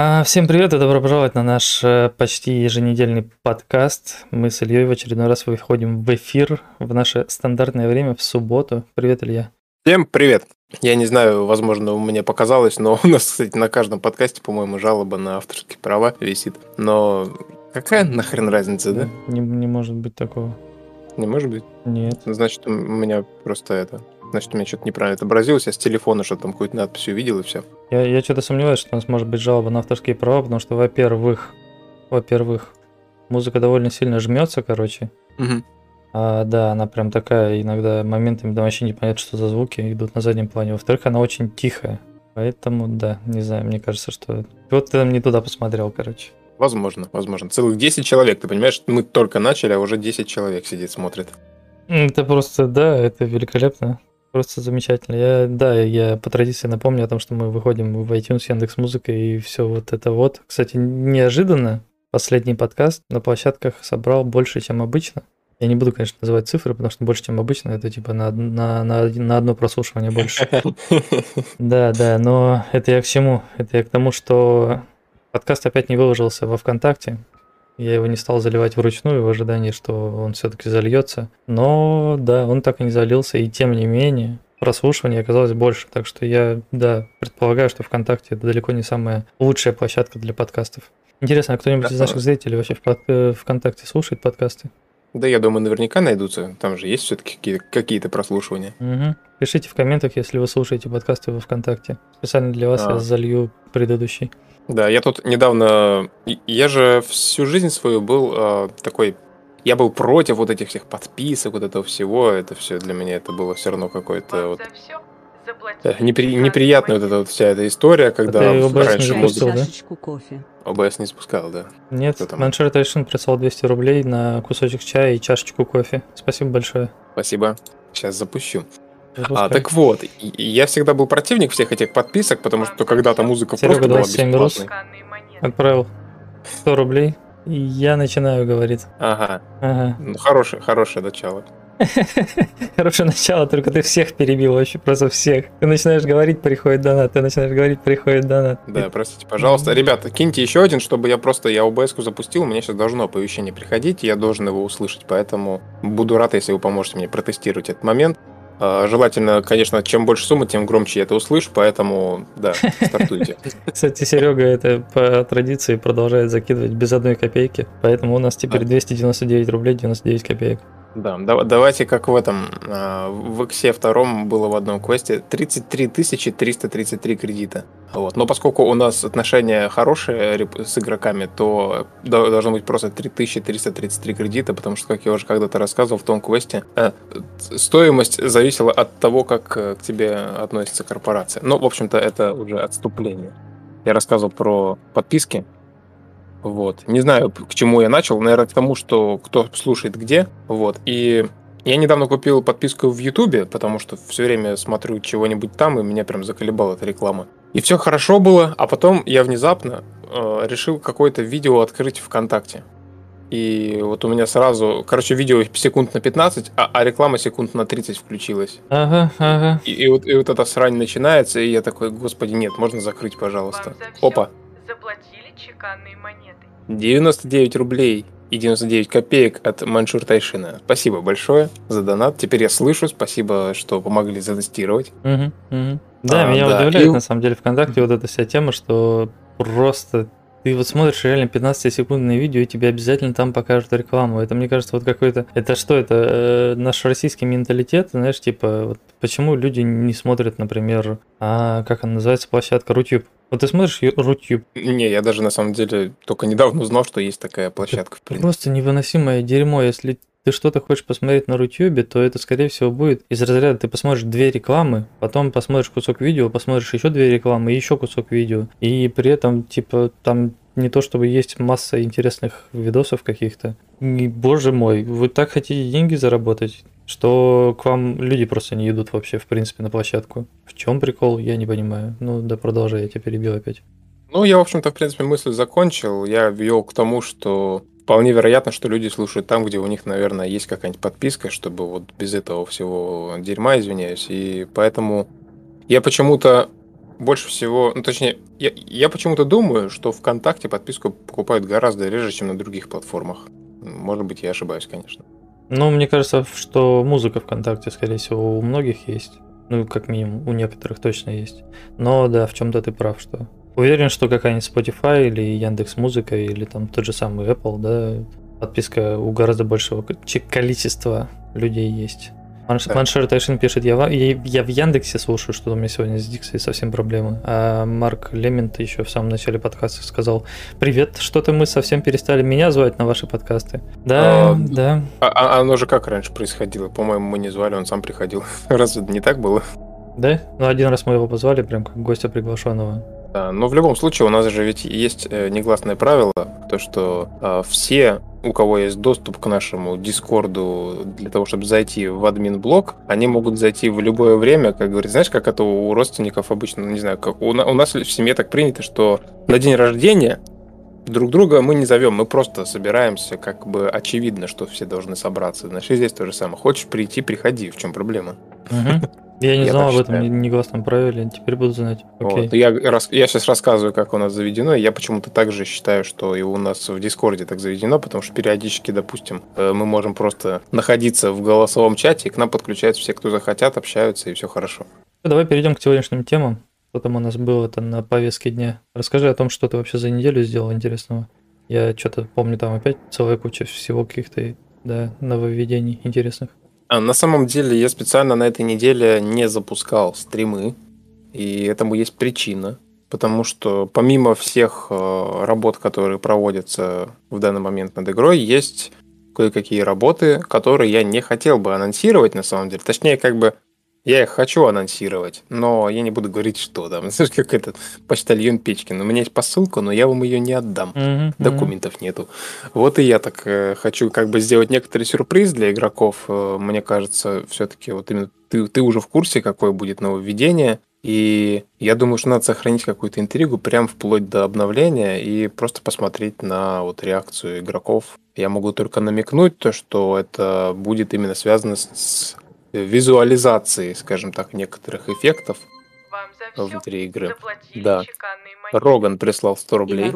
А, Всем привет и добро пожаловать на наш э, почти еженедельный подкаст. Мы с Ильей в очередной раз выходим в эфир в наше стандартное время в субботу. Привет, Илья. Всем привет! Я не знаю, возможно, мне показалось, но у нас, кстати, на каждом подкасте, по-моему, жалоба на авторские права висит. Но какая нахрен разница, да? Не, не может быть такого. Не может быть? Нет. Значит, у меня просто это... Значит, у меня что-то неправильно отобразилось. Я с телефона что-то там какую-то надпись увидел, и все. Я, я что-то сомневаюсь, что у нас может быть жалоба на авторские права, потому что, во-первых, во-первых, музыка довольно сильно жмется, короче. Мгм. А, да, она прям такая, иногда моментами там вообще не понятно, что за звуки идут на заднем плане. Во-вторых, она очень тихая. Поэтому, да, не знаю, мне кажется, что... Вот ты там не туда посмотрел, короче. Возможно, возможно. Целых 10 человек, ты понимаешь? Мы только начали, а уже 10 человек сидит, смотрит. Это просто, да, это великолепно. Просто замечательно. Я, да, я по традиции напомню о том, что мы выходим в iTunes, Яндекс Музыка и все вот это вот. Кстати, неожиданно последний подкаст на площадках собрал больше, чем обычно. Я не буду, конечно, называть цифры, потому что больше, чем обычно, это типа на, на, на, на одно прослушивание больше. Да, да, но это я к чему? Это я к тому, что подкаст опять не выложился во ВКонтакте. Я его не стал заливать вручную в ожидании, что он все-таки зальется. Но да, он так и не залился, и тем не менее прослушиваний оказалось больше. Так что я, да, предполагаю, что ВКонтакте это далеко не самая лучшая площадка для подкастов. Интересно, а кто-нибудь из наших зрителей вообще в под- э, ВКонтакте слушает подкасты? Да, я думаю, наверняка найдутся. Там же есть все-таки какие- какие-то прослушивания. Мгм. Пишите в комментах, если вы слушаете подкасты во ВКонтакте. Специально для вас А. я залью предыдущий. Да, я тут недавно... Я же всю жизнь свою был э, такой... Я был против вот этих всех подписок, вот этого всего. Это все для меня это было все равно какое-то вот... э, непри- неприятная вот эта вот вся эта история, когда ты ОБС не раньше запустил, музыку... да? ОБС не спускал, да. Нет? Маншер Тайшин прислал 200 рублей на кусочек чая и чашечку кофе. Спасибо большое. Спасибо. Сейчас запущу. А, так вот, я всегда был противник всех этих подписок, потому что когда-то музыка Серега, просто была 27 рус. бесплатной. Отправил 100 рублей. И я начинаю, говорит. Ага, Ага. ну хорошее, хорошее начало. Хорошее начало, только ты всех перебил вообще, просто всех. Ты начинаешь говорить, приходит донат. Ты начинаешь говорить, приходит донат. Да, простите, пожалуйста. Ребята, киньте еще один, чтобы я просто, я ОБС-ку запустил, у меня сейчас должно оповещение приходить, я должен его услышать, поэтому буду рад, если вы поможете мне протестировать этот момент. А, Желательно, конечно, чем больше суммы, тем громче я это услышу, поэтому, да, стартуйте. Кстати, Серега это по традиции продолжает закидывать без одной копейки. Поэтому у нас теперь А. 299 рублей 99 копеек. Да, да- давайте как в этом, а, в Иксе втором было в одном квесте 33 333 кредита. Вот. Но поскольку у нас отношения хорошие с игроками, то до- должно быть просто 3333 кредита, потому что, как я уже когда-то рассказывал в том квесте, э, стоимость зависела от того, как к тебе относится корпорация. Ну, в общем-то, это уже отступление. Я рассказывал про подписки. Вот. Не знаю, к чему я начал. Наверное, к тому, что кто слушает где. Вот. И я недавно купил подписку в Ютубе, потому что все время смотрю чего-нибудь там, и меня прям заколебала эта реклама. И все хорошо было, а потом я внезапно э, решил какое-то видео открыть ВКонтакте. И вот у меня сразу, короче, видео секунд на 15, а, а реклама секунд на 30 включилась. Ага, ага. И, и вот, и вот эта срань начинается, и я такой, господи, нет, можно закрыть, пожалуйста. Опа, Заплатили чеканные монеты. 99 рублей и 99 копеек от Маншур Тайшина. Спасибо большое за донат. Теперь я слышу. Спасибо, что помогли затестировать. Мгм, мгм. Да, А, меня да, удивляет и- на самом деле ВКонтакте вот эта вся тема, что просто ты вот смотришь реально 15-секундное видео, и тебе обязательно там покажут рекламу. Это, мне кажется, вот какой-то... Это что это? э, наш российский менталитет, знаешь, типа, вот почему люди не смотрят, например, а, как она называется, площадка Рутюб? Вот ты смотришь Рутюб, Не, я даже на самом деле только недавно узнал, что есть такая площадка. Принципе. Просто невыносимое дерьмо. Если ты что-то хочешь посмотреть на Рутюбе, то это, скорее всего, будет из разряда ты посмотришь две рекламы, потом посмотришь кусок видео, посмотришь еще две рекламы еще кусок видео. И при этом, типа, там не то чтобы есть масса интересных видосов каких-то. И, боже мой, вы так хотите деньги заработать, что к вам люди просто не идут вообще, в принципе, на площадку. В чем прикол, я не понимаю. Ну да, продолжай, я тебя перебил опять. Ну, я, в общем-то, в принципе, мысль закончил. Я вел к тому, что вполне вероятно, что люди слушают там, где у них, наверное, есть какая-нибудь подписка, чтобы вот без этого всего дерьма, извиняюсь. И поэтому я почему-то больше всего, ну точнее, я, я почему-то думаю, что ВКонтакте подписку покупают гораздо реже, чем на других платформах. Может быть, я ошибаюсь, конечно. Ну, мне кажется, что музыка ВКонтакте, скорее всего, у многих есть. Ну, как минимум, у некоторых точно есть. Но да, в чем-то ты прав, что Уверен, что какая-нибудь Spotify или Яндекс Музыка или там тот же самый Apple, да, подписка у гораздо большего количества людей есть. Маншер Тайшин пишет, я, я, в Яндексе слушаю, что у меня сегодня с Диксой совсем проблемы. А Марк Лемент еще в самом начале подкаста сказал, привет, что-то мы совсем перестали меня звать на ваши подкасты. Да, а, да. А, а оно же как раньше происходило? По-моему, мы не звали, он сам приходил. Разве не так было? Да? Ну, один раз мы его позвали, прям как гостя приглашенного. Но в любом случае у нас же ведь есть э, негласное правило, то что э, все, у кого есть доступ к нашему Дискорду для того, чтобы зайти в админ-блок, они могут зайти в любое время, как говорится, знаешь, как это у родственников обычно, не знаю, как у нас в семье так принято, что на день рождения друг друга мы не зовем, мы просто собираемся, как бы очевидно, что все должны собраться. Значит, здесь то же самое. Хочешь прийти, приходи, в чем проблема? Угу. Я не я знал об этом негласном правиле, теперь буду знать. Окей. Вот. Я, я сейчас рассказываю, как у нас заведено, я почему-то также считаю, что и у нас в Дискорде так заведено, потому что периодически, допустим, э, мы можем просто находиться в голосовом чате, и к нам подключаются все, кто захотят, общаются, и все хорошо. Давай перейдем к сегодняшним темам. Что там у нас было это на повестке дня? Расскажи о том, что ты вообще за неделю сделал интересного. Я что-то помню, там опять целая куча всего каких-то да, нововведений интересных. А на самом деле я специально на этой неделе не запускал стримы, и этому есть причина, потому что помимо всех э, работ, которые проводятся в данный момент над игрой, есть кое-какие работы, которые я не хотел бы анонсировать на самом деле. Точнее, как бы я их хочу анонсировать, но я не буду говорить, что там. Знаешь, как этот почтальон Печкин. У меня есть посылка, но я вам ее не отдам. Mm-hmm. Документов нету. Вот и я так э, хочу как бы сделать некоторый сюрприз для игроков. Э, мне кажется, все-таки вот именно ты, ты уже в курсе, какое будет нововведение. И я думаю, что надо сохранить какую-то интригу прям вплоть до обновления и просто посмотреть на вот реакцию игроков. Я могу только намекнуть то, что это будет именно связано с визуализации, скажем так, некоторых эффектов внутри игры. Да. Роган прислал 100 рублей.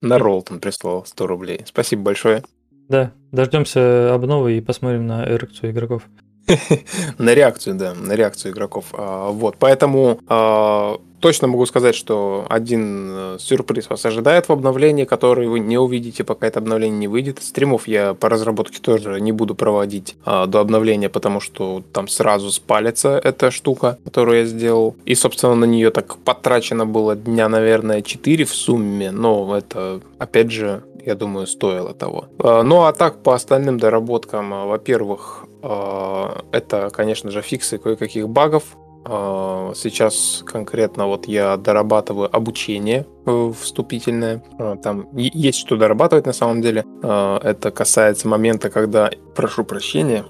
На Ролтон прислал 100 рублей. Спасибо большое. Да, дождемся обновы и посмотрим на реакцию игроков. на реакцию, да, на реакцию игроков. А, вот, поэтому а, точно могу сказать, что один э, сюрприз вас ожидает в обновлении, который вы не увидите, пока это обновление не выйдет. Стримов я по разработке тоже не буду проводить а, до обновления, потому что там сразу спалится эта штука, которую я сделал. И, собственно, на нее так потрачено было дня, наверное, 4 в сумме, но это, опять же, я думаю, стоило того. Ну а так, по остальным доработкам, во-первых, это, конечно же, фиксы кое-каких багов, а, сейчас конкретно вот я дорабатываю обучение э, вступительное. Там есть что дорабатывать на самом деле. Это касается момента, когда... Прошу прощения.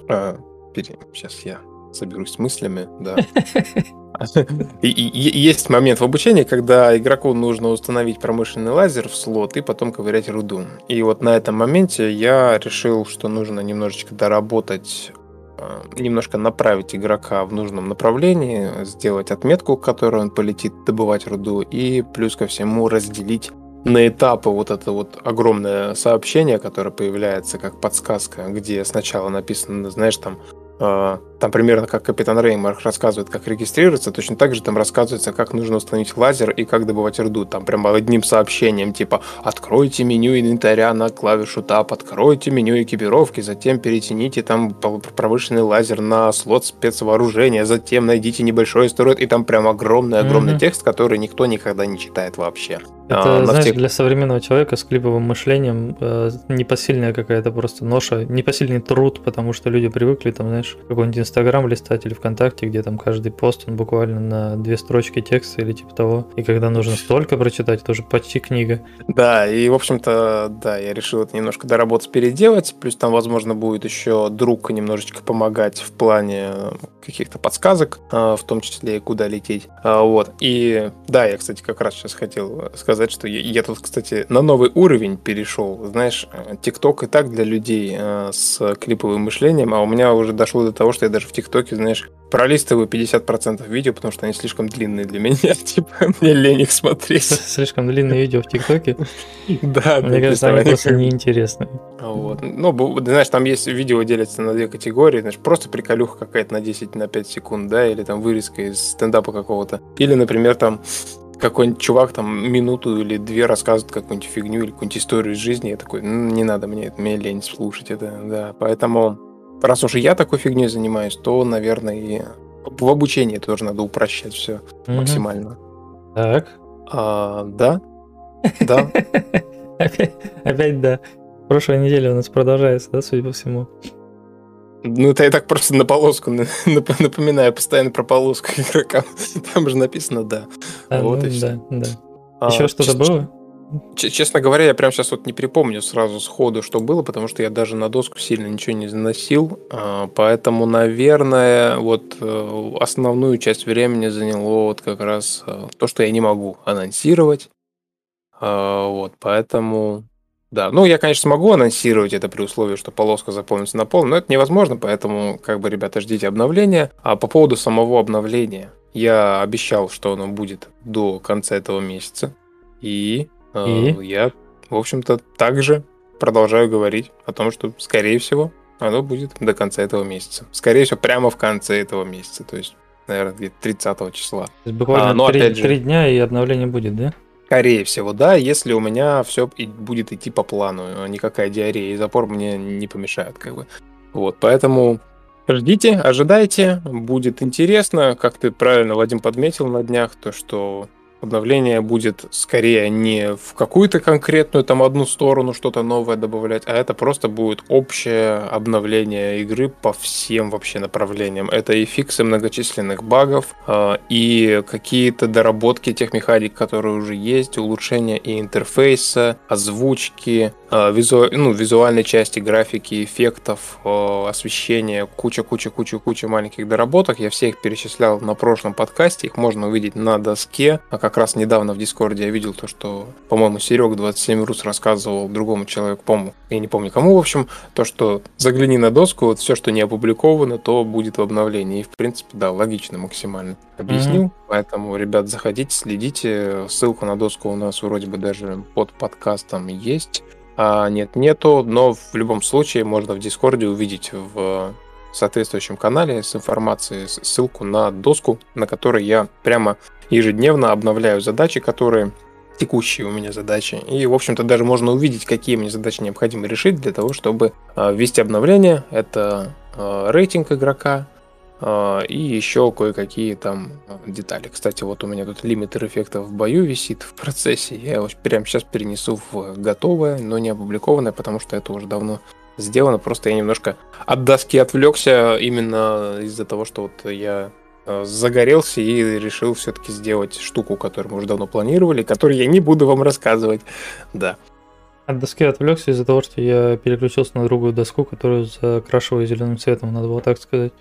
Сейчас я соберусь с мыслями, да. И, и, есть момент в обучении, когда игроку нужно установить промышленный лазер в слот и потом ковырять руду. И вот на этом моменте я решил, что нужно немножечко доработать Э, немножко направить игрока в нужном направлении, сделать отметку, к которой он полетит добывать руду, и плюс ко всему разделить на этапы вот это вот огромное сообщение, которое появляется как подсказка, где сначала написано, знаешь, там а, там примерно как Капитан Реймар рассказывает, как регистрироваться, точно так же там рассказывается, как нужно установить лазер и как добывать рду. Там прямо одним сообщением, типа «Откройте меню инвентаря на клавишу Tab, откройте меню экипировки, затем перетяните там промышленный лазер на слот спецвооружения, затем найдите небольшой астероид». И там прям огромный-огромный mm-hmm. текст, который никто никогда не читает вообще. Это, а, знаешь, тех... для современного человека с клиповым мышлением э, непосильная какая-то просто ноша, непосильный труд, потому что люди привыкли, там, знаешь, какой-нибудь Инстаграм листать или ВКонтакте, где там каждый пост, он буквально на две строчки текста или типа того. И когда нужно столько прочитать, это уже почти книга. Да, и, в общем-то, да, я решил это немножко доработать, переделать, плюс там, возможно, будет еще друг немножечко помогать в плане каких-то подсказок, э, в том числе, куда лететь. А, вот. И да, я, кстати, как раз сейчас хотел сказать, что я, я тут, кстати, на новый уровень перешел. Знаешь, ТикТок и так для людей э, с клиповым мышлением, а у меня уже дошло до того, что я даже даже в ТикТоке, знаешь, пролистываю 50% видео, потому что они слишком длинные для меня. Типа, мне лень их смотреть. Слишком длинные видео в ТикТоке. Да, Мне кажется, они просто неинтересны. Вот. Ну, знаешь, там есть видео делятся на две категории, знаешь, просто приколюха какая-то на 10 на 5 секунд, да, или там вырезка из стендапа какого-то. Или, например, там какой-нибудь чувак там минуту или две рассказывает какую-нибудь фигню или какую-нибудь историю из жизни, я такой, «Ну, не надо мне, это, мне лень слушать это, да. Поэтому, раз уж я такой фигней занимаюсь, то, наверное, и в обучении тоже надо упрощать все Мгм. максимально. Так. А, да, да. Опять, опять да. Прошлая неделя у нас продолжается, да, судя по всему. Ну, это я так просто на полоску на- нап- напоминаю постоянно про полоску игрокам. Там же написано «да». А, Вот ну и всё. да, да. А, Еще что-то было? Честно говоря, я прямо сейчас вот не припомню сразу сходу, что было, потому что я даже на доску сильно ничего не заносил. А, Поэтому, наверное, вот э, основную часть времени заняло вот как раз э, то, что я не могу анонсировать. А, Вот, поэтому... Да, ну я, конечно, смогу анонсировать это при условии, что полоска заполнится на пол, но это невозможно, поэтому, как бы, ребята, ждите обновления. А по поводу самого обновления, я обещал, что оно будет до конца этого месяца, и, И? я, в общем-то, также продолжаю говорить о том, что, скорее всего, оно будет до конца этого месяца. Скорее всего, прямо в конце этого месяца, то есть, наверное, где-то 30 числа. То есть буквально А, ну, три, опять же- три дня и обновление будет, да? Скорее всего, да, если у меня все будет идти по плану, никакая диарея и запор мне не помешают, как бы. Вот, поэтому ждите, ожидайте, будет интересно, как ты правильно, Вадим, подметил на днях, то, что обновление будет скорее не в какую-то конкретную там одну сторону что-то новое добавлять, а это просто будет общее обновление игры по всем вообще направлениям. Это и фиксы многочисленных багов, э, и какие-то доработки тех механик, которые уже есть, улучшение и интерфейса, озвучки, э, визу- ну, визуальной части, графики, эффектов, э, освещения, куча-куча-куча-куча маленьких доработок. Я все их перечислял на прошлом подкасте, их можно увидеть на доске. А как раз недавно в Дискорде я видел то, что, по-моему, Серег 27 Рус рассказывал другому человеку, по-моему, я не помню кому, в общем, то, что загляни на доску, вот все, что не опубликовано, то будет в обновлении. И, в принципе, да, логично максимально объяснил. Поэтому, ребят, заходите, следите. Ссылка на доску у нас вроде бы даже под подкастом есть. А нет, нету, но в любом случае можно в Дискорде увидеть в соответствующем канале с информацией ссылку на доску, на которой я прямо ежедневно обновляю задачи, которые текущие у меня задачи. И, в общем-то, даже можно увидеть, какие мне задачи необходимо решить для того, чтобы э, ввести обновление. Это э, рейтинг игрока, э, и еще кое-какие там детали. Кстати, вот у меня тут лимитер эффектов в бою висит в процессе. Я его прямо сейчас перенесу в готовое, но не опубликованное, потому что это уже давно сделано. Просто я немножко от доски отвлекся именно из-за того, что вот я э, загорелся и решил все-таки сделать штуку, которую мы уже давно планировали, которую я не буду вам рассказывать. Да. От доски отвлекся из-за того, что я переключился на другую доску, которую закрашиваю зеленым цветом, надо было так сказать.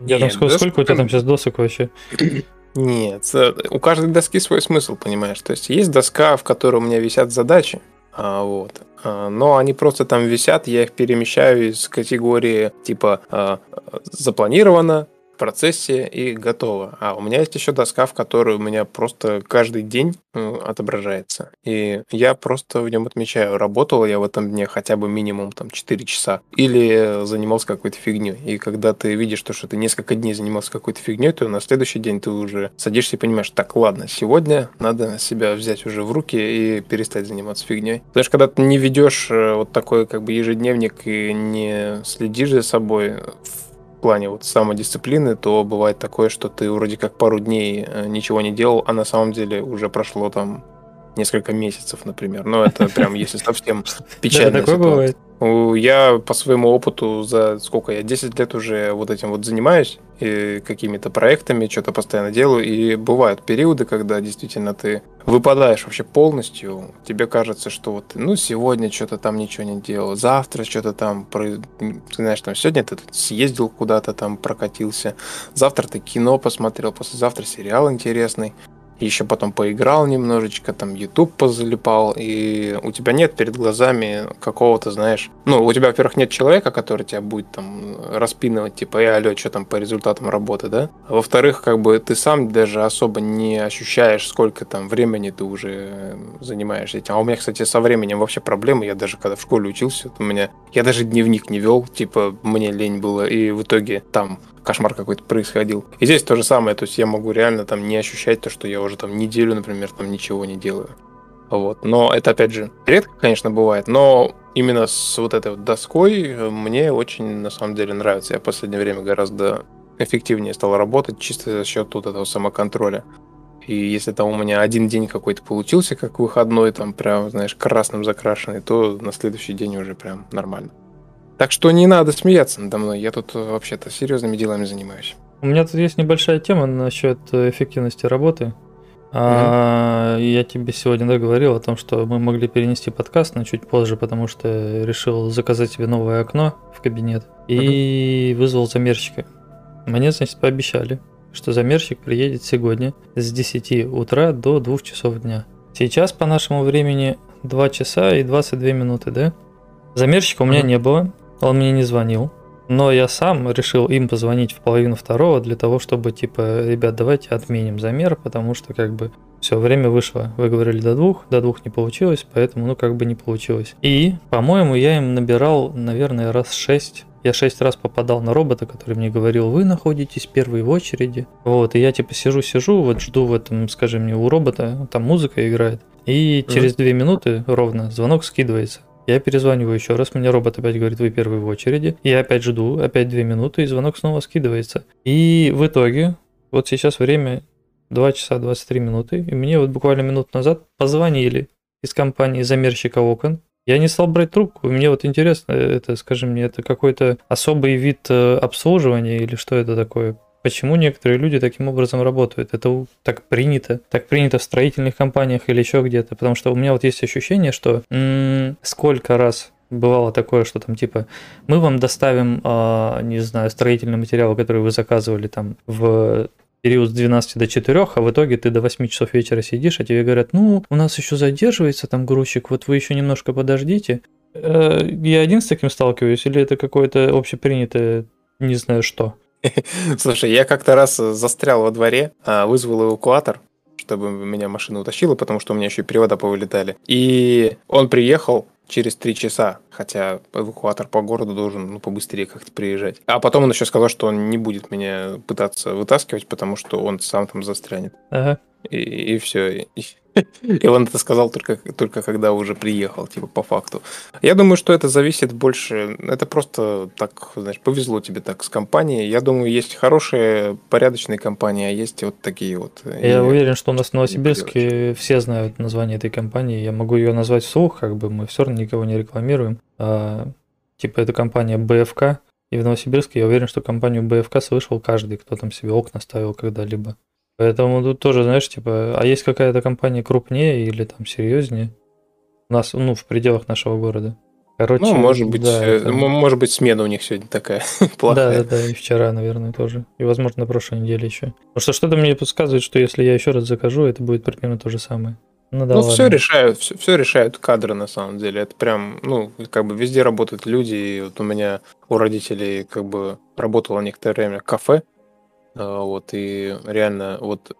Я там Нет, сколько, доска сколько у тебя там там- сейчас досок вообще? Нет, у каждой доски свой смысл, понимаешь? То есть есть доска, в которой у меня висят задачи, а, вот. а, Но они просто там висят, я их перемещаю из категории типа а, запланировано, процессе и готово. А у меня есть еще доска, в которой у меня просто каждый день э, отображается. И я просто в нем отмечаю, работал я в этом дне хотя бы минимум там 4 часа или занимался какой-то фигней. И когда ты видишь то, что ты несколько дней занимался какой-то фигней, то на следующий день ты уже садишься и понимаешь, так, ладно, сегодня надо себя взять уже в руки и перестать заниматься фигней. Потому что когда ты не ведешь э, вот такой как бы ежедневник и не следишь за собой плане вот самодисциплины, то бывает такое, что ты вроде как пару дней э, ничего не делал, а на самом деле уже прошло там несколько месяцев, например. Но это прям если совсем печально. такое бывает. Я по своему опыту за сколько я 10 лет уже вот этим вот занимаюсь и какими-то проектами, что-то постоянно делаю, и бывают периоды, когда действительно ты выпадаешь вообще полностью, тебе кажется, что вот, ну, сегодня что-то там ничего не делал, завтра что-то там, ты знаешь, там, сегодня ты съездил куда-то там, прокатился, завтра ты кино посмотрел, послезавтра сериал интересный, еще потом поиграл немножечко, там YouTube позалипал, и у тебя нет перед глазами какого-то, знаешь, ну, у тебя, во-первых, нет человека, который тебя будет там распинывать, типа, эй, алло, что там по результатам работы, да? А во-вторых, как бы ты сам даже особо не ощущаешь, сколько там времени ты уже занимаешься этим. А у меня, кстати, со временем вообще проблемы. Я даже когда в школе учился, у меня я даже дневник не вел, типа, мне лень было, и в итоге там кошмар какой-то происходил. И здесь то же самое, то есть я могу реально там не ощущать то, что я уже там неделю, например, там ничего не делаю. Вот. Но это, опять же, редко, конечно, бывает, но именно с вот этой вот доской э, мне очень, на самом деле, нравится. Я в последнее время гораздо эффективнее стал работать чисто за счет вот этого самоконтроля. И если там у меня один день какой-то получился, как выходной, там прям, знаешь, красным закрашенный, то на следующий день уже прям нормально. Так что не надо смеяться надо мной, я тут э, вообще-то серьезными делами занимаюсь. У меня тут есть небольшая тема насчет э, эффективности работы. А, я тебе сегодня да, говорил о том, что мы могли перенести подкаст на чуть позже, потому что решил заказать себе новое окно в кабинет и вызвал замерщика. Мне, значит, пообещали, что замерщик приедет сегодня с 10 утра до 2 часов дня. Сейчас по нашему времени 2 часа и 22 минуты, да? Замерщика у меня не было, он мне не звонил. Но я сам решил им позвонить в половину второго для того, чтобы, типа, ребят, давайте отменим замер, потому что, как бы, все, время вышло. Вы говорили до двух, до двух не получилось, поэтому, ну, как бы не получилось. И, по-моему, я им набирал, наверное, раз шесть я шесть раз попадал на робота, который мне говорил, вы находитесь первый в очереди. Вот, и я типа сижу-сижу, вот жду в этом, скажи мне, у робота, там музыка играет. И через две минуты ровно звонок скидывается. Я перезваниваю еще раз, мне робот опять говорит, вы первый в очереди. Я опять жду, опять две минуты, и звонок снова скидывается. И в итоге, вот сейчас время 2 часа 23 минуты, и мне вот буквально минут назад позвонили из компании замерщика окон. Я не стал брать трубку, мне вот интересно, это, скажи мне, это какой-то особый вид э, обслуживания или что это такое? Почему некоторые люди таким образом работают? Это так принято. Так принято в строительных компаниях или еще где-то. Потому что у меня вот есть ощущение, что м- сколько раз бывало такое, что там типа мы вам доставим, э, не знаю, строительный материал, который вы заказывали там в период с 12 до 4, а в итоге ты до 8 часов вечера сидишь, а тебе говорят, ну, у нас еще задерживается там грузчик, вот вы еще немножко подождите. Э, я один с таким сталкиваюсь, или это какое-то общепринятое, не знаю что? Слушай, я как-то раз застрял во дворе, а, вызвал эвакуатор, чтобы меня машина утащила, потому что у меня еще и привода повылетали. И он приехал через три часа, хотя эвакуатор по городу должен ну, побыстрее как-то приезжать. А потом он еще сказал, что он не будет меня пытаться вытаскивать, потому что он сам там застрянет. Ага. И, и все. И, и он это сказал только, только когда уже приехал, типа, по факту. Я думаю, что это зависит больше... Это просто так, знаешь, повезло тебе так с компанией. Я думаю, есть хорошие, порядочные компании, а есть вот такие вот. Я и... уверен, что у нас в Новосибирске все знают название этой компании. Я могу ее назвать вслух, как бы мы все равно никого не рекламируем. А, типа, это компания БФК. И в Новосибирске я уверен, что компанию БФК слышал каждый, кто там себе окна ставил когда-либо. Поэтому тут тоже, знаешь, типа, а есть какая-то компания крупнее или там серьезнее? У нас, ну, в пределах нашего города. Короче, ну, может быть, да, э, это... может быть, смена у них сегодня такая плохая. Да, да, да, и вчера, наверное, тоже. И, возможно, на прошлой неделе еще. Потому что что-то мне подсказывает, что если я еще раз закажу, это будет примерно то же самое. Ну, да, ну все решают, все, все решают кадры на самом деле. Это прям, ну, как бы везде работают люди. И вот у меня у родителей как бы работало некоторое время кафе, вот, и реально вот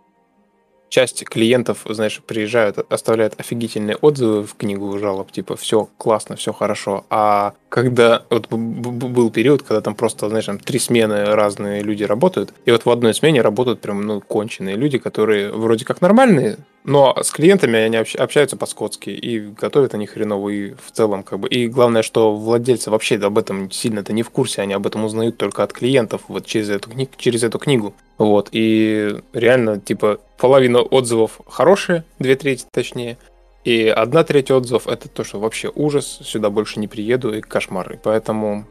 часть клиентов, знаешь, приезжают, оставляют офигительные отзывы в книгу жалоб, типа, все классно, все хорошо. А когда вот был период, когда там просто, знаешь, там три смены разные люди работают, и вот в одной смене работают прям, ну, конченые люди, которые вроде как нормальные, но с клиентами они общаются по-скотски и готовят они хреново и в целом как бы. И главное, что владельцы вообще об этом сильно-то не в курсе, они об этом узнают только от клиентов вот через эту, книг, через эту книгу. Вот, и реально, типа, половина отзывов хорошие, две трети точнее, и одна треть отзывов это то, что вообще ужас, сюда больше не приеду и кошмар. И поэтому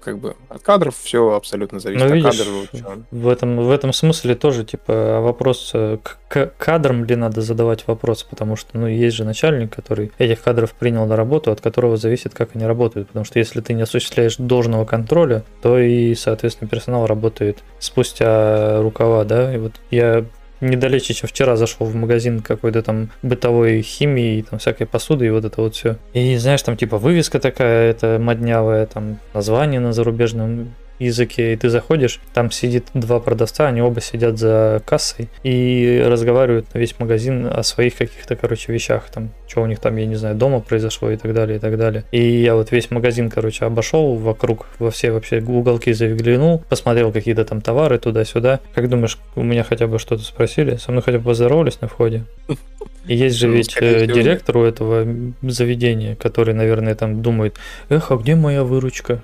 как бы от кадров все абсолютно зависит ну, от видишь, кадров. В этом, в этом смысле тоже, типа, вопрос, э, к кадрам ли надо задавать вопрос, потому что, ну, есть же начальник, который этих кадров принял на работу, от которого зависит, как они работают, потому что если ты не осуществляешь должного контроля, то и, соответственно, персонал работает спустя рукава, да, и вот я недалече, чем вчера зашел в магазин какой-то там бытовой химии, там всякой посуды и вот это вот все. И знаешь, там типа вывеска такая, это моднявая, там название на зарубежном языке, и ты заходишь, там сидит два продавца, они оба сидят за кассой и разговаривают на весь магазин о своих каких-то, короче, вещах, там, что у них там, я не знаю, дома произошло и так далее, и так далее. И я вот весь магазин, короче, обошел вокруг, во все вообще уголки заглянул, посмотрел какие-то там товары туда-сюда. Как думаешь, у меня хотя бы что-то спросили? Со мной хотя бы поздоровались на входе? И есть же Ну, ведь э, директор у этого заведения, который, наверное, там думает, эх, а где моя выручка?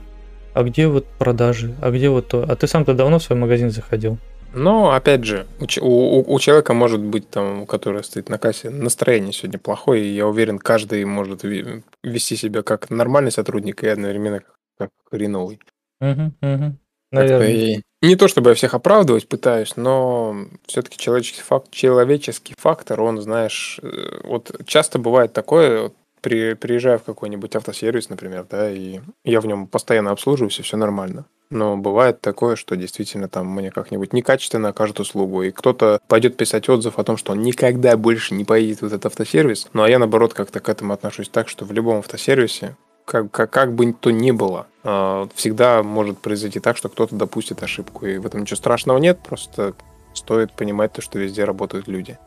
А где вот продажи? А где вот то? А ты сам-то давно в свой магазин заходил? Но, опять же, у, у- у- человека может быть, там, который стоит на кассе, настроение сегодня плохое, и я уверен, каждый может вести себя как нормальный сотрудник и одновременно как, хреновый. Угу, угу. Наверное. Не то чтобы я всех оправдывать пытаюсь, но все-таки человеческий, фак- человеческий фактор, он, знаешь, э, вот часто бывает такое, при, приезжаю в какой-нибудь автосервис, например, да, и я в нем постоянно обслуживаюсь, и все нормально. Но бывает такое, что действительно там мне как-нибудь некачественно окажут услугу, и кто-то пойдет писать отзыв о том, что он никогда больше не поедет в этот автосервис, ну а я, наоборот, как-то к этому отношусь так, что в любом автосервисе как, как, как бы то ни было, а, всегда может произойти так, что кто-то допустит ошибку. И в этом ничего страшного нет, просто стоит понимать то, что везде работают люди.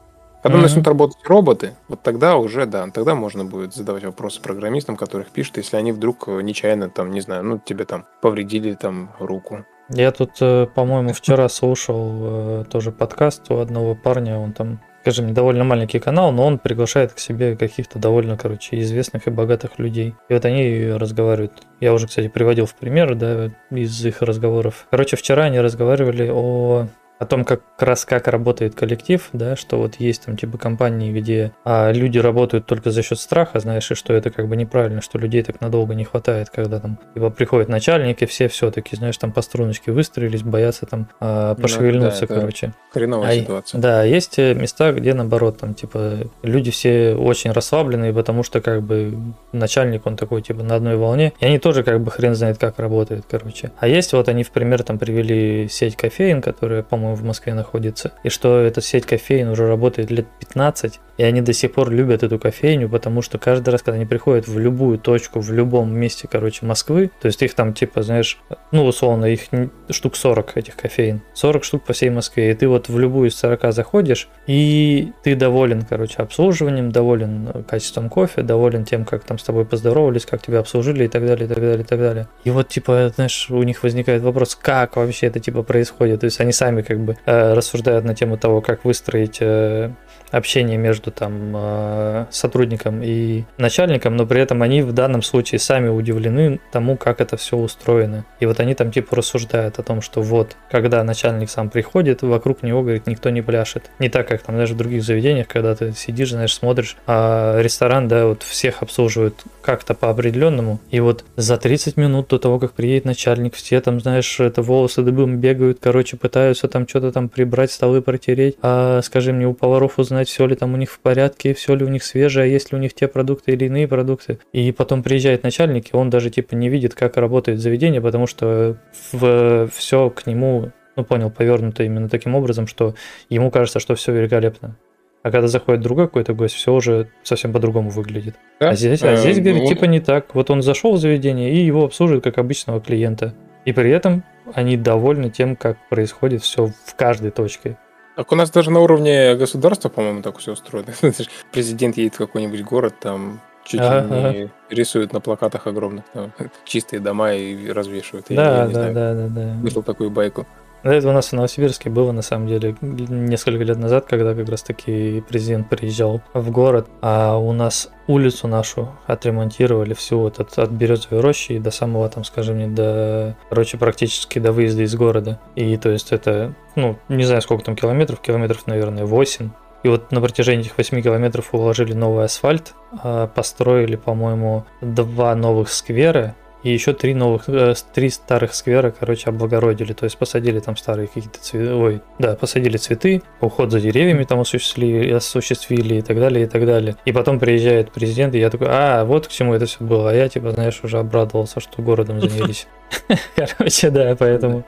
Когда Мгм. начнут работать роботы, вот тогда уже, да, тогда можно будет задавать вопросы программистам, которых пишут, если они вдруг э, нечаянно, там, не знаю, ну, тебе там повредили там руку. Я тут, э, по-моему, вчера слушал э, тоже подкаст у одного парня, он там, скажем, довольно маленький канал, но он приглашает к себе каких-то довольно, короче, известных и богатых людей. И вот они разговаривают. Я уже, кстати, приводил в пример, да, из их разговоров. Короче, вчера они разговаривали о о том, как как раз как работает коллектив, да, что вот есть там типа компании, где а, люди работают только за счет страха, знаешь, и что это как бы неправильно, что людей так надолго не хватает, когда там типа приходят начальники, все все-таки, знаешь, там по струночке выстроились, боятся там а, Ну, пошевельнуться, да, это короче. Хреновая А ситуация. Да, есть э, места, где наоборот, там, типа, люди все очень расслабленные, потому что, как бы, начальник, он такой, типа, на одной волне, и они тоже, как бы, хрен знает, как работают, короче. А есть, вот они, в пример, там, привели сеть кофеин, которая, по-моему, в Москве находится, и что эта сеть кофеин уже работает лет 15, и они до сих пор любят эту кофейню, потому что каждый раз, когда они приходят в любую точку, в любом месте, короче, Москвы, то есть их там, типа, знаешь, ну, условно, их штук 40 этих кофеин, 40 штук по всей Москве, и ты вот в любую из 40 заходишь, и ты доволен, короче, обслуживанием, доволен э, качеством кофе, доволен тем, как там с тобой поздоровались, как тебя обслужили и так далее, и так далее, и так далее. И вот, типа, знаешь, у них возникает вопрос, как вообще это, типа, происходит, то есть они сами, как бы, э, рассуждают на тему того, как выстроить э, общение между там э, сотрудником и начальником, но при этом они в данном случае сами удивлены тому, как это все устроено. И вот они там типа рассуждают о том, что вот, когда начальник сам приходит, вокруг него, говорит, никто не пляшет. Не так, как там даже в других заведениях, когда ты сидишь, знаешь, смотришь, а ресторан, да, вот всех обслуживают как-то по определенному. И вот за 30 минут до того, как приедет начальник, все там, знаешь, это волосы дыбом бегают, короче, пытаются там что-то там прибрать, столы протереть, а скажи мне, у поваров узнать, все ли там у них в порядке, все ли у них свежее, а есть ли у них те продукты или иные продукты. И потом приезжает начальник, и он даже типа не видит, как работает заведение, потому что в, все к нему, ну понял, повернуто именно таким образом, что ему кажется, что все великолепно. А когда заходит другой какой-то гость, все уже совсем по-другому выглядит. Да? А здесь, а Э, здесь говорит, типа не так. Вот он зашел в заведение, и его обслуживают как обычного клиента. И при этом они довольны тем, как происходит все в каждой точке. Так у нас даже на уровне государства, по-моему, так все устроено. Президент едет в какой-нибудь город, там чуть ли Ага. не рисуют на плакатах огромных там, чистые дома и развешивают. Да, я да, да, да, да. Слышал такую байку. Это у нас в Новосибирске было, на самом деле, несколько лет назад, когда как раз-таки президент приезжал в город, а у нас улицу нашу отремонтировали всю вот от, от Березовой рощи до самого, там, скажем, не до, короче, практически до выезда из города. И то есть это, ну, не знаю, сколько там километров, километров, наверное, 8. И вот на протяжении этих 8 километров уложили новый асфальт, а, построили, по-моему, два новых сквера, и еще три новых, э, три старых сквера, короче, облагородили. То есть посадили там старые какие-то цветы. Ой, да, посадили цветы, уход за деревьями там осуществили, осуществили и так далее, и так далее. И потом приезжает президент, и я такой, а, вот к чему это все было. А я, типа, знаешь, уже обрадовался, что городом занялись. Короче, да, поэтому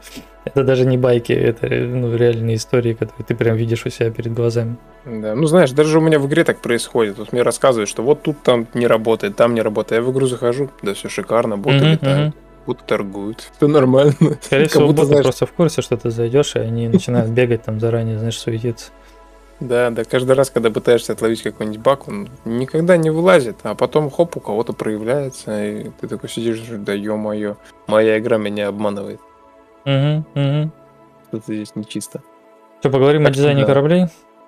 это даже не байки, это ну, реальные истории, которые ты прям видишь у себя перед глазами. Да, ну знаешь, даже у меня в игре так происходит. Вот мне рассказывают, что вот тут там не работает, там не работает. Я в игру захожу, да все шикарно, боты Мгм, летают, будто торгуют. Все нормально. Скорее всего, будто, знаешь- просто в курсе, что ты зайдешь, и они начинают бегать там заранее, знаешь, суетиться. Да, да, каждый раз, когда пытаешься отловить какой-нибудь баг, он никогда не вылазит, а потом хоп, у кого-то проявляется, и ты такой сидишь, да ё-моё, моя игра меня обманывает. Угу, угу. Что-то здесь нечисто. Что, поговорим о Так что дизайне да. кораблей?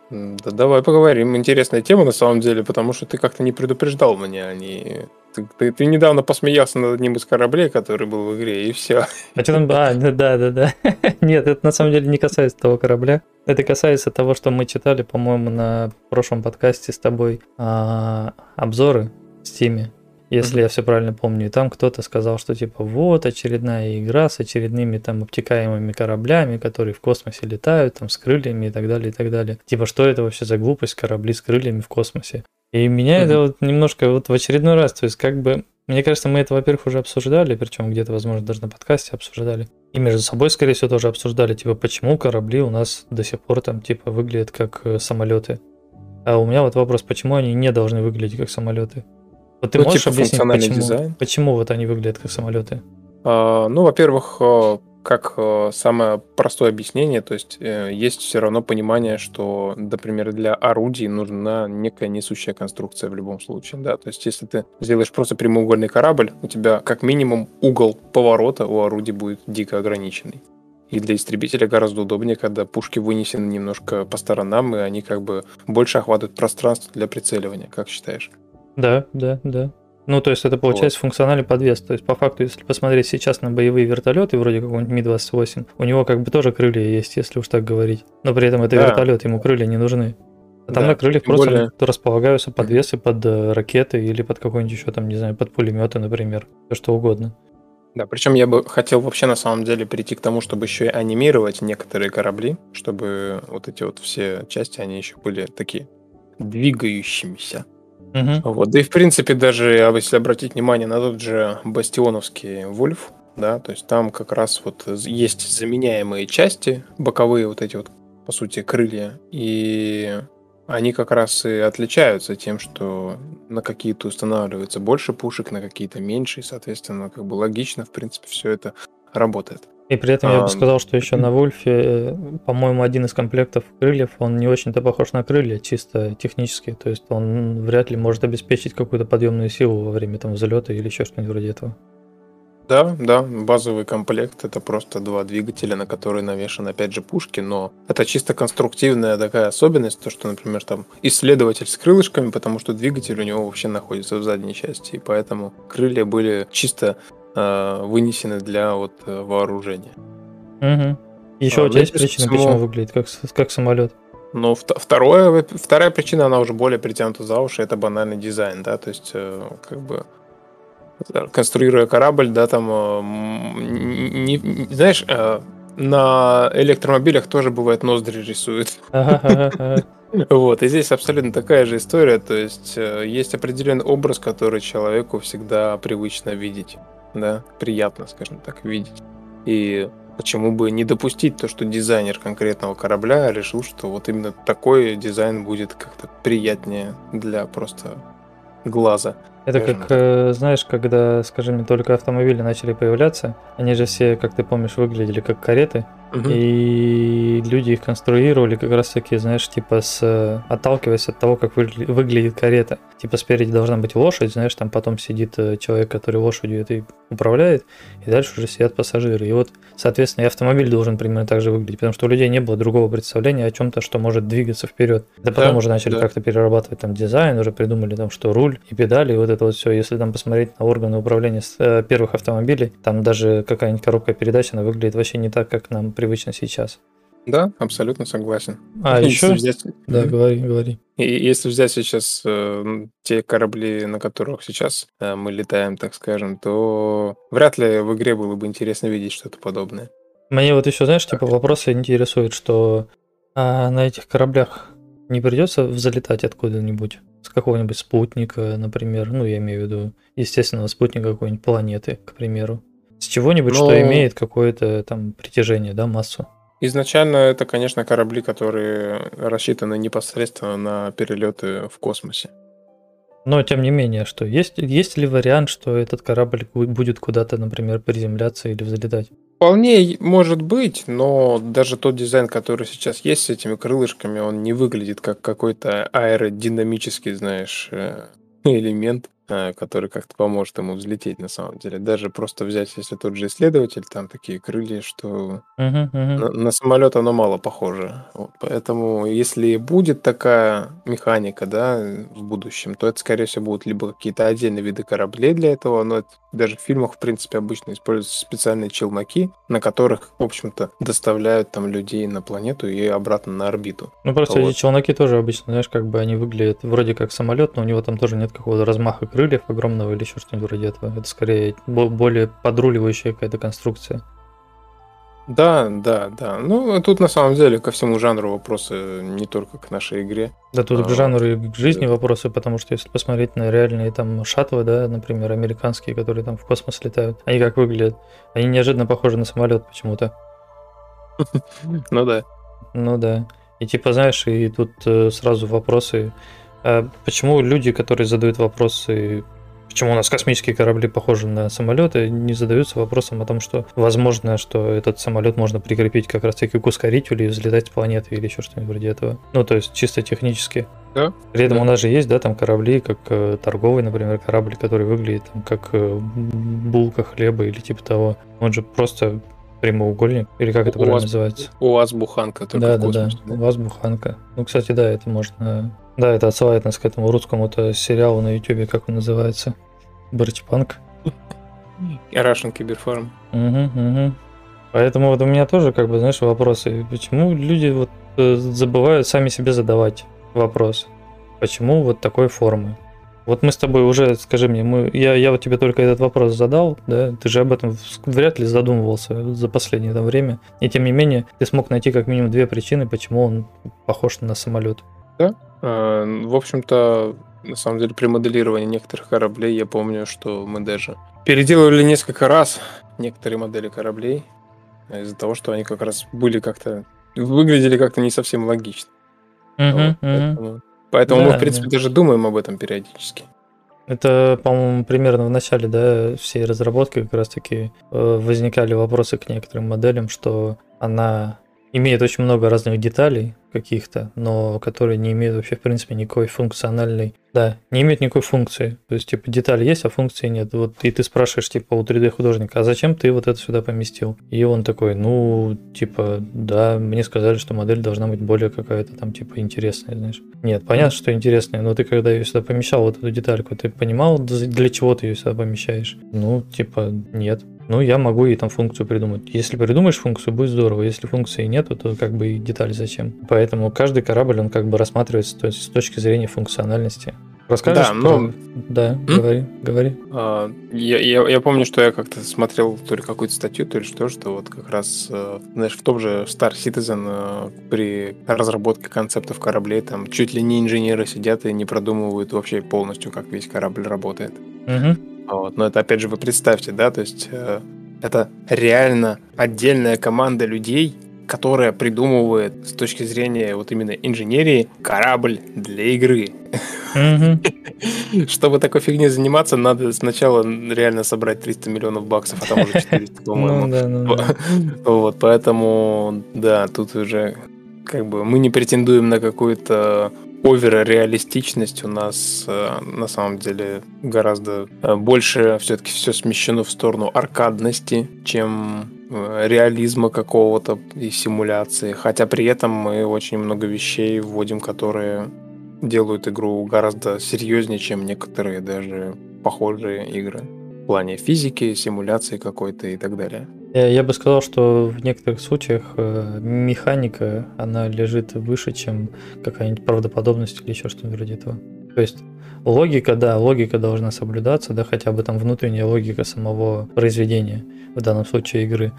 Да давай поговорим. Интересная тема на самом деле, потому что ты как-то не предупреждал меня. Они... Ты, ты- ты недавно посмеялся над одним из кораблей, который был в игре, и все. А что там? А, да, да, да, да. Нет, это на самом деле не касается того корабля. Это касается того, что мы читали, по-моему, на прошлом подкасте с тобой а, обзоры в Steam, если Мгм. я все правильно помню. И там кто-то сказал, что типа вот очередная игра с очередными там обтекаемыми кораблями, которые в космосе летают, там с крыльями и так далее, и так далее. Типа, что это вообще за глупость, корабли с крыльями в космосе? И меня это Мгм. вот немножко вот в очередной раз, то есть как бы, мне кажется, мы это, во-первых, уже обсуждали, причем где-то, возможно, даже на подкасте обсуждали. И между собой, скорее всего, тоже обсуждали, типа, почему корабли у нас до сих пор там, типа, выглядят как э, самолеты. А у меня вот вопрос, почему они не должны выглядеть как самолеты? Вот ты Ну, можешь типа объяснить, почему, дизайн. почему вот они выглядят как самолеты? А, Ну, во-первых, э, как э, самое простое объяснение, то есть э, есть все равно понимание, что, например, для орудий нужна некая несущая конструкция в любом случае, да, то есть если ты сделаешь просто прямоугольный корабль, у тебя как минимум угол поворота у орудий будет дико ограниченный. И для истребителя гораздо удобнее, когда пушки вынесены немножко по сторонам, и они как бы больше охватывают пространство для прицеливания, как считаешь? Да, да, да. Ну, то есть это получается функциональный подвес. То есть, по факту, если посмотреть сейчас на боевые вертолеты, вроде какого-нибудь Ми-28, у него как бы тоже крылья есть, если уж так говорить. Но при этом это Да. вертолет, ему крылья не нужны. А там Да, на крыльях просто более- располагаются подвесы под э, ракеты или под какой-нибудь еще там, не знаю, под пулеметы, например. Все что угодно. Да, причем я бы хотел вообще на самом деле перейти к тому, чтобы еще и анимировать некоторые корабли, чтобы вот эти вот все части, они еще были такие двигающимися. Мгм. Вот, да и в принципе даже, а если обратить внимание на тот же бастионовский Вольф, да, то есть там как раз вот есть заменяемые части, боковые вот эти вот, по сути, крылья, и они как раз и отличаются тем, что на какие-то устанавливается больше пушек, на какие-то меньше, и, соответственно, как бы логично, в принципе, все это работает. И при этом я А, бы сказал, что еще на Вольфе, э, по-моему, один из комплектов крыльев, он не очень-то похож на крылья, чисто технически. То есть он вряд ли может обеспечить какую-то подъемную силу во время там взлета или еще что-нибудь вроде этого. Да, да, базовый комплект это просто два двигателя, на которые навешаны опять же пушки, но это чисто конструктивная такая особенность, то что, например, там исследователь с крылышками, потому что двигатель у него вообще находится в задней части, и поэтому крылья были чисто вынесены для вот э, вооружения. Угу. Еще А, у ну тебя есть причина, всему- почему выглядит как, как самолет? Но вт- второе, вторая причина, она уже более притянута за уши, это банальный дизайн, да, то есть э, как бы э, конструируя корабль, да, там, э, не- не- знаешь, э, на электромобилях тоже бывает ноздри рисуют. Вот, и здесь абсолютно такая же история, то есть э, есть определенный образ, который человеку всегда привычно видеть, да, приятно, скажем так, видеть. И почему бы не допустить то, что дизайнер конкретного корабля решил, что вот именно такой дизайн будет как-то приятнее для просто глаза. Это как, э, знаешь, когда, скажем, только автомобили начали появляться, они же все, как ты помнишь, выглядели как кареты, Мгм. и люди их конструировали как раз таки, знаешь, типа с отталкиваясь от того, как выгля- выглядит карета. Типа спереди должна быть лошадь, знаешь, там потом сидит э, человек, который лошадью этой управляет, и дальше уже сидят пассажиры. И вот, соответственно, и автомобиль должен примерно так же выглядеть, потому что у людей не было другого представления о чем-то, что может двигаться вперед. Это потом Да, уже начали да. как-то перерабатывать там дизайн, уже придумали там, что руль и педали, и вот это вот все. Если там посмотреть на органы управления э, первых автомобилей, там даже какая-нибудь коробка передач, она выглядит вообще не так, как нам привычно сейчас. Да, абсолютно согласен. А Если еще... взять- Да, говори, говори. И если взять сейчас э, те корабли, на которых сейчас э, мы летаем, так скажем, то вряд ли в игре было бы интересно видеть что-то подобное. Мне вот еще, знаешь, типа вопросы интересуют, что а, на этих кораблях не придется взлетать откуда-нибудь? С какого-нибудь спутника, например, ну, я имею в виду, естественного спутника какой-нибудь планеты, к примеру. С чего-нибудь, что Ну- имеет какое-то там притяжение, да, массу. Изначально это, конечно, корабли, которые рассчитаны непосредственно на перелеты в космосе. Но тем не менее, что есть, есть ли вариант, что этот корабль бу- будет куда-то, например, приземляться или взлетать? Вполне может быть, но даже тот дизайн, который сейчас есть с этими крылышками, он не выглядит как какой-то аэродинамический, знаешь, э, элемент, который как-то поможет ему взлететь на самом деле. Даже просто взять, если тот же исследователь, там такие крылья, что Мгм, мгм. на, на самолет оно мало похоже. Вот, поэтому, если будет такая механика, да, в будущем, то это, скорее всего, будут либо какие-то отдельные виды кораблей для этого, но это даже в фильмах, в принципе, обычно используются специальные челноки, на которых, в общем-то, доставляют там людей на планету и обратно на орбиту. Ну, просто Вот. эти челноки тоже обычно, знаешь, как бы они выглядят вроде как самолет, но у него там тоже нет какого-то размаха крыльев огромного или еще что-нибудь вроде этого. Это скорее бо- более подруливающая какая-то конструкция. Да, да, да. Ну, тут на самом деле ко всему жанру вопросы не только к нашей игре. Да тут к А, жанру и к жизни да. вопросы, потому что если посмотреть на реальные там шаттлы, да, например, американские, которые там в космос летают, они как выглядят? Они неожиданно похожи на самолет почему-то. Ну да. Ну да. И типа, знаешь, и тут э, сразу вопросы. А почему люди, которые задают вопросы, почему у нас космические корабли похожи на самолеты, не задаются вопросом о том, что возможно, что этот самолет можно прикрепить как раз таки к ускорителю и взлетать с планеты или еще что-нибудь вроде этого. Ну, то есть чисто технически. Да, При этом да. у нас же есть, да, там корабли, как э, торговый, например, корабль, который выглядит там как э, булка хлеба или типа того. Он же просто прямоугольник, или как это У правильно вас- называется? У вас буханка только Да, да, да. космосе. У вас буханка. Ну, кстати, да, это можно. Да, это отсылает нас к этому русскому-то сериалу на Ютубе, как он называется. Барчпанк. Russian Киберфарм. Угу, угу. Поэтому вот у меня тоже, как бы, знаешь, вопросы. Почему люди вот э, забывают сами себе задавать вопрос? Почему вот такой формы? Вот мы с тобой уже, скажи мне, мы, я, я вот тебе только этот вопрос задал, да, ты же об этом вряд ли задумывался за последнее там время, и тем не менее ты смог найти как минимум две причины, почему он похож на самолет. А, В общем-то, на самом деле, при моделировании некоторых кораблей я помню, что мы даже переделывали несколько раз некоторые модели кораблей из-за того, что они как раз были как-то выглядели как-то не совсем логично. Вот, поэтому поэтому мы, Да, в принципе, да. даже думаем об этом периодически. Это, по-моему, примерно в начале, да, всей разработки как раз-таки э, возникали вопросы к некоторым моделям, что она имеет очень много разных деталей каких-то, но которые не имеют вообще, в принципе, никакой функциональной... Да, не имеют никакой функции. То есть, типа, деталь есть, а функции нет. Вот и ты спрашиваешь, типа, у 3D-художника, а зачем ты вот это сюда поместил? И он такой, ну, типа, да, мне сказали, что модель должна быть более какая-то там, типа, интересная, знаешь. Нет, понятно, что интересная, но ты когда ее сюда помещал, вот эту детальку, ты понимал, для чего ты ее сюда помещаешь? Ну, типа, нет. Ну, я могу ей там функцию придумать. Если придумаешь функцию, будет здорово. Если функции нету, то как бы и деталь зачем. Поэтому каждый корабль, он как бы рассматривается то есть, с точки зрения функциональности. Расскажешь? Да, но- про- Да, говори, говори. А, Я, я, я помню, что я как-то смотрел то ли какую-то статью, то ли что, что вот как раз, э, знаешь, в том же Star Citizen э, при разработке концептов кораблей там чуть ли не инженеры сидят и не продумывают вообще полностью, как весь корабль работает. Мгм. Вот. Но это опять же вы представьте, да, то есть э, это реально отдельная команда людей, которая придумывает с точки зрения вот именно инженерии корабль для игры. Чтобы такой фигней заниматься, надо сначала реально собрать 300 миллионов баксов, а там уже 400, Ну по-моему. ну да. Вот, поэтому, да, тут уже как бы мы не претендуем на какую-то овер-реалистичность. У нас э, на самом деле гораздо э, больше все-таки все смещено в сторону аркадности, чем реализма какого-то и симуляции. Хотя при этом мы очень много вещей вводим, которые делают игру гораздо серьезнее, чем некоторые даже похожие игры. В плане физики, симуляции какой-то и так далее. Я, я бы сказал, что в некоторых случаях э, механика, она лежит выше, чем какая-нибудь правдоподобность или еще что-нибудь вроде этого. То есть логика, да, логика должна соблюдаться, да, хотя бы там внутренняя логика самого произведения, в данном случае игры.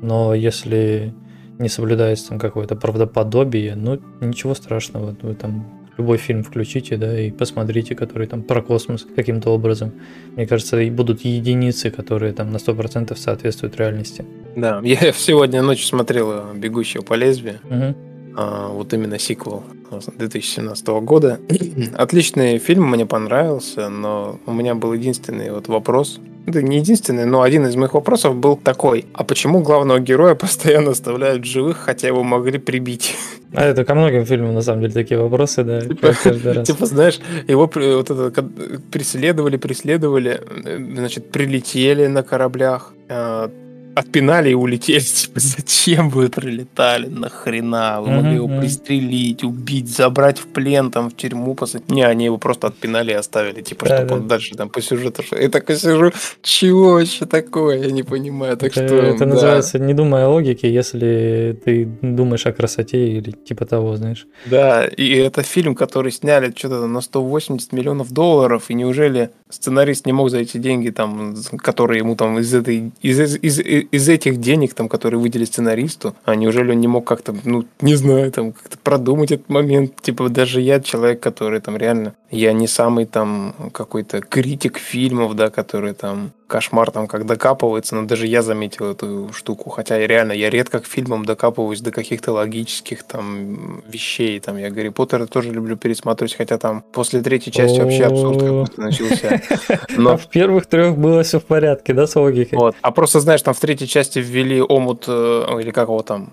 Но если не соблюдается там какое-то правдоподобие, ну, ничего страшного, вы там любой фильм включите, да, и посмотрите, который там про космос каким-то образом. Мне кажется, и будут единицы, которые там на 100% соответствуют реальности. Да, я сегодня ночью смотрел «Бегущего по лезвию». Мгм. А, вот именно сиквел 2017 года. Отличный фильм, мне понравился, но у меня был единственный вот вопрос. Это не единственный, но один из моих вопросов был такой. А почему главного героя постоянно оставляют живых, хотя его могли прибить? А это ко многим фильмам, на самом деле, такие вопросы, да, Типа, каждый раз. Типа, знаешь, его вот это, ка- преследовали, преследовали, э, значит, прилетели на кораблях, э, отпинали и улетели. Типа, зачем вы прилетали? Нахрена? Вы могли его пристрелить, убить, забрать в плен, там, в тюрьму посадить. Не, они его просто отпинали и оставили, типа, Да, чтобы да. он дальше там по сюжету. Я такой сижу, чего вообще такое? Я не понимаю. Так это, что, это да. называется не думая о логике, если ты думаешь о красоте или типа того, знаешь. Да, и это фильм, который сняли что-то на 180 миллионов долларов, и неужели сценарист не мог за эти деньги, там, которые ему там из, этой, из, из, из, из этих денег, там, которые выделили сценаристу, а неужели он не мог как-то, ну, не знаю, там, как-то продумать этот момент, типа, даже я человек, который там реально, я не самый там какой-то критик фильмов, да, который там кошмар там как докапывается, но даже я заметил эту штуку, хотя реально, я редко к фильмам докапываюсь до каких-то логических там вещей, там я Гарри Поттера тоже люблю пересматривать, хотя там после третьей части вообще абсурд какой-то начался. А Но в первых трех было все в порядке, да, с логикой? вот. А просто, знаешь, там в третьей части ввели омут, э, или как его там,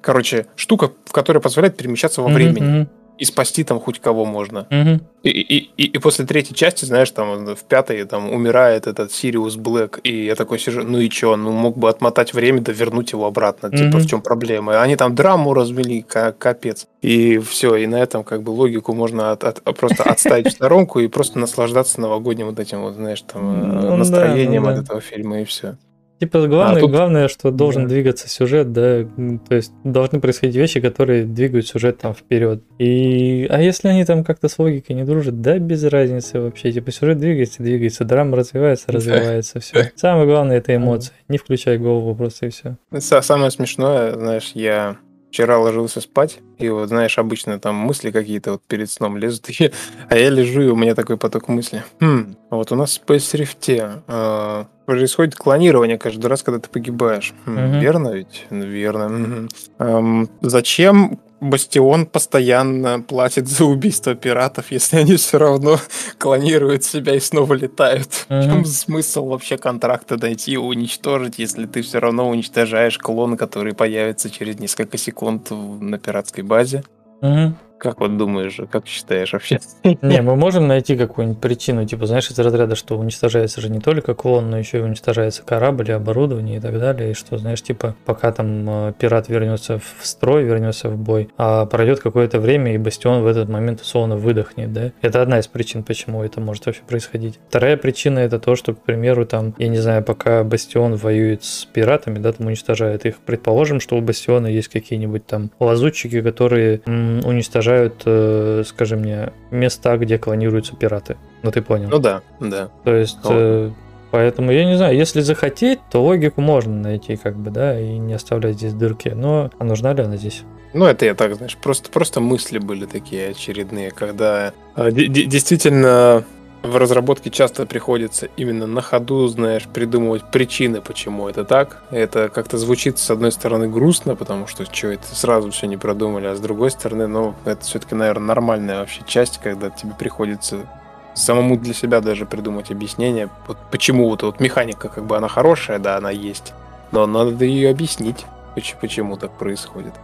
короче, штука, в которая позволяет перемещаться во времени и спасти там хоть кого можно. мгм. И, и, и, и после третьей части, знаешь, там в пятой там умирает этот Сириус Блэк, и я такой сижу, ну и чё, ну мог бы отмотать время, да вернуть его обратно, типа Мгм. в чем проблема? Они там драму развели, ка- капец. И все, и на этом как бы логику можно от- от- просто отставить в сторонку и просто наслаждаться новогодним вот этим вот, знаешь, там э, Ну да, настроением ну от этого фильма и все. Типа главное, А тут- главное, что должен Да. двигаться сюжет, да, то есть должны происходить вещи, которые двигают сюжет там вперед. И а если они там как-то с логикой не дружат, да, без разницы вообще. Типа сюжет двигается, двигается, драма развивается, развивается, все. Самое главное это эмоции. Не включай голову просто и все. Са- Самое смешное, знаешь, я вчера ложился спать, и вот, знаешь, обычно там мысли какие-то вот перед сном лезут, и- а я лежу, и у меня такой поток мысли. Хм, вот у нас в Space Rift э, происходит клонирование каждый раз, когда ты погибаешь. Хм, Мгм. Верно ведь? Верно. мгм. Эм, зачем Бастион постоянно платит за убийство пиратов, если они все равно клонируют себя и снова летают? В Мгм. чем смысл вообще контракта найти и уничтожить, если ты все равно уничтожаешь клон, который появится через несколько секунд в- на пиратской базе? Мгм. Как вот думаешь, как считаешь вообще? Не, мы можем найти какую-нибудь причину, типа, знаешь, из разряда, что уничтожается же не только клон, но еще и уничтожается корабль, и оборудование и так далее, и что, знаешь, типа, пока там э, пират вернется в строй, вернется в бой, а пройдет какое-то время, и Бастион в этот момент условно выдохнет, да? Это одна из причин, почему это может вообще происходить. Вторая причина это то, что, к примеру, там, я не знаю, пока Бастион воюет с пиратами, да, там уничтожает их, предположим, что у Бастиона есть какие-нибудь там лазутчики, которые м, уничтожают, э, скажи мне, места, где клонируются пираты. Ну ты понял. Ну да, да. То есть, э, поэтому я не знаю, если захотеть, то логику можно найти, как бы, да, и не оставлять здесь дырки. Но а нужна ли она здесь? Ну, это я так, знаешь, просто, просто мысли были такие очередные, когда э, де- де- действительно в разработке часто приходится именно на ходу, знаешь, придумывать причины, почему это так. Это как-то звучит, с одной стороны, грустно, потому что что это сразу все не продумали, а с другой стороны, ну, это все-таки, наверное, нормальная вообще часть, когда тебе приходится самому для себя даже придумать объяснение, вот почему вот, вот механика, как бы она хорошая, да, она есть, но надо ее объяснить, поч- почему так происходит.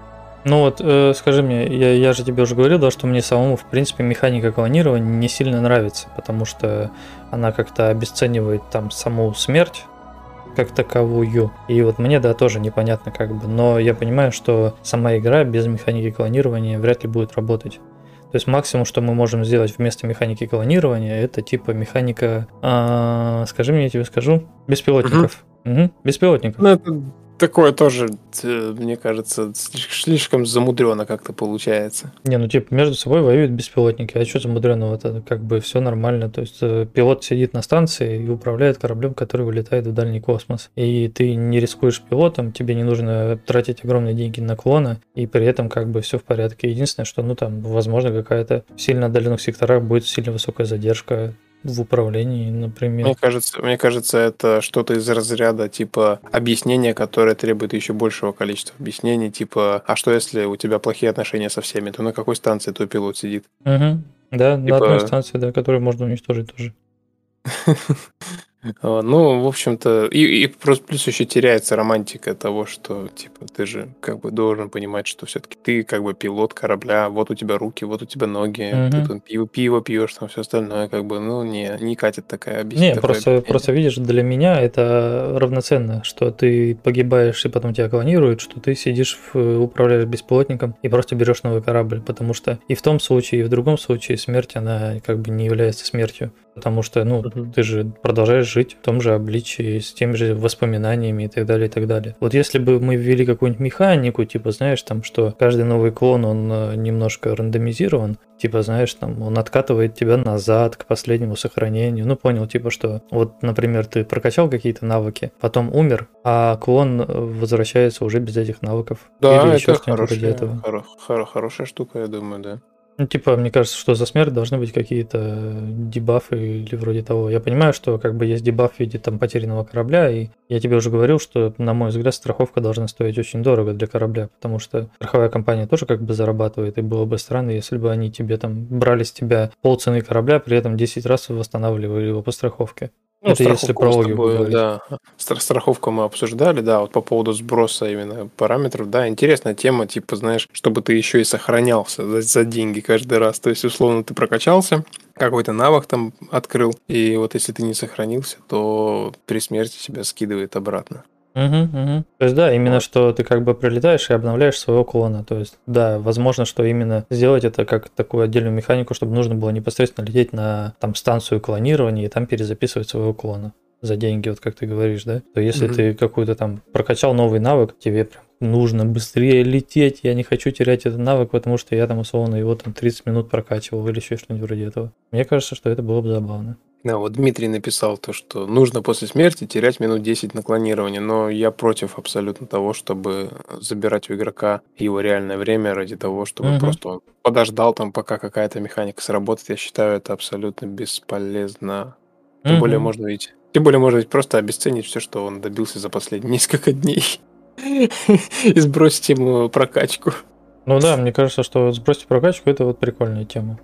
Ну вот, э, скажи мне, я, я же тебе уже говорил, да, что мне самому, в принципе, механика клонирования не сильно нравится, потому что она как-то обесценивает там саму смерть как таковую. И вот мне, да, тоже непонятно как бы. Но я понимаю, что сама игра без механики клонирования вряд ли будет работать. То есть максимум, что мы можем сделать вместо механики клонирования, это типа механика, а, скажи мне, я тебе скажу, беспилотников. Мгм, беспилотников. Ну, это такое тоже, э, мне кажется, слиш- слишком замудрено как-то получается. Не, ну типа между собой воюют беспилотники, а что замудреного? Это как бы все нормально. То есть э, пилот сидит на станции и управляет кораблем, который вылетает в дальний космос. И ты не рискуешь пилотом, тебе не нужно тратить огромные деньги на клона, и при этом как бы все в порядке. Единственное, что ну там, возможно, какая-то сильно отдаленных секторах будет сильно высокая задержка в управлении, например. Мне кажется, мне кажется, это что-то из разряда типа объяснения, которое требует еще большего количества объяснений, типа, а что если у тебя плохие отношения со всеми, то на какой станции твой пилот сидит? Мгм. Да, на Типа- одной станции, да, которую можно уничтожить тоже. Ну, в общем-то, и, и просто плюс еще теряется романтика того, что, типа, ты же как бы должен понимать, что все-таки ты как бы пилот корабля, вот у тебя руки, вот у тебя ноги, ты Мгм. там пиво, пиво пьешь, там все остальное, как бы, ну, не, не катит такая объяс- Не, такое просто, объяснение. просто видишь, для меня это равноценно, что ты погибаешь и потом тебя клонируют, что ты сидишь, в- управляешь беспилотником и просто берешь новый корабль, потому что и в том случае, и в другом случае смерть, она как бы не является смертью, потому что, ну, ты же продолжаешь жить в том же обличии, с теми же воспоминаниями и так далее, и так далее. Вот если бы мы ввели какую-нибудь механику, типа, знаешь, там, что каждый новый клон, он э, немножко рандомизирован, типа, знаешь, там, он откатывает тебя назад к последнему сохранению. Ну, понял, типа, что вот, например, ты прокачал какие-то навыки, потом умер, а клон возвращается уже без этих навыков. Да, Или это хорошая, этого. хоро- хоро- хорошая штука, я думаю, да. Ну, типа, мне кажется, что за смерть должны быть какие-то дебафы или вроде того. Я понимаю, что как бы есть дебаф в виде там потерянного корабля, и я тебе уже говорил, что, на мой взгляд, страховка должна стоить очень дорого для корабля, потому что страховая компания тоже как бы зарабатывает, и было бы странно, если бы они тебе там брали с тебя полцены корабля, при этом 10 раз восстанавливали его по страховке. Ну, Это если про логику да. Стра- Страховку мы обсуждали, да, вот по поводу сброса именно параметров, да, интересная тема, типа, знаешь, чтобы ты еще и сохранялся за, за деньги каждый раз. То есть, условно, ты прокачался, какой-то навык там открыл, и вот если ты не сохранился, то при смерти тебя скидывает обратно. Мгм, мгм. То есть, да, именно Вот. что ты как бы прилетаешь и обновляешь своего клона. То есть, да, возможно, что именно сделать это как такую отдельную механику, чтобы нужно было непосредственно лететь на там станцию клонирования и там перезаписывать своего клона за деньги, вот как ты говоришь, да? То если Мгм. ты какую-то там прокачал новый навык, тебе прям нужно быстрее лететь, я не хочу терять этот навык, потому что я там условно его там 30 минут прокачивал или еще что-нибудь вроде этого. Мне кажется, что это было бы забавно. Да, вот Дмитрий написал то, что нужно после смерти терять минут 10 на клонирование, но я против абсолютно того, чтобы забирать у игрока его реальное время ради того, чтобы Мгм. просто он подождал там, пока какая-то механика сработает. Я считаю это абсолютно бесполезно. Тем более Мгм. можно ведь... Тем более можно ведь просто обесценить все, что он добился за последние несколько дней. И сбросить ему прокачку. Ну да, мне кажется, что сбросить прокачку это вот прикольная тема.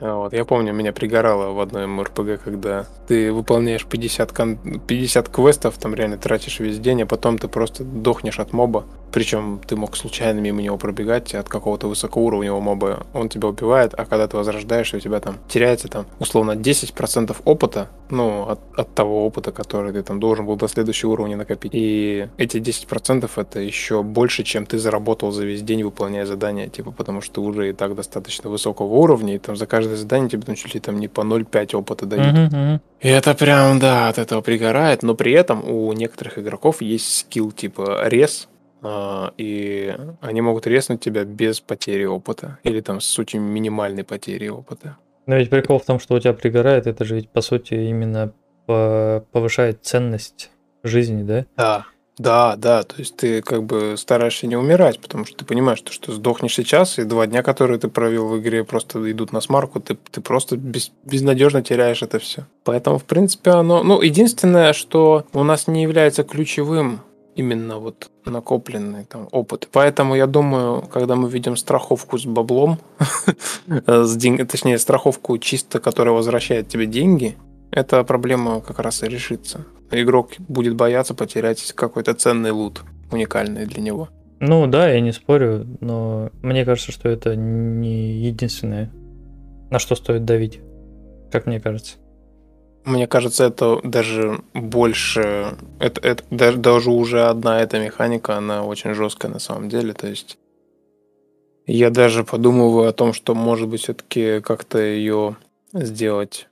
А Вот, я помню, меня пригорало в одной РПГ, когда ты выполняешь 50, кон- 50 квестов, там реально тратишь весь день, а потом ты просто дохнешь от моба. Причем ты мог случайно мимо него пробегать от какого-то высокоуровневого моба. Он тебя убивает, а когда ты возрождаешься, у тебя там теряется там условно 10% опыта, ну, от, от того опыта, который ты там должен был до следующего уровня накопить. И эти 10% это еще больше, чем ты заработал за весь день, выполняя задания, типа, потому что ты уже и так достаточно высокого уровня, и там за каждое задание тебе там чуть ли там не по 0,5 опыта дают. Мгм, мгм. И это прям, да, от этого пригорает, но при этом у некоторых игроков есть скилл типа рез, а, и они могут резнуть тебя без потери опыта, или там с очень минимальной потерей опыта. Но ведь прикол в том, что у тебя пригорает, это же ведь по сути именно по- повышает ценность жизни, да? Да. Да, да, то есть ты как бы стараешься не умирать, потому что ты понимаешь, что, что сдохнешь сейчас, и два дня, которые ты провел в игре, просто идут на смарку, ты, ты просто без- безнадежно теряешь это все. Поэтому, в принципе, оно... Ну, единственное, что у нас не является ключевым именно вот накопленный там опыт. Поэтому я думаю, когда мы видим страховку с баблом, с день- точнее страховку чисто, которая возвращает тебе деньги, эта проблема как раз и решится. Игрок будет бояться потерять какой-то ценный лут, уникальный для него. Ну да, я не спорю, но мне кажется, что это не единственное, на что стоит давить, как мне кажется. Мне кажется, это даже больше, это, это даже, даже уже одна эта механика, она очень жесткая на самом деле. То есть я даже подумываю о том, что может быть все-таки как-то ее сделать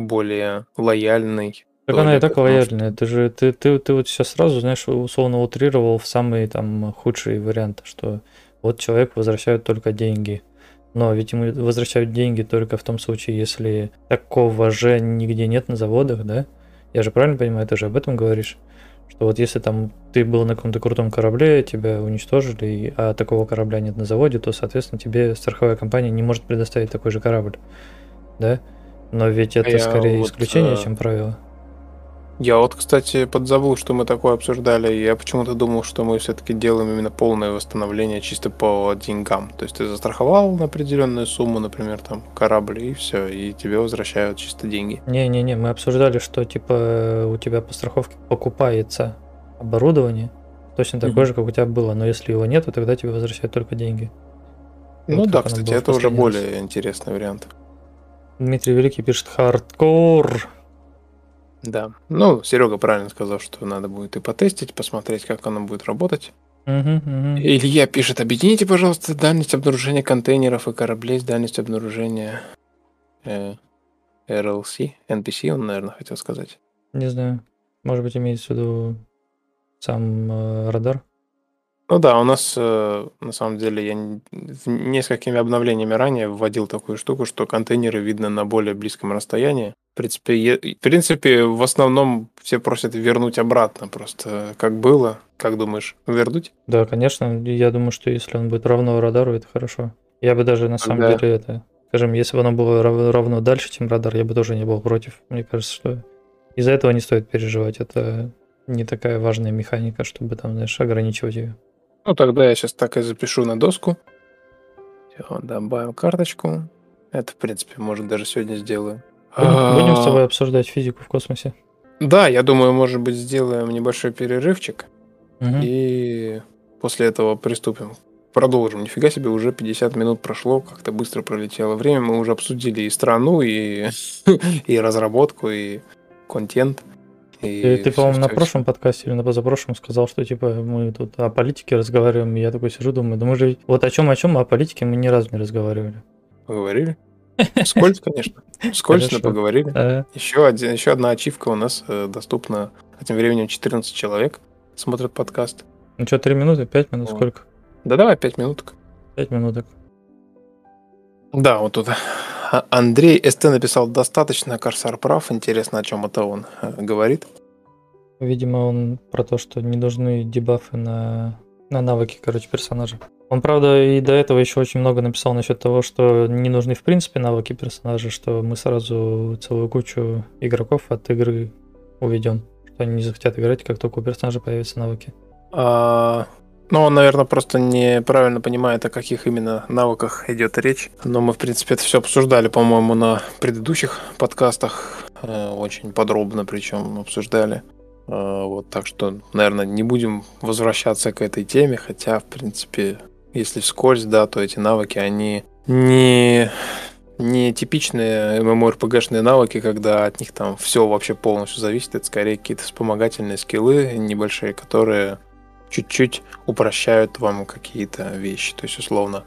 более лояльной. Так она и так потому что- лояльная. Ты же ты, ты, ты вот сейчас сразу, знаешь, условно утрировал в самый там худший вариант, что вот человек возвращают только деньги. Но ведь ему возвращают деньги только в том случае, если такого же нигде нет на заводах, да? Я же правильно понимаю, ты же об этом говоришь? Что вот если там ты был на каком-то крутом корабле, тебя уничтожили, а такого корабля нет на заводе, то, соответственно, тебе страховая компания не может предоставить такой же корабль. Да? Но ведь это я скорее вот, исключение, э, чем правило. Я вот, кстати, подзабыл, что мы такое обсуждали. Я почему-то думал, что мы все-таки делаем именно полное восстановление чисто по деньгам. То есть ты застраховал на определенную сумму, например, там корабль, и все, и тебе возвращают чисто деньги. Не-не-не, мы обсуждали, что типа у тебя по страховке покупается оборудование, точно такое Мгм. же, как у тебя было, но если его нету, тогда тебе возвращают только деньги. Ну Вот да, кстати, это уже раз. более интересный вариант. Дмитрий Великий пишет хардкор. Да. Ну, Серега правильно сказал, что надо будет и потестить, посмотреть, как оно будет работать. Мгм, мгм. Илья пишет, объедините, пожалуйста, дальность обнаружения контейнеров и кораблей с дальностью обнаружения э, RLC, NPC, он, наверное, хотел сказать. Не знаю. Может быть, имеется в виду сам э, радар? Ну да, у нас э, на самом деле я н- в несколькими обновлениями ранее вводил такую штуку, что контейнеры видно на более близком расстоянии. В принципе, е- в принципе, в основном все просят вернуть обратно, просто как было. Как думаешь, вернуть? Да, конечно. Я думаю, что если он будет равно радару, это хорошо. Я бы даже на самом Тогда- деле это, скажем, если бы оно было рав- равно дальше, чем радар, я бы тоже не был против. Мне кажется, что из-за этого не стоит переживать. Это не такая важная механика, чтобы там, знаешь, ограничивать ее. Ну, тогда я сейчас так и запишу на доску. Всё, добавим карточку. Это, в принципе, может, даже сегодня сделаю. Будем, с А, тобой обсуждать физику в космосе. Да, я думаю, может быть, сделаем небольшой перерывчик. И после этого приступим. Продолжим. Нифига себе, уже 50 минут прошло, как-то быстро пролетело время. Мы уже обсудили и страну, и, и разработку, и контент. И Ты, по-моему, на прошлом подкасте или на позапрошлом сказал, что типа мы тут о политике разговариваем, и я такой сижу, думаю, да мы же вот о чем о чем, о политике мы ни разу не разговаривали. Поговорили? Скользь, конечно. Хорошо. поговорили. А, Еще, один, еще одна ачивка у нас э, доступна. Этим временем 14 человек смотрят подкаст. ну что, три минуты, пять минут, Вот. сколько? Да давай 5 минуток. Пять минуток. Да, вот тут Андрей СТ написал достаточно, Корсар прав. Интересно, о чем это он э, говорит. Видимо, он про то, что не нужны дебафы на, на навыки, короче, персонажа. Он, правда, и до этого еще очень много написал насчет того, что не нужны в принципе навыки персонажа, что мы сразу целую кучу игроков от игры уведем. Что они не захотят играть, как только у персонажа появятся навыки. А, ну, он, наверное, просто неправильно понимает, о каких именно навыках идет речь. Но мы, в принципе, это все обсуждали, по-моему, на предыдущих подкастах. э, Очень подробно, причем обсуждали. Э, Вот, так что, наверное, не будем возвращаться к этой теме, хотя, в принципе, если вскользь, да, то эти навыки, они не, не типичные MMORPG-шные навыки, когда от них там все вообще полностью зависит. Это скорее какие-то вспомогательные скиллы небольшие, которые чуть-чуть упрощают вам какие-то вещи. То есть, условно,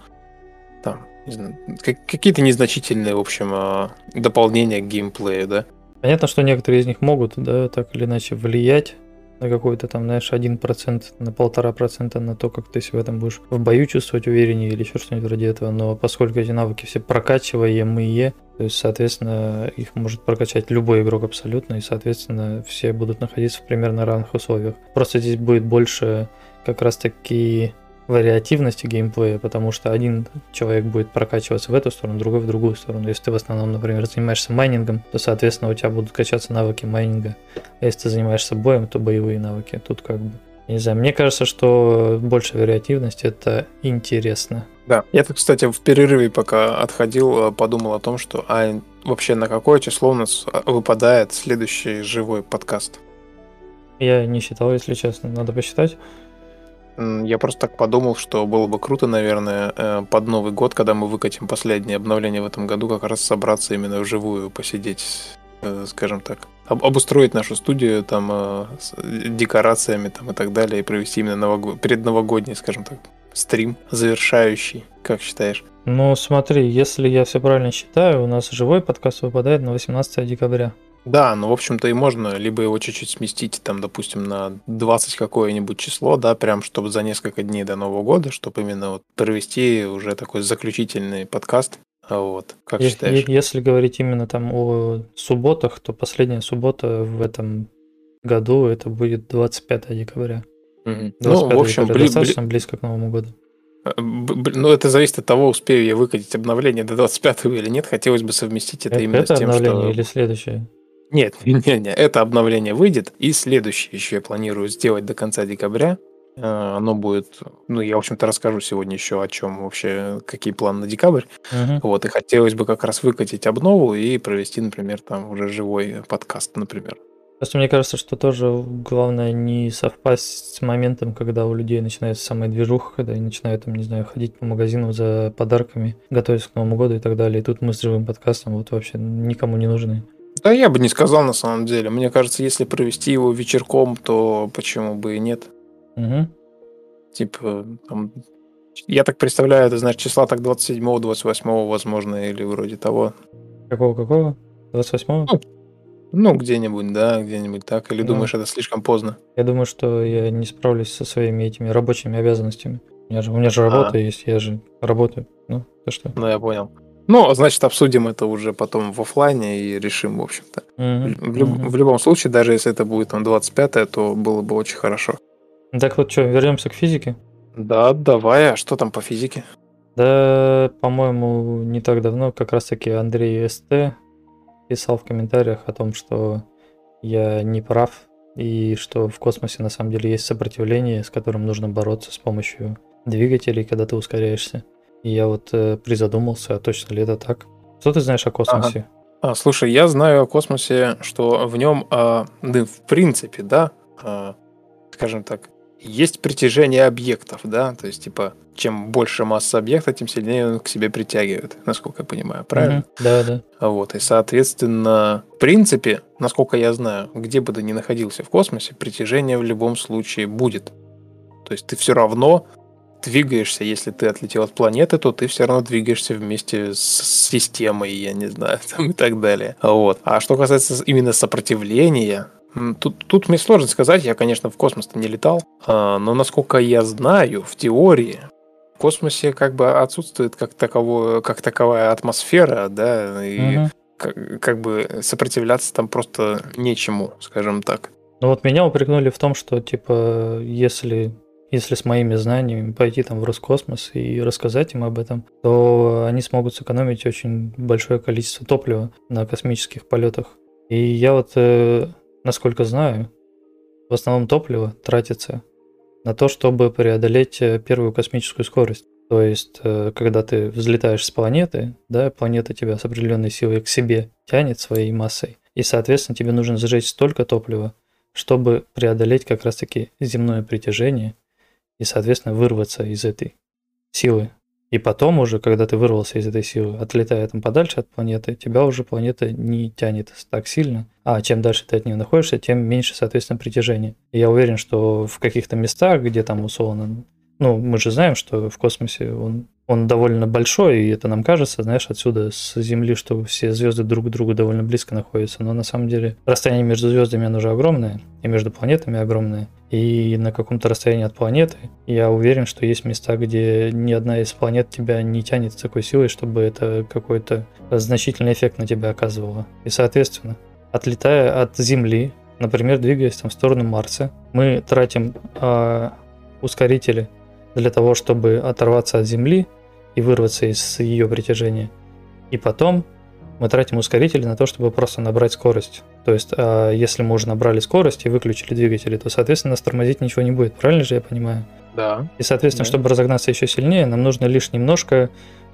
там, не знаю, как- какие-то незначительные, в общем, а, дополнения к геймплею, да. Понятно, что некоторые из них могут, да, так или иначе влиять на какой-то там, знаешь, 1%, на полтора процента на то, как ты себя там будешь в бою чувствовать увереннее или еще что-нибудь вроде этого. Но поскольку эти навыки все прокачиваемые, то есть, соответственно, их может прокачать любой игрок абсолютно, и, соответственно, все будут находиться в примерно равных условиях. Просто здесь будет больше как раз-таки вариативности геймплея, потому что один человек будет прокачиваться в эту сторону, другой в другую сторону. Если ты в основном, например, занимаешься майнингом, то, соответственно, у тебя будут качаться навыки майнинга. А если ты занимаешься боем, то боевые навыки. Тут как бы... Не знаю, мне кажется, что больше вариативности это интересно. Да. Я тут, кстати, в перерыве, пока отходил, э, подумал о том, что а вообще на какое число у нас а, выпадает следующий живой подкаст. Я не считал, если честно. Надо посчитать. Я просто так подумал, что было бы круто, наверное, э, под Новый год, когда мы выкатим последнее обновление в этом году, как раз собраться именно вживую, посидеть, э, скажем так, об- обустроить нашу студию там э, с декорациями там и так далее, и провести именно нового... предновогодний, скажем так, стрим завершающий. Как считаешь? Ну, смотри, если я все правильно считаю, у нас живой подкаст выпадает на 18 декабря. Да, ну, в общем-то, и можно либо его чуть-чуть сместить, там, допустим, на 20 какое-нибудь число, да, прям, чтобы за несколько дней до Нового года, чтобы именно вот провести уже такой заключительный подкаст. А Вот, как Е- считаешь? Если говорить именно там о субботах, то последняя суббота в этом году это будет 25 декабря. Мгм. 25 Ну, в общем, декабря бли- достаточно близко к Новому году. бли- б- ну, это зависит от того, успею я выкатить обновление до 25 или нет. Хотелось бы совместить это Это, именно это с тем, обновление что... или следующее? Нет, не, не, это обновление выйдет, и следующее еще я планирую сделать до конца декабря. Э, Оно будет, ну, я, в общем-то, расскажу сегодня еще о чем вообще, какие планы на декабрь. Мгм. Вот, и хотелось бы как раз выкатить обнову и провести, например, там уже живой подкаст, например. Просто мне кажется, что тоже главное не совпасть с моментом, когда у людей начинается самая движуха, когда они начинают, там, не знаю, ходить по магазинам за подарками, готовиться к Новому году и так далее. И тут мы с живым подкастом вот вообще никому не нужны. Да я бы не сказал на самом деле. Мне кажется, если провести его вечерком, то почему бы и нет. Мгм. Типа, там, я так представляю, это, значит, числа так 27 28 возможно, или вроде того. Какого-какого? 28-го? Ну, Ну, где-нибудь, да, где-нибудь так. Или Ну. думаешь, это слишком поздно? Я думаю, что я не справлюсь со своими этими рабочими обязанностями. У меня же, у меня же А. работа есть, я же работаю. Ну, то что? Ну, я понял. Ну, значит, обсудим это уже потом в оффлайне и решим, в общем-то. Мгм, В, люб- мгм. в любом случае, даже если это будет там 25 то было бы очень хорошо. Так вот что, вернемся к физике. Да, давай, а что там по физике? Да, по-моему, не так давно как раз-таки Андрей СТ писал в комментариях о том, что я не прав, и что в космосе на самом деле есть сопротивление, с которым нужно бороться с помощью двигателей, когда ты ускоряешься. И я вот э, призадумался, а точно ли это так? Что ты знаешь о космосе? А, слушай, я знаю о космосе, что в нем, а, да, в принципе, да, а, скажем так, есть притяжение объектов, да, то есть, типа, чем больше масса объекта, тем сильнее он к себе притягивает, насколько я понимаю, правильно? Мгм. Да, да. А Вот, и, соответственно, в принципе, насколько я знаю, где бы ты ни находился в космосе, притяжение в любом случае будет. То есть ты все равно двигаешься, если ты отлетел от планеты, то ты все равно двигаешься вместе с системой, я не знаю, там и так далее. Вот. А что касается именно сопротивления, тут, тут мне сложно сказать, я, конечно, в космос-то не летал, а, но насколько я знаю, в теории, в космосе как бы отсутствует как, таковое, как таковая атмосфера, да, и Мгм. как, как бы сопротивляться там просто нечему, скажем так. Ну вот меня упрекнули в том, что типа если если с моими знаниями пойти там в Роскосмос и рассказать им об этом, то они смогут сэкономить очень большое количество топлива на космических полетах. И я вот, э, насколько знаю, в основном топливо тратится на то, чтобы преодолеть э, первую космическую скорость. То есть, э, когда ты взлетаешь с планеты, да, планета тебя с определенной силой к себе тянет своей массой, и, соответственно, тебе нужно сжечь столько топлива, чтобы преодолеть как раз-таки земное притяжение и, соответственно, вырваться из этой силы. И потом уже, когда ты вырвался из этой силы, отлетая там подальше от планеты, тебя уже планета не тянет так сильно. А чем дальше ты от нее находишься, тем меньше, соответственно, притяжение. И я уверен, что в каких-то местах, где там условно... Ну, мы же знаем, что в космосе он, он довольно большой, и это нам кажется, знаешь, отсюда с Земли, что все звезды друг к другу довольно близко находятся. Но на самом деле расстояние между звездами оно же огромное, и между планетами огромное. И на каком-то расстоянии от планеты я уверен, что есть места, где ни одна из планет тебя не тянет с такой силой, чтобы это какой-то значительный эффект на тебя оказывало. И, соответственно, отлетая от Земли, например, двигаясь там в сторону Марса, мы тратим а, ускорители для того, чтобы оторваться от Земли и вырваться из ее притяжения. И потом мы тратим ускорители на то, чтобы просто набрать скорость. То есть, а, если мы уже набрали скорость и выключили двигатели, то, соответственно, нас тормозить ничего не будет. Правильно же я понимаю? Да. И, соответственно, Да. чтобы разогнаться еще сильнее, нам нужно лишь немножко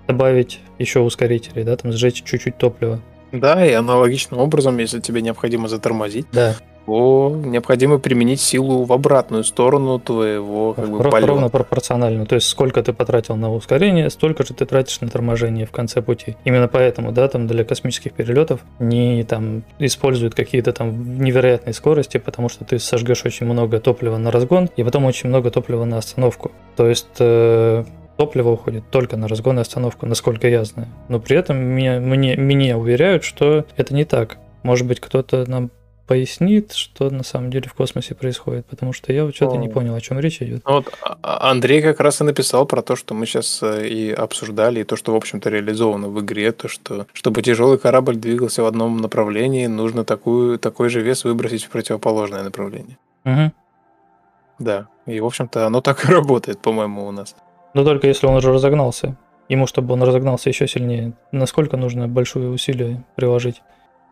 добавить еще ускорителей, да, там сжечь чуть-чуть топлива. Да, и аналогичным образом, если тебе необходимо затормозить, Да, то необходимо применить силу в обратную сторону твоего как бы, полета. ровно пропорционально. То есть, сколько ты потратил на ускорение, столько же ты тратишь на торможение в конце пути. Именно поэтому, да, там для космических перелетов не там используют какие-то там невероятные скорости, потому что ты сожгешь очень много топлива на разгон и потом очень много топлива на остановку. То есть э, топливо уходит только на разгон и остановку, насколько я знаю. Но при этом меня, мне, меня уверяют, что это не так. Может быть, кто-то нам пояснит, что на самом деле в космосе происходит, потому что я вот что-то не понял, о чем речь идет. Ну Вот а- а- Андрей как раз и написал про то, что мы сейчас и обсуждали, и то, что, в общем-то, реализовано в игре, то, что чтобы тяжелый корабль двигался в одном направлении, нужно такую, такой же вес выбросить в противоположное направление. Мгм. Да, и, в общем-то, оно так и работает, по-моему, у нас. Но только если он уже разогнался. Ему, чтобы он разогнался еще сильнее, насколько нужно большое усилие приложить?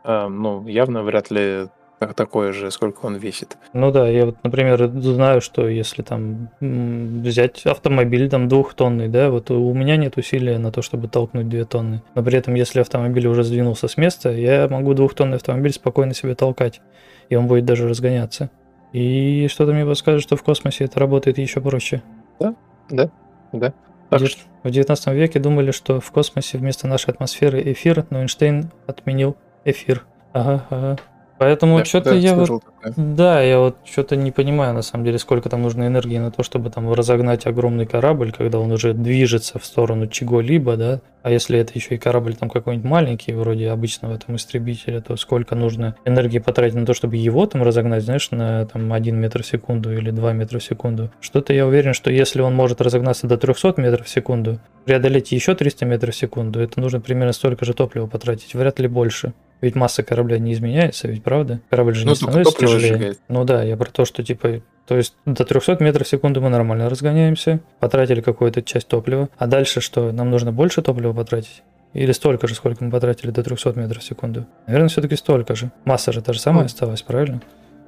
А, ну, явно вряд ли так- такое же, сколько он весит. Ну да, я вот, например, знаю, что если там взять автомобиль там двухтонный, да, вот у меня нет усилия на то, чтобы толкнуть две тонны. Но при этом, если автомобиль уже сдвинулся с места, я могу двухтонный автомобиль спокойно себе толкать, и он будет даже разгоняться. И что-то мне подскажет, что в космосе это работает еще проще. Да? В Так дев- что- В 19 веке думали, что в космосе вместо нашей атмосферы эфир, но Эйнштейн отменил эфир. Ага, ага. Поэтому да, что-то да, я вот такое. да, я вот что-то не понимаю, на самом деле, сколько там нужно энергии на то, чтобы там разогнать огромный корабль, когда он уже движется в сторону чего-либо, да. А если это еще и корабль там какой-нибудь маленький, вроде обычного там истребителя, то сколько нужно энергии потратить на то, чтобы его там разогнать, знаешь, на там 1 метр в секунду или 2 метра в секунду. Что-то я уверен, что если он может разогнаться до 300 метров в секунду, преодолеть еще 300 метров в секунду, это нужно примерно столько же топлива потратить, вряд ли больше. Ведь масса корабля не изменяется, ведь правда? Корабль же Ну, не становится тяжелее. сжигает. Ну да, я про то, что типа, то есть до 300 метров в секунду мы нормально разгоняемся, потратили какую-то часть топлива, а дальше что, нам нужно больше топлива потратить? Или столько же, сколько мы потратили до 300 метров в секунду? Наверное, все-таки столько же. Масса же та же самая Ну, осталась, правильно?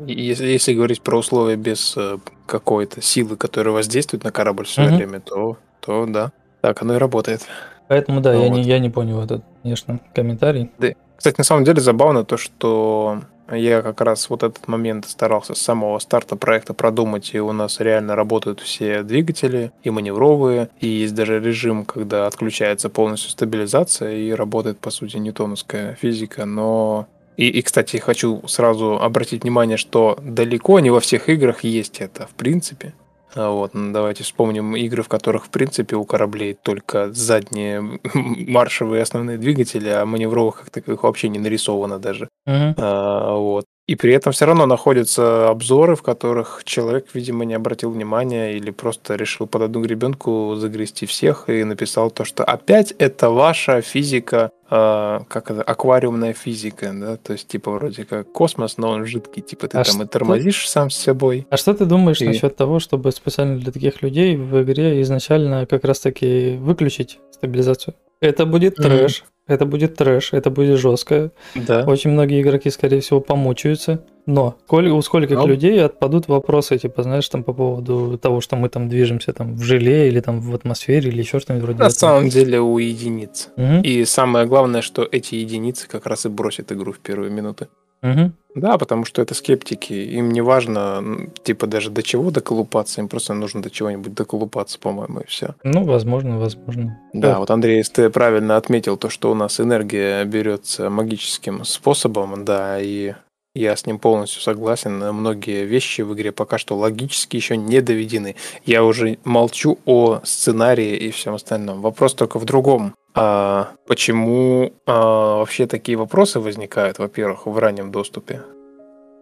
Если, если говорить про условия без э, какой-то силы, которая воздействует на корабль все Мгм. время, то, то да. Так оно и работает. Поэтому да, Ну я, вот. не, я не понял этот, конечно, комментарий. Кстати, на самом деле забавно то, что я как раз вот этот момент старался с самого старта проекта продумать, и у нас реально работают все двигатели, и маневровые, и есть даже режим, когда отключается полностью стабилизация, и работает, по сути, ньютоновская физика, но... И, и, кстати, хочу сразу обратить внимание, что далеко не во всех играх есть это, в принципе. А Вот, ну, давайте вспомним игры, в которых, в принципе, у кораблей только задние маршевые основные двигатели, а маневровых как таковых вообще не нарисовано даже. Мгм. А, вот. И при этом все равно находятся обзоры, в которых человек, видимо, не обратил внимания или просто решил под одну гребенку загрести всех и написал то, что опять это ваша физика, а, как это, аквариумная физика, да, то есть типа вроде как космос, но он жидкий, типа ты А там и что- тормозишь сам с собой. А что ты думаешь И- насчет того, чтобы специально для таких людей в игре изначально как раз-таки выключить стабилизацию? Это будет трэш, это будет трэш, это будет жестко. Да. Очень многие игроки, скорее всего, помучаются. Но у скольких Ну. людей отпадут вопросы, типа, знаешь, там по поводу того, что мы там движемся там в желе или там в атмосфере или еще что-нибудь вроде На этого. самом деле у единиц. Мгм, И самое главное, что эти единицы как раз и бросят игру в первые минуты. Мгм. Да, потому что это скептики. Им не важно, типа, даже до чего доколупаться. Им просто нужно до чего-нибудь доколупаться, по-моему, и все. Ну, возможно, возможно. Да, Как? вот Андрей, ты правильно отметил то, что у нас энергия берется магическим способом, да, и я с ним полностью согласен. Многие вещи в игре пока что логически еще не доведены. Я уже молчу о сценарии и всем остальном. Вопрос только в другом. А почему а, вообще такие вопросы возникают, во-первых, в раннем доступе?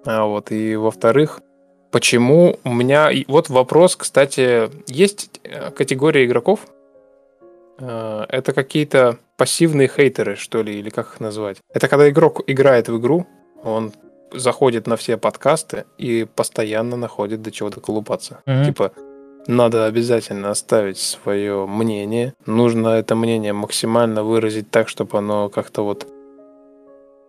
А вот, и во-вторых, почему у меня... Вот вопрос, кстати, есть э, категория игроков, Э, это какие-то пассивные хейтеры, что ли, или как их назвать. Это когда игрок играет в игру, он заходит на все подкасты и постоянно находит до чего доколупаться. Мгм. Типа, надо обязательно оставить свое мнение. Нужно это мнение максимально выразить так, чтобы оно как-то вот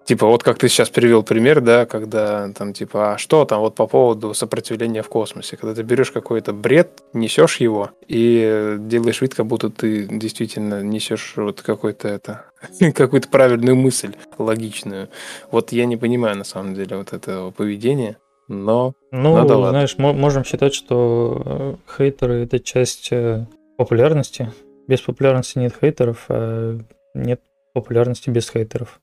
Типа, вот как ты сейчас привел пример, да, когда там, типа, а что там вот по поводу сопротивления в космосе? Когда ты берешь какой-то бред, несешь его и делаешь вид, как будто ты действительно несешь вот какой-то это, какую-то правильную мысль, логичную. Вот я не понимаю, на самом деле, вот этого поведения, но Ну, Ну да ладно. знаешь, мо- можем считать, что э, хейтеры это часть э, популярности. Без популярности нет хейтеров, а нет популярности без хейтеров.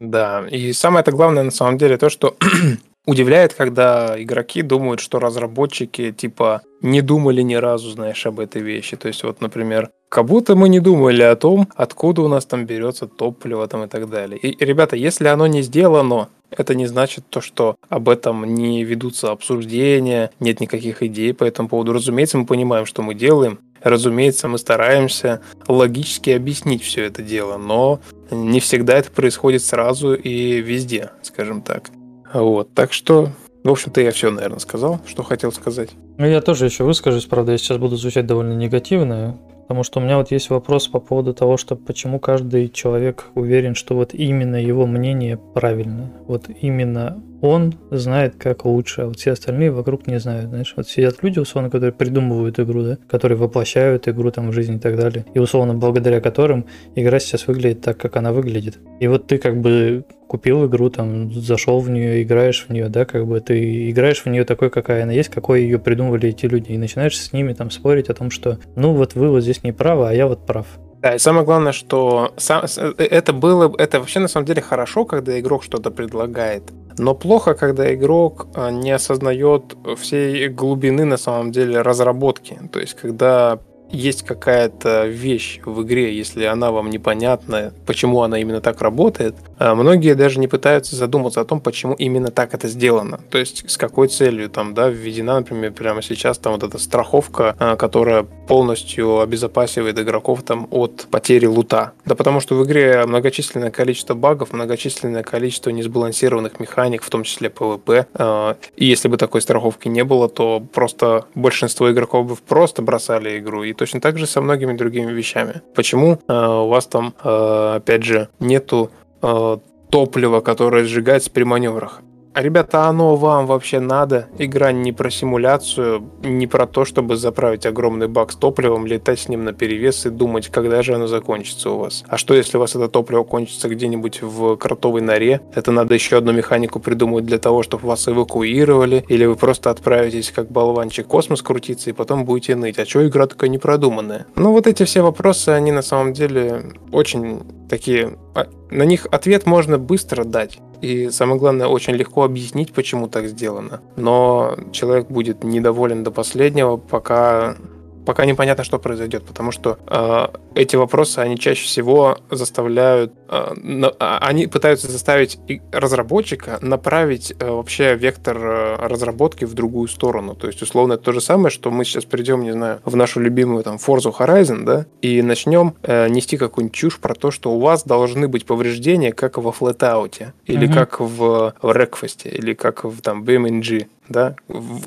Да, и самое-то главное на самом деле то, что удивляет, когда игроки думают, что разработчики типа не думали ни разу, знаешь, об этой вещи. То есть вот, например, Как будто мы не думали о том, откуда у нас там берется топливо там и так далее. И, ребята, если оно не сделано, это не значит то, что об этом не ведутся обсуждения, нет никаких идей по этому поводу. Разумеется, мы понимаем, что мы делаем. Разумеется, мы стараемся логически объяснить все это дело, но не всегда это происходит сразу и везде, скажем так. Вот, так что, в общем-то, я все, наверное, сказал, что хотел сказать. Ну, я тоже еще выскажусь, правда, я сейчас буду звучать довольно негативно, потому что у меня вот есть вопрос по поводу того, что почему каждый человек уверен, что вот именно его мнение правильно. Вот именно он знает, как лучше, а вот все остальные вокруг не знают, знаешь. Вот сидят люди, условно, которые придумывают игру, да, которые воплощают игру там в жизнь и так далее. И, условно, благодаря которым игра сейчас выглядит так, как она выглядит. И вот ты как бы купил игру, там, зашел в нее, играешь в нее, да, как бы ты играешь в нее такой, какая она есть, какой ее придумывали эти люди, и начинаешь с ними там спорить о том, что, ну, вот вы вот здесь не правы, а я вот прав. Да, и самое главное, что э, это было, это вообще на самом деле хорошо, когда игрок что-то предлагает. Но плохо, когда игрок а, не осознает всей глубины на самом деле разработки. То есть, когда есть какая-то вещь в игре, если она вам непонятна, почему она именно так работает, а многие даже не пытаются задуматься о том, почему именно так это сделано. То есть с какой целью там, да, введена, например, прямо сейчас там вот эта страховка, а, которая полностью обезопасивает игроков там от потери лута. Да потому что в игре многочисленное количество багов, многочисленное количество несбалансированных механик, в том числе PvP. А, и если бы такой страховки не было, то просто большинство игроков бы просто бросали игру. И Точно так же со многими другими вещами. Почему э, у вас там, э, опять же, нету э, топлива, которое сжигается при маневрах? Ребята, оно вам вообще надо? Игра не про симуляцию, не про то, чтобы заправить огромный бак с топливом, летать с ним на перевес и думать, когда же оно закончится у вас. А что, если у вас это топливо кончится где-нибудь в кротовой норе? Это надо еще одну механику придумать для того, чтобы вас эвакуировали, или вы просто отправитесь как болванчик космос крутиться и потом будете ныть. А что игра такая непродуманная? Ну вот эти все вопросы, они на самом деле очень такие... А, на них ответ можно быстро дать. И самое главное, очень легко объяснить, почему так сделано. Но человек будет недоволен до последнего, пока пока непонятно, что произойдет, потому что э, эти вопросы, они чаще всего заставляют, э, на, а, они пытаются заставить разработчика направить э, вообще вектор э, разработки в другую сторону. То есть, условно, это то же самое, что мы сейчас придем, не знаю, в нашу любимую там Forza Horizon, да, и начнем э, нести какую-нибудь чушь про то, что у вас должны быть повреждения, как во Flatout, или mm-hmm. как в, в Request, или как в там BMNG да,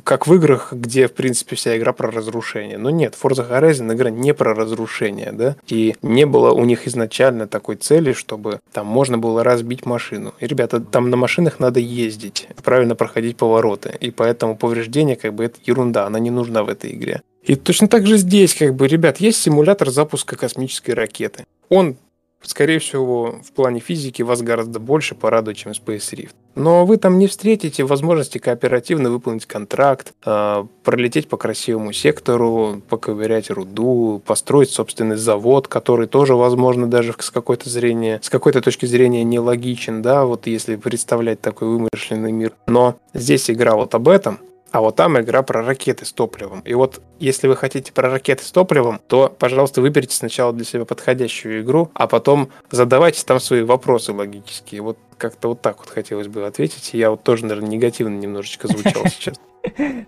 как в играх, где, в принципе, вся игра про разрушение. Но нет, Forza Horizon игра не про разрушение, да, и не было у них изначально такой цели, чтобы там можно было разбить машину. И, ребята, там на машинах надо ездить, правильно проходить повороты, и поэтому повреждение, как бы, это ерунда, она не нужна в этой игре. И точно так же здесь, как бы, ребят, есть симулятор запуска космической ракеты. Он скорее всего, в плане физики вас гораздо больше порадует, чем Space Rift. Но вы там не встретите возможности кооперативно выполнить контракт, э, пролететь по красивому сектору, поковырять руду, построить собственный завод, который тоже, возможно, даже с какой-то зрения, с какой-то точки зрения нелогичен, да, вот если представлять такой вымышленный мир. Но здесь игра вот об этом, а вот там игра про ракеты с топливом. И вот если вы хотите про ракеты с топливом, то, пожалуйста, выберите сначала для себя подходящую игру, а потом задавайте там свои вопросы логические. Вот как-то вот так вот хотелось бы ответить. Я вот тоже, наверное, негативно немножечко звучал сейчас.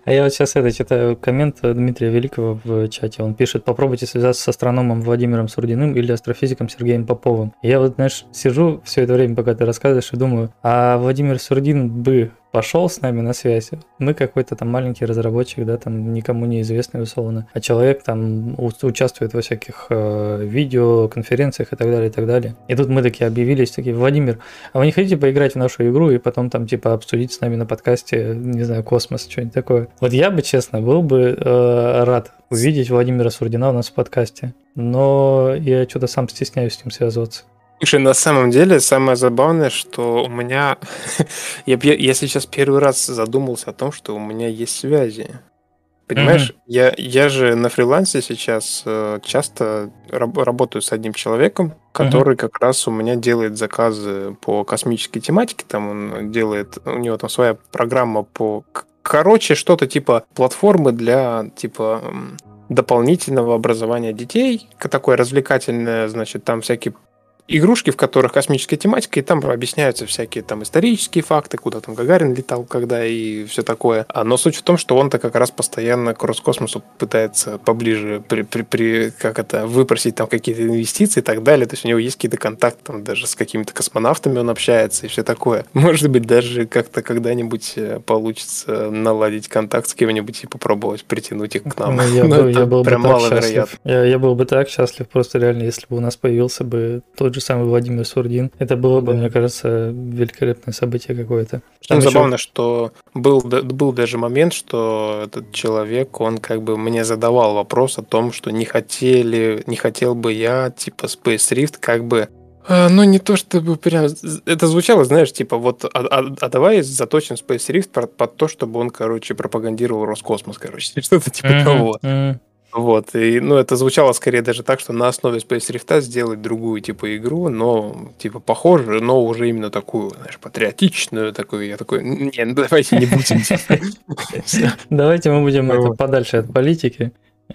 А я вот сейчас это читаю коммент Дмитрия Великого в чате. Он пишет, попробуйте связаться с астрономом Владимиром Сурдиным или астрофизиком Сергеем Поповым. Я вот, знаешь, сижу все это время, пока ты рассказываешь, и думаю, а Владимир Сурдин бы пошел с нами на связь. Мы какой-то там маленький разработчик, да, там никому неизвестный условно, а человек там участвует во всяких э, видео, конференциях и так далее, и так далее. И тут мы такие объявились, такие, Владимир, а вы не хотите поиграть в нашу игру и потом там типа обсудить с нами на подкасте, не знаю, космос, что-нибудь такое. Вот я бы, честно, был бы э, рад увидеть Владимира Сурдина у нас в подкасте, но я что-то сам стесняюсь с ним связываться. Слушай, на самом деле самое забавное, что у меня... я, я сейчас первый раз задумался о том, что у меня есть связи. Понимаешь, mm-hmm. я, я же на фрилансе сейчас э, часто раб- работаю с одним человеком, который mm-hmm. как раз у меня делает заказы по космической тематике. Там он делает, у него там своя программа по... Короче, что-то типа платформы для типа дополнительного образования детей, такое развлекательное, значит, там всякие игрушки, в которых космическая тематика, и там объясняются всякие там исторические факты, куда там Гагарин летал, когда и все такое. А, но суть в том, что он-то как раз постоянно к Роскосмосу пытается поближе при, при, при, как это, выпросить там какие-то инвестиции и так далее. То есть у него есть какие-то контакты там даже с какими-то космонавтами он общается и все такое. Может быть, даже как-то когда-нибудь э, получится наладить контакт с кем-нибудь и попробовать притянуть их к нам. Ну, я, был, я был бы так счастлив. Я, я был бы так счастлив, просто реально, если бы у нас появился бы тот же же самый Владимир Сурдин. Это было бы, да. мне кажется, великолепное событие какое-то. Забавно, еще... что был, был даже момент, что этот человек, он как бы мне задавал вопрос о том, что не хотели, не хотел бы я, типа, Space Rift как бы а, ну, не то чтобы прям... Это звучало, знаешь, типа, вот, а, а, а давай заточим Space Rift под, под то, чтобы он, короче, пропагандировал Роскосмос, короче, что-то типа mm-hmm, того. Mm-hmm. Вот, и, ну, это звучало скорее даже так, что на основе Space Rift сделать другую, типа, игру, но, типа, похожую, но уже именно такую, знаешь, патриотичную, такую, я такой, не, ну, давайте не будем. Давайте мы будем подальше от политики.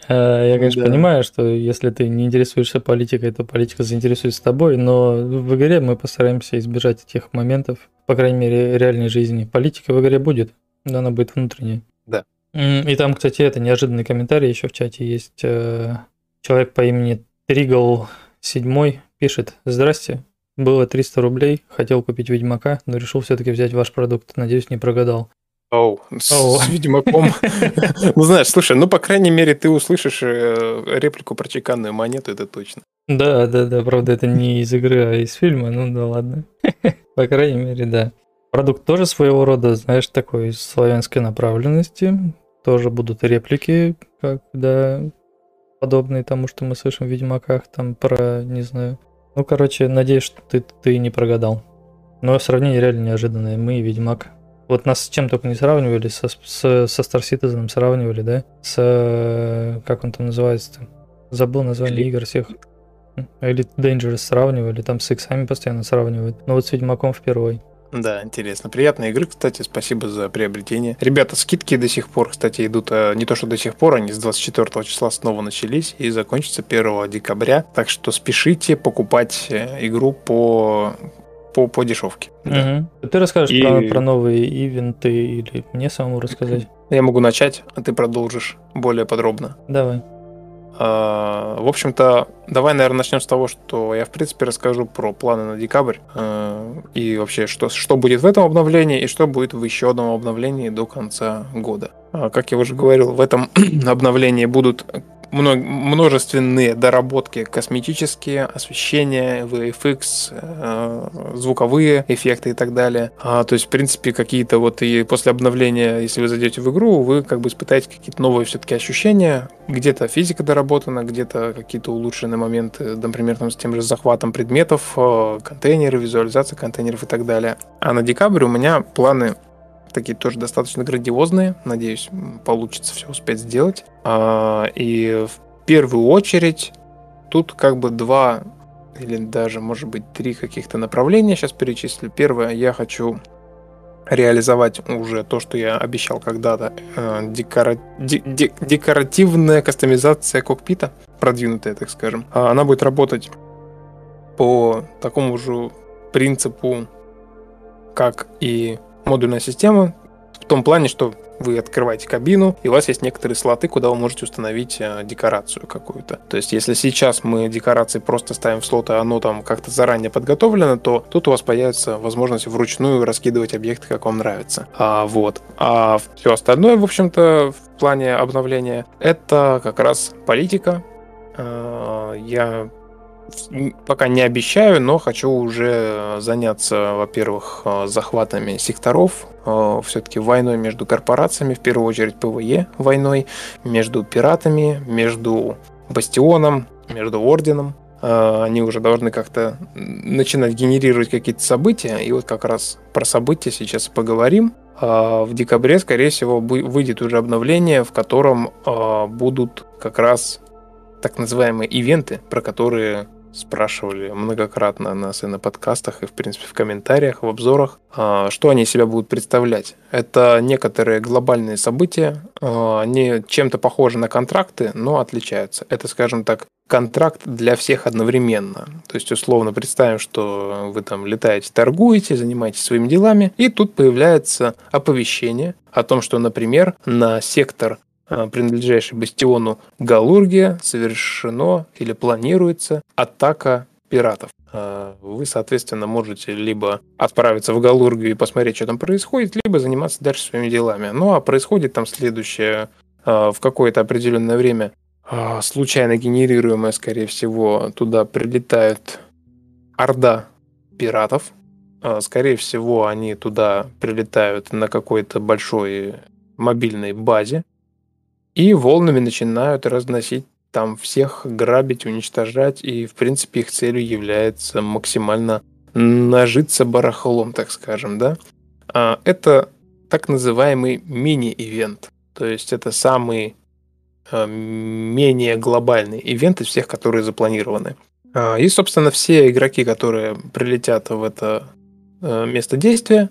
Э, я, конечно, понимаю, что если ты не интересуешься политикой, то политика заинтересуется тобой, но в игре мы постараемся избежать этих моментов, по крайней мере, реальной жизни. Политика в игре будет, но она будет внутренняя. И там, кстати, это неожиданный комментарий еще в чате есть. Э, человек по имени Тригл 7 пишет. Здрасте, было 300 рублей, хотел купить Ведьмака, но решил все-таки взять ваш продукт. Надеюсь, не прогадал. Оу, с, с Ведьмаком. ну, знаешь, слушай, ну, по крайней мере, ты услышишь э, реплику про чеканную монету, это точно. Да, да, да, правда, это не из игры, а из фильма, ну да ладно. по крайней мере, да. Продукт тоже своего рода, знаешь, такой славянской направленности тоже будут реплики, как, да, подобные тому, что мы слышим в Ведьмаках, там про, не знаю. Ну, короче, надеюсь, что ты, ты не прогадал. Но сравнение реально неожиданное. Мы и Ведьмак. Вот нас с чем только не сравнивали, со, с, со Star Citizen сравнивали, да? С... Как он там называется-то? Забыл название Elite. игр всех. Elite Dangerous сравнивали, там с иксами постоянно сравнивают. Но вот с Ведьмаком впервые. Да, интересно. Приятные игры, кстати, спасибо за приобретение. Ребята, скидки до сих пор, кстати, идут, а не то что до сих пор, они с 24 числа снова начались и закончатся 1 декабря. Так что спешите покупать э, игру по по, по дешевке. Угу. Да. Ты расскажешь и... про, про новые ивенты или мне самому рассказать? Я могу начать, а ты продолжишь более подробно. Давай. А, в общем-то, давай, наверное, начнем с того, что я, в принципе, расскажу про планы на декабрь а, и вообще, что, что будет в этом обновлении и что будет в еще одном обновлении до конца года. А, как я уже говорил, в этом обновлении будут множественные доработки косметические, освещение, VFX, э, звуковые эффекты и так далее. А, то есть, в принципе, какие-то вот и после обновления, если вы зайдете в игру, вы как бы испытаете какие-то новые все-таки ощущения. Где-то физика доработана, где-то какие-то улучшенные моменты, например, там, с тем же захватом предметов, э, контейнеры, визуализация контейнеров и так далее. А на декабрь у меня планы такие тоже достаточно грандиозные. Надеюсь, получится все успеть сделать. А, и в первую очередь тут как бы два или даже, может быть, три каких-то направления сейчас перечислю. Первое, я хочу реализовать уже то, что я обещал когда-то. Э, декора... декоративная кастомизация кокпита, продвинутая, так скажем. А, она будет работать по такому же принципу, как и модульная система в том плане, что вы открываете кабину, и у вас есть некоторые слоты, куда вы можете установить э, декорацию какую-то. То есть, если сейчас мы декорации просто ставим в слот, и оно там как-то заранее подготовлено, то тут у вас появится возможность вручную раскидывать объекты, как вам нравится. А, вот. А все остальное, в общем-то, в плане обновления, это как раз политика. А, я пока не обещаю, но хочу уже заняться, во-первых, э, захватами секторов, э, все-таки войной между корпорациями, в первую очередь ПВЕ войной, между пиратами, между Бастионом, между Орденом. Э, они уже должны как-то начинать генерировать какие-то события, и вот как раз про события сейчас поговорим. В декабре, скорее всего, выйдет уже обновление, в котором будут как раз так называемые ивенты, про которые спрашивали многократно нас и на подкастах, и, в принципе, в комментариях, в обзорах, а, что они себя будут представлять. Это некоторые глобальные события, а, они чем-то похожи на контракты, но отличаются. Это, скажем так, контракт для всех одновременно. То есть, условно, представим, что вы там летаете, торгуете, занимаетесь своими делами, и тут появляется оповещение о том, что, например, на сектор Э, принадлежащий бастиону Галургия, совершено или планируется атака пиратов. Э, вы, соответственно, можете либо отправиться в Галургию и посмотреть, что там происходит, либо заниматься дальше своими делами. Ну, а происходит там следующее э, в какое-то определенное время случайно генерируемое, скорее всего, туда прилетает орда пиратов. Скорее всего, они туда прилетают на какой-то большой мобильной базе, и волнами начинают разносить там всех, грабить, уничтожать, и, в принципе, их целью является максимально нажиться барахлом, так скажем, да. А, это так называемый мини-ивент, то есть это самый а, менее глобальный ивент из всех, которые запланированы. А, и, собственно, все игроки, которые прилетят в это место действия,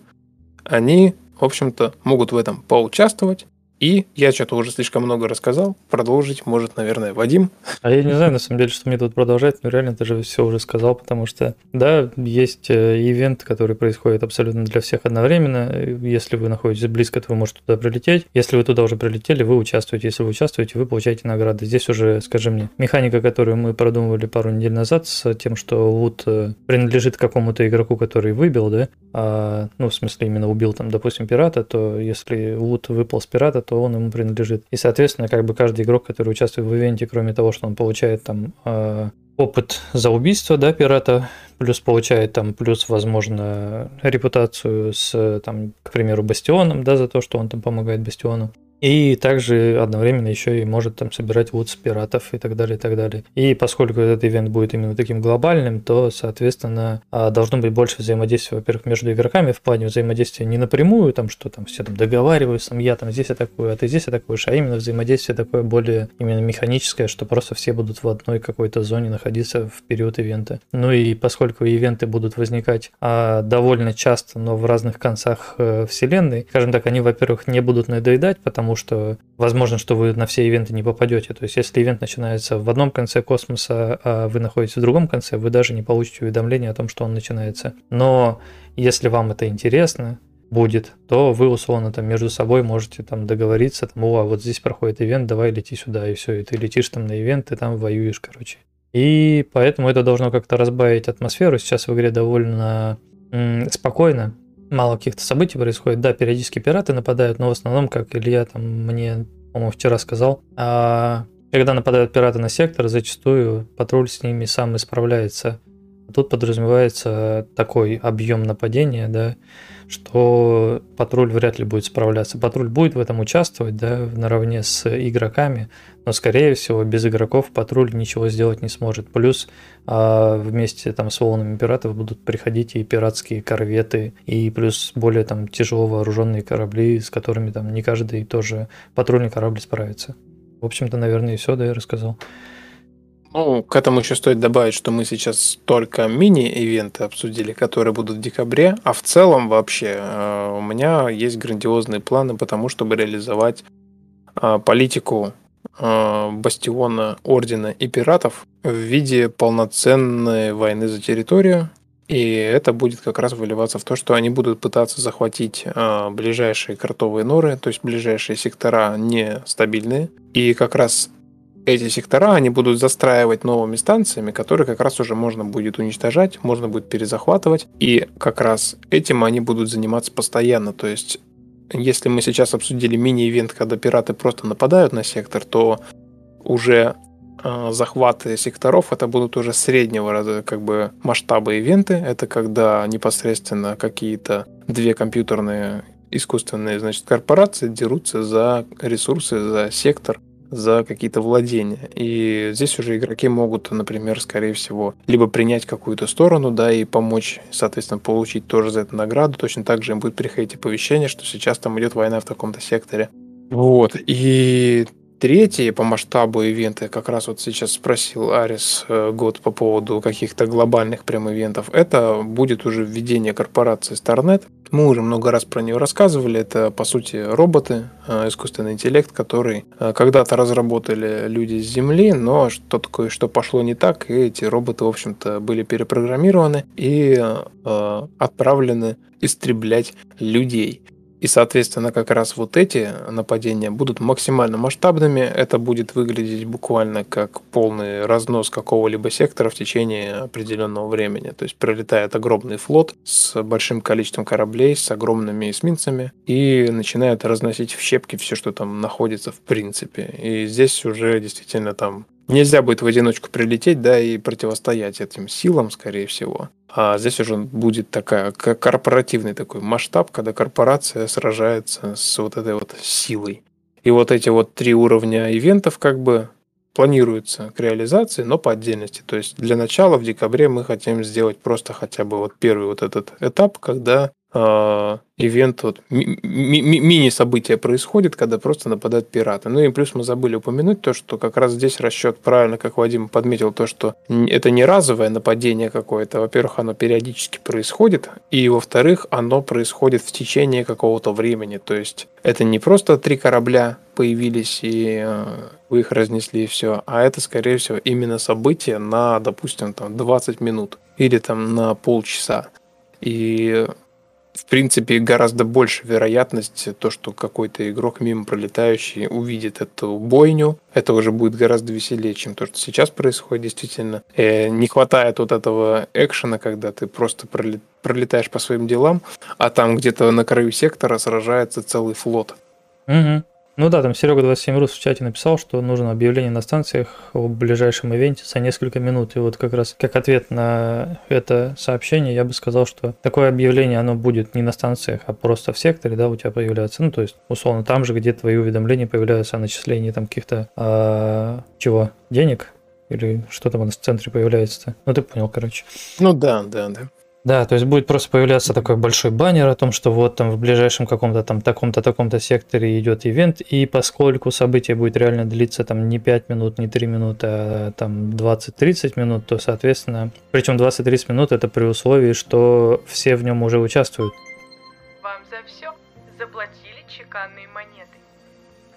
они, в общем-то, могут в этом поучаствовать, и я что-то уже слишком много рассказал. Продолжить может, наверное, Вадим. А я не знаю, на самом деле, что мне тут продолжать, но реально ты же все уже сказал, потому что, да, есть э, ивент, который происходит абсолютно для всех одновременно. Если вы находитесь близко, то вы можете туда прилететь. Если вы туда уже прилетели, вы участвуете. Если вы участвуете, вы получаете награды. Здесь уже, скажи мне, механика, которую мы продумывали пару недель назад с тем, что лут э, принадлежит какому-то игроку, который выбил, да, а, ну, в смысле, именно убил там, допустим, пирата, то если лут выпал с пирата, то он ему принадлежит. И, соответственно, как бы каждый игрок, который участвует в ивенте, кроме того, что он получает там э, опыт за убийство, да, пирата, плюс получает там, плюс, возможно, репутацию с, там, к примеру, Бастионом, да, за то, что он там помогает Бастиону. И также одновременно еще и может там собирать лут с пиратов и так далее, и так далее. И поскольку этот ивент будет именно таким глобальным, то, соответственно, а, должно быть больше взаимодействия, во-первых, между игроками в плане взаимодействия не напрямую, там, что там все там договариваются, там, я там здесь атакую, а ты здесь атакуешь, а именно взаимодействие такое более именно механическое, что просто все будут в одной какой-то зоне находиться в период ивента. Ну и поскольку ивенты будут возникать а, довольно часто, но в разных концах а, вселенной, скажем так, они, во-первых, не будут надоедать, потому потому что возможно, что вы на все ивенты не попадете. То есть, если ивент начинается в одном конце космоса, а вы находитесь в другом конце, вы даже не получите уведомление о том, что он начинается. Но если вам это интересно, будет, то вы условно там между собой можете там договориться, там, о, а вот здесь проходит ивент, давай лети сюда, и все, и ты летишь там на ивент, и там воюешь, короче. И поэтому это должно как-то разбавить атмосферу. Сейчас в игре довольно спокойно, мало каких-то событий происходит. Да, периодически пираты нападают, но в основном, как Илья там мне, по-моему, вчера сказал, а, когда нападают пираты на сектор, зачастую патруль с ними сам исправляется. Тут подразумевается такой объем нападения, да, что патруль вряд ли будет справляться. Патруль будет в этом участвовать, да, наравне с игроками, но, скорее всего, без игроков патруль ничего сделать не сможет. Плюс а, вместе там с волнами пиратов будут приходить и пиратские корветы, и плюс более там тяжело вооруженные корабли, с которыми там не каждый тоже патрульный корабль справится. В общем-то, наверное, и все, да, я рассказал. Ну, к этому еще стоит добавить, что мы сейчас только мини-ивенты обсудили, которые будут в декабре, а в целом вообще э, у меня есть грандиозные планы по тому, чтобы реализовать э, политику э, бастиона, ордена и пиратов в виде полноценной войны за территорию. И это будет как раз выливаться в то, что они будут пытаться захватить ближайшие кротовые норы, то есть ближайшие сектора нестабильные. И как раз эти сектора они будут застраивать новыми станциями, которые как раз уже можно будет уничтожать, можно будет перезахватывать, и как раз этим они будут заниматься постоянно. То есть, если мы сейчас обсудили мини-ивент, когда пираты просто нападают на сектор, то уже э, захваты секторов это будут уже среднего как бы масштаба ивенты. Это когда непосредственно какие-то две компьютерные искусственные значит, корпорации дерутся за ресурсы, за сектор за какие-то владения. И здесь уже игроки могут, например, скорее всего, либо принять какую-то сторону, да, и помочь, соответственно, получить тоже за это награду. Точно так же им будет приходить оповещение, что сейчас там идет война в таком-то секторе. Вот. И третий по масштабу ивенты, как раз вот сейчас спросил Арис э, год по поводу каких-то глобальных прям ивентов, это будет уже введение корпорации Starnet. Мы уже много раз про нее рассказывали. Это, по сути, роботы, э, искусственный интеллект, который э, когда-то разработали люди с Земли, но что такое, что пошло не так, и эти роботы, в общем-то, были перепрограммированы и э, отправлены истреблять людей. И, соответственно, как раз вот эти нападения будут максимально масштабными. Это будет выглядеть буквально как полный разнос какого-либо сектора в течение определенного времени. То есть прилетает огромный флот с большим количеством кораблей, с огромными эсминцами и начинает разносить в щепки все, что там находится в принципе. И здесь уже действительно там нельзя будет в одиночку прилететь, да, и противостоять этим силам, скорее всего. А здесь уже будет такая корпоративный такой масштаб, когда корпорация сражается с вот этой вот силой. И вот эти вот три уровня ивентов как бы планируются к реализации, но по отдельности. То есть для начала в декабре мы хотим сделать просто хотя бы вот первый вот этот этап, когда ивент, вот, ми- ми- мини-событие происходит, когда просто нападают пираты. Ну и плюс мы забыли упомянуть то, что как раз здесь расчет правильно, как Вадим подметил, то, что это не разовое нападение какое-то. Во-первых, оно периодически происходит, и во-вторых, оно происходит в течение какого-то времени. То есть это не просто три корабля появились и э, вы их разнесли и все, а это, скорее всего, именно событие на, допустим, там 20 минут или там на полчаса. И в принципе, гораздо больше вероятность то, что какой-то игрок мимо пролетающий увидит эту бойню. Это уже будет гораздо веселее, чем то, что сейчас происходит действительно. И э, не хватает вот этого экшена, когда ты просто пролетаешь по своим делам, а там где-то на краю сектора сражается целый флот. Угу. Ну да, там Серега 27 Рус в чате написал, что нужно объявление на станциях о ближайшем ивенте за несколько минут. И вот как раз как ответ на это сообщение я бы сказал, что такое объявление, оно будет не на станциях, а просто в секторе, да, у тебя появляется. Ну, то есть, условно, там же, где твои уведомления появляются о начислении там каких-то, а, чего, денег, или что там у нас в центре появляется-то. Ну, ты понял, короче. Ну да, да, да. Да, то есть будет просто появляться такой большой баннер о том, что вот там в ближайшем каком-то там таком-то таком-то секторе идет ивент, и поскольку событие будет реально длиться там не 5 минут, не 3 минуты, а там 20-30 минут, то, соответственно, причем 20-30 минут это при условии, что все в нем уже участвуют. Вам за все заплатили чеканные монеты.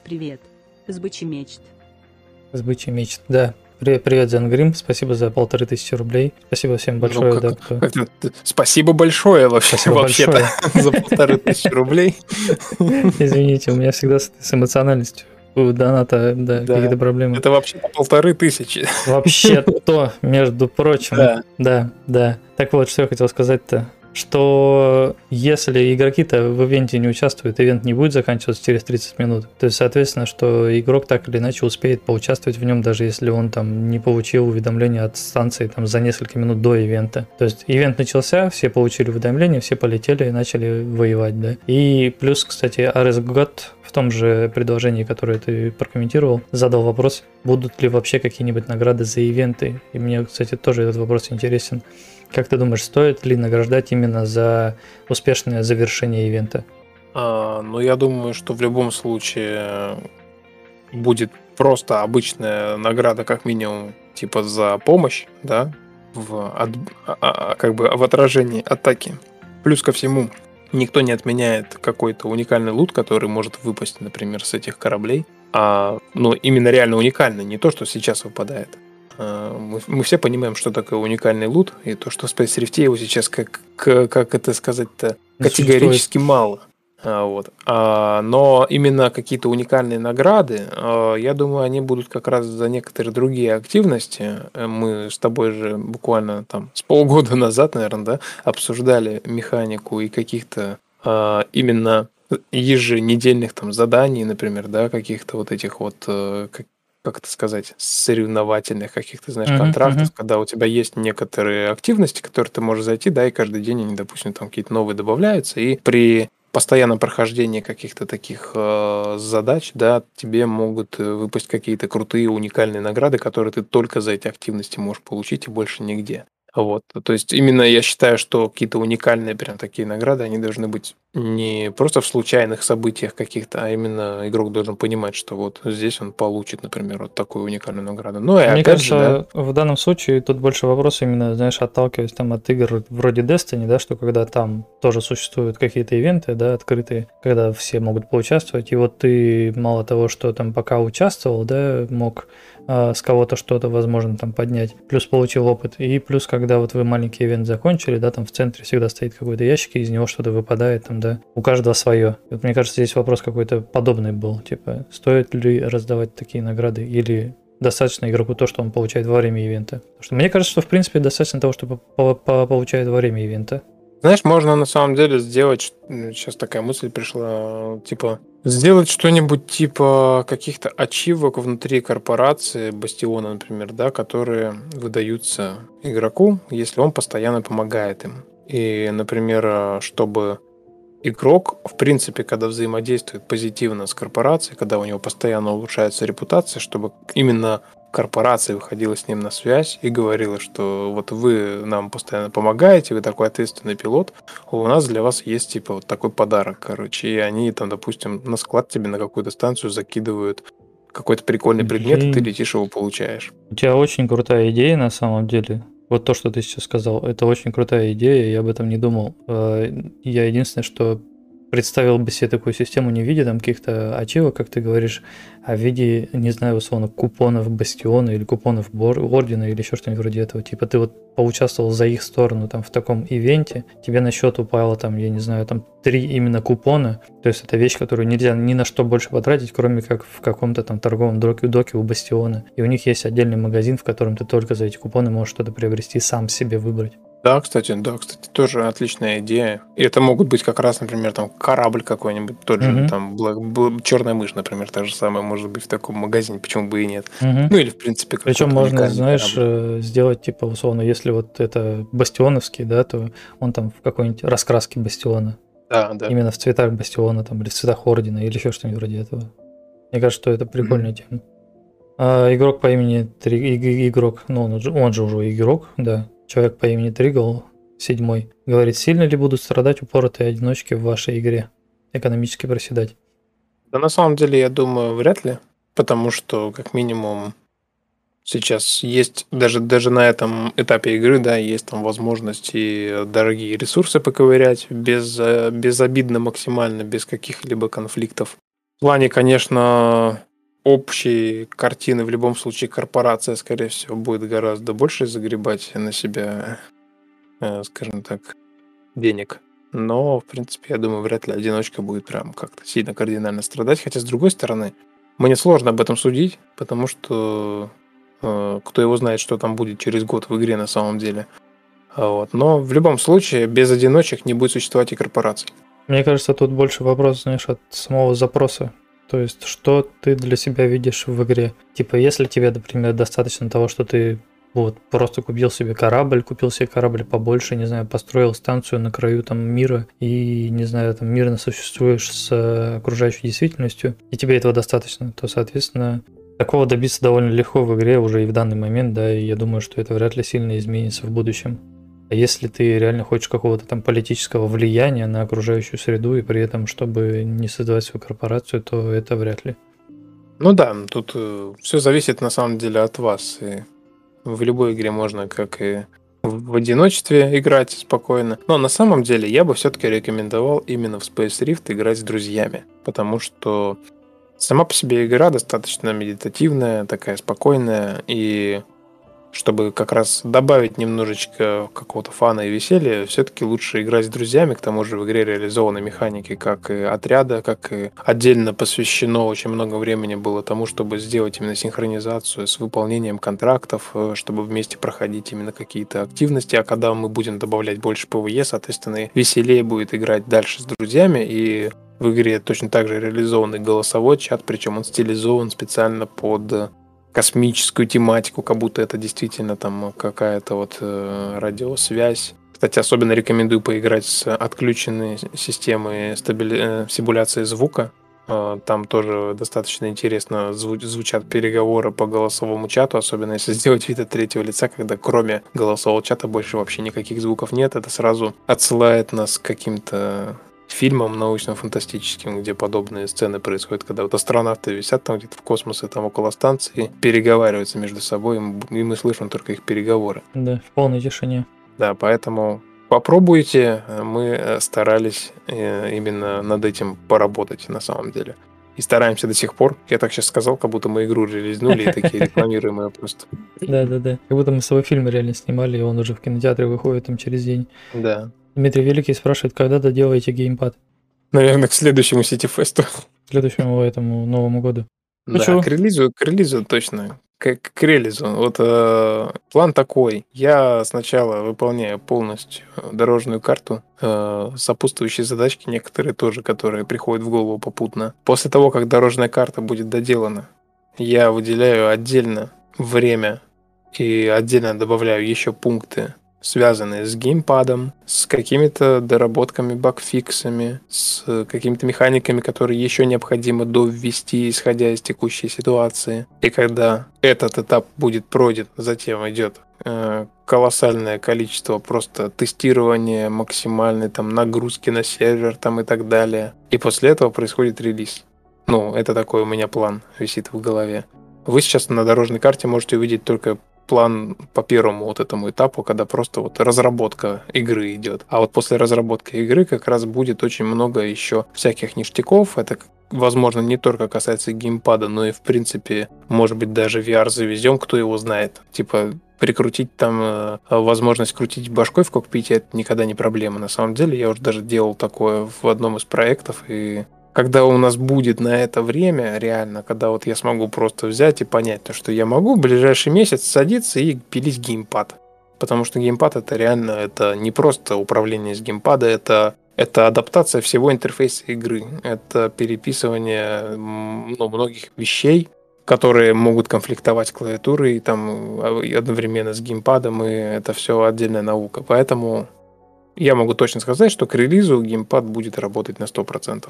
Привет, сбычи мечт. Сбычи мечт, да. Привет, привет, Зенгрим. Спасибо за полторы тысячи рублей. Спасибо всем большое. Ну, как, да, кто... Спасибо большое вообще, Спасибо вообще-то за полторы тысячи рублей. Извините, у меня всегда с эмоциональностью у доната, да, да, какие-то проблемы. Это вообще полторы тысячи. Вообще-то, между прочим. Да. да, да. Так вот, что я хотел сказать-то что если игроки-то в ивенте не участвуют, ивент не будет заканчиваться через 30 минут. То есть, соответственно, что игрок так или иначе успеет поучаствовать в нем, даже если он там не получил уведомление от станции там за несколько минут до ивента. То есть, ивент начался, все получили уведомление, все полетели и начали воевать, да. И плюс, кстати, Арес Год в том же предложении, которое ты прокомментировал, задал вопрос, будут ли вообще какие-нибудь награды за ивенты. И мне, кстати, тоже этот вопрос интересен. Как ты думаешь, стоит ли награждать именно за успешное завершение ивента? А, ну, я думаю, что в любом случае будет просто обычная награда, как минимум, типа за помощь, да, в, от, а, а, как бы в отражении атаки. Плюс ко всему, никто не отменяет какой-то уникальный лут, который может выпасть, например, с этих кораблей. А, ну, именно реально уникальный, не то, что сейчас выпадает. Мы, мы все понимаем, что такое уникальный лут, и то, что в Space Rift его сейчас, как, как это сказать-то, категорически мало. А, вот. А, но именно какие-то уникальные награды, а, я думаю, они будут как раз за некоторые другие активности. Мы с тобой же буквально там с полгода назад, наверное, да, обсуждали механику и каких-то именно еженедельных там заданий, например, да, каких-то вот этих вот э, как это сказать, соревновательных каких-то, знаешь, uh-huh, контрактов, uh-huh. когда у тебя есть некоторые активности, которые ты можешь зайти, да, и каждый день они, допустим, там какие-то новые добавляются, и при постоянном прохождении каких-то таких э, задач, да, тебе могут э, выпасть какие-то крутые уникальные награды, которые ты только за эти активности можешь получить и больше нигде. Вот. То есть именно я считаю, что какие-то уникальные прям такие награды, они должны быть не просто в случайных событиях каких-то, а именно игрок должен понимать, что вот здесь он получит, например, вот такую уникальную награду. Ну и Мне опять кажется, же, да, в данном случае тут больше вопрос именно, знаешь, отталкиваясь там от игр вроде Destiny, да, что когда там тоже существуют какие-то ивенты, да, открытые, когда все могут поучаствовать, и вот ты мало того, что там пока участвовал, да, мог а, с кого-то что-то, возможно, там поднять, плюс получил опыт, и плюс, когда вот вы маленький ивент закончили, да, там в центре всегда стоит какой-то ящик, и из него что-то выпадает, там, да, у каждого свое. Вот мне кажется, здесь вопрос какой-то подобный был, типа, стоит ли раздавать такие награды, или достаточно игроку то, что он получает во время ивента. Потому что мне кажется, что в принципе достаточно того, что по- по- по- получает во время ивента. Знаешь, можно на самом деле сделать, сейчас такая мысль пришла, типа, сделать что-нибудь типа каких-то ачивок внутри корпорации, Бастиона, например, да, которые выдаются игроку, если он постоянно помогает им. И, например, э, чтобы игрок, в принципе, когда взаимодействует позитивно с корпорацией, когда у него постоянно улучшается репутация, чтобы именно корпорация выходила с ним на связь и говорила, что вот вы нам постоянно помогаете, вы такой ответственный пилот, у нас для вас есть типа вот такой подарок, короче, и они там, допустим, на склад тебе на какую-то станцию закидывают какой-то прикольный предмет, и ты летишь его получаешь. У тебя очень крутая идея на самом деле. Вот то, что ты сейчас сказал, это очень крутая идея, я об этом не думал. Э, Я единственное, что представил бы себе такую систему не в виде там каких-то ачивок, как ты говоришь, а в виде, не знаю, условно, купонов Бастиона или купонов Бор- Ордена или еще что-нибудь вроде этого. Типа ты вот поучаствовал за их сторону там в таком ивенте, тебе на счет упало там, я не знаю, там три именно купона, то есть это вещь, которую нельзя ни на что больше потратить, кроме как в каком-то там торговом доке, у Бастиона. И у них есть отдельный магазин, в котором ты только за эти купоны можешь что-то приобрести, сам себе выбрать. Да, кстати, да, кстати, тоже отличная идея. И это могут быть как раз, например, там корабль какой-нибудь, тот же Мгм. там черная мышь, например, та же самая, может быть в таком магазине, почему бы и нет. Мгм. Ну или в принципе Причем можно, знаешь, корабль. э, сделать типа условно, если вот это бастионовский, да, то он там в какой-нибудь раскраске бастиона. Да, да. Именно в цветах бастиона, там, или в цветах ордена, или еще что-нибудь вроде этого. Мне кажется, что это прикольная тема. А игрок по имени Три... иг- Игрок, ну он же, он же уже игрок, да. Человек по имени Тригл, седьмой, говорит, сильно ли будут страдать упоротые одиночки в вашей игре? Экономически проседать. Да на самом деле, я думаю, вряд ли. Потому что, как минимум, сейчас есть, даже, даже на этом этапе игры, да, есть там возможность и дорогие ресурсы поковырять без, э, безобидно максимально, без каких-либо конфликтов. В плане, конечно, общей картины в любом случае корпорация, скорее всего, будет гораздо больше загребать на себя, э, скажем так, денег. Но, в принципе, я думаю, вряд ли одиночка будет прям как-то сильно кардинально страдать. Хотя, с другой стороны, мне сложно об этом судить, потому что э, кто его знает, что там будет через год в игре на самом деле. А Вот. Но в любом случае, без одиночек не будет существовать и корпораций. Мне кажется, тут больше вопрос, знаешь, от самого запроса. То есть, что ты для себя видишь в игре? Типа, если тебе, например, достаточно того, что ты вот просто купил себе корабль, купил себе корабль побольше, не знаю, построил станцию на краю там мира и, не знаю, там мирно существуешь с э, окружающей действительностью, и тебе этого достаточно, то, соответственно, такого добиться довольно легко в игре уже и в данный момент, да, и я думаю, что это вряд ли сильно изменится в будущем. А если ты реально хочешь какого-то там политического влияния на окружающую среду и при этом, чтобы не создавать свою корпорацию, то это вряд ли. Ну да, тут все зависит на самом деле от вас. И в любой игре можно как и в одиночестве играть спокойно. Но на самом деле я бы все-таки рекомендовал именно в Space Rift играть с друзьями. Потому что сама по себе игра достаточно медитативная, такая спокойная. И чтобы как раз добавить немножечко какого-то фана и веселья, все-таки лучше играть с друзьями. К тому же в игре реализованы механики как и отряда, как и отдельно посвящено очень много времени было тому, чтобы сделать именно синхронизацию с выполнением контрактов, э, чтобы вместе проходить именно какие-то активности. А когда мы будем добавлять больше PvE, соответственно, веселее будет играть дальше с друзьями. И в игре точно так же реализованный голосовой чат, причем он стилизован специально под космическую тематику, как будто это действительно там какая-то вот э, радиосвязь. Кстати, особенно рекомендую поиграть с отключенной системой стабили... э, симуляции звука. Э, Там тоже достаточно интересно зву- звучат переговоры по голосовому чату, особенно если сделать вид от третьего лица, когда кроме голосового чата больше вообще никаких звуков нет. Это сразу отсылает нас к каким-то фильмам научно-фантастическим, где подобные сцены происходят, когда вот астронавты висят там где-то в космосе, там около станции, переговариваются между собой, и мы слышим только их переговоры. Да, в полной тишине. Да, поэтому попробуйте. Мы э, старались э, именно над этим поработать на самом деле. И стараемся до сих пор. Я так сейчас сказал, как будто мы игру релизнули и такие рекламируем ее просто. Да-да-да. Как будто мы с тобой фильм реально снимали, и он уже в кинотеатре выходит там через день. Да. Дмитрий Великий спрашивает, когда доделаете геймпад? Наверное, к следующему Сити-фесту. К следующему этому Новому году. Ну Да, к релизу, к релизу точно. К, к релизу. Вот э, план такой. Я сначала выполняю полностью дорожную карту, э, сопутствующие задачки некоторые тоже, которые приходят в голову попутно. После того, как дорожная карта будет доделана, я выделяю отдельно время и отдельно добавляю еще пункты, связанные с геймпадом, с какими-то доработками, багфиксами, с какими-то механиками, которые еще необходимо доввести, исходя из текущей ситуации. И когда этот этап будет пройден, затем идет э, колоссальное количество просто тестирования, максимальной там нагрузки на сервер там и так далее. И после этого происходит релиз. Ну, это такой у меня план висит в голове. Вы сейчас на дорожной карте можете увидеть только план по первому вот этому этапу, когда просто вот разработка игры идет. А вот после разработки игры как раз будет очень много еще всяких ништяков. Это возможно не только касается геймпада, но и в принципе, может быть, даже VR завезем, кто его знает. Типа прикрутить там э, возможность крутить башкой в кокпите это никогда не проблема. На самом деле я уже даже делал такое в одном из проектов и когда у нас будет на это время, реально, когда вот я смогу просто взять и понять то, что я могу в ближайший месяц садиться и пилить геймпад. Потому что геймпад это реально, это не просто управление с геймпада, это, это адаптация всего интерфейса игры. Это переписывание ну, многих вещей, которые могут конфликтовать с клавиатурой там, а, одновременно с геймпадом, и это все отдельная наука. Поэтому я могу точно сказать, что к релизу геймпад будет работать на 100%.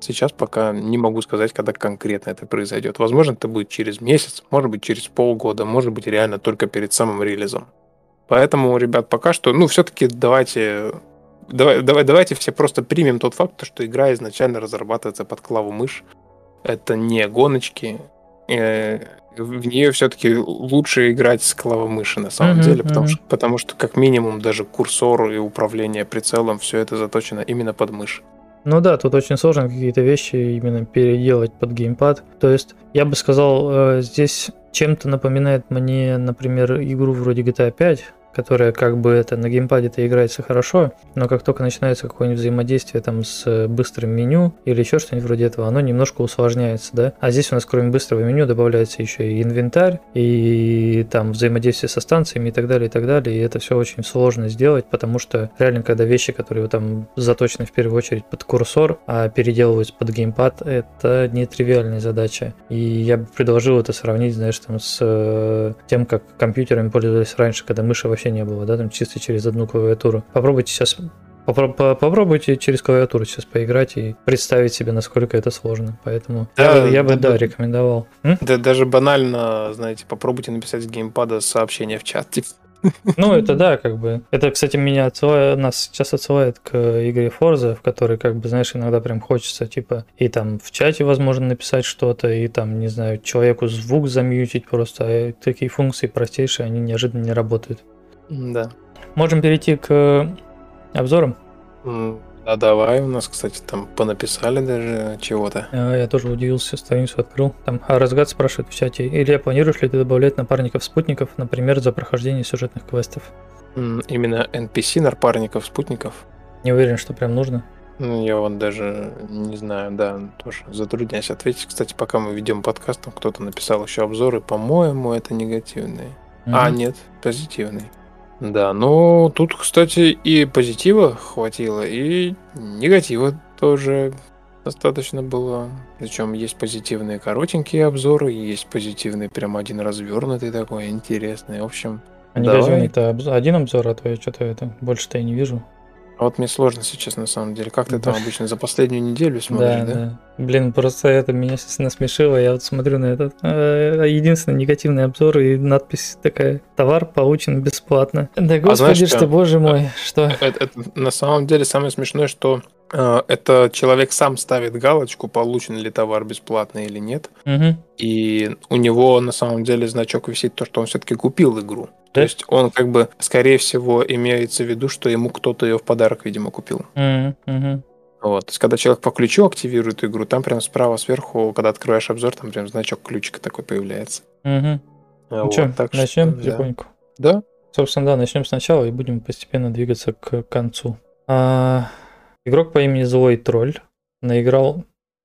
Сейчас пока не могу сказать, когда конкретно это произойдет. Возможно, это будет через месяц, может быть, через полгода, может быть, реально только перед самым релизом. Поэтому, ребят, пока что, ну, все-таки давайте, давай, давай, давайте все просто примем тот факт, что игра изначально разрабатывается под клаву мышь. Это не гоночки. Э, В нее все-таки лучше играть с клавой мыши на самом Мгм, деле, потому мгм. что, потому что как минимум даже курсор и управление прицелом, все это заточено именно под мышь. Ну да, тут очень сложно какие-то вещи именно переделать под геймпад. То есть, я бы сказал, э, здесь чем-то напоминает мне, например, игру вроде GTA 5, которая как бы это на геймпаде-то играется хорошо, но как только начинается какое-нибудь взаимодействие там с э, быстрым меню или еще что-нибудь вроде этого, оно немножко усложняется, да. А здесь у нас кроме быстрого меню добавляется еще и инвентарь, и там взаимодействие со станциями и так далее, и так далее. И это все очень сложно сделать, потому что реально, когда вещи, которые там заточены в первую очередь под курсор, а переделывать под геймпад, это нетривиальная задача. И я бы предложил это сравнить, знаешь, там с э, тем, как компьютерами пользовались раньше, когда мыши вообще не было, да, там чисто через одну клавиатуру. Попробуйте сейчас попро- по- Попробуйте через клавиатуру сейчас поиграть и представить себе, насколько это сложно. Поэтому я Да, бы, я бы, да, да. рекомендовал. М? Да даже банально, знаете, попробуйте написать с геймпада сообщение в чат. типа, Ну, это да, как бы. Это, кстати, меня отсылает, нас сейчас отсылает к игре Forza, в которой, как бы, знаешь, иногда прям хочется, типа, и там в чате, возможно, написать что-то, и там, не знаю, человеку звук замьютить просто. А такие функции простейшие, они неожиданно не работают. Да. Можем перейти к обзорам. М, А давай, у нас, кстати, там понаписали даже чего-то. А, Я тоже удивился, страницу открыл. Там а Разгад спрашивает в чате, Илья, планируешь ли ты добавлять напарников-спутников, например, за прохождение сюжетных квестов? Именно NPC, напарников, спутников. Не уверен, что прям нужно. Ну, я вот даже не знаю, да, тоже затрудняюсь ответить. Кстати, пока мы ведем подкаст, там кто-то написал еще обзоры, по-моему, это негативные. А, Мгм. нет, позитивный. Да, ну тут, кстати, и позитива хватило, и негатива тоже достаточно было. Причем есть позитивные коротенькие обзоры, есть позитивный прям один развернутый такой, интересный. В общем, А Давай. негативный-то обзор- один обзор, а то я что-то это больше-то и не вижу. А вот мне сложно сейчас на самом деле. Как ты там обычно за последнюю неделю смотришь, Да, да? да. Блин, просто это меня сейчас насмешило. Я вот смотрю на этот э, единственный негативный обзор и надпись такая: товар получен бесплатно. Да господи, знаешь что, боже мой, что? Это, это на самом деле самое смешное, что А, Это человек сам ставит галочку, получен ли товар бесплатно или нет. Мгм. И у него на самом деле значок висит то, что он все-таки купил игру. То Да? есть он как бы, скорее всего, имеется в виду, что ему кто-то ее в подарок, видимо, купил. Мгм. Вот. То есть, когда человек по ключу активирует игру, там прям справа сверху, когда открываешь обзор, там прям значок ключика такой появляется. Мгм. Ну Вот, чё, так что, начнем да. потихоньку. Да? Собственно, да, начнем сначала и будем постепенно двигаться к концу. А, игрок по имени Злой Тролль наиграл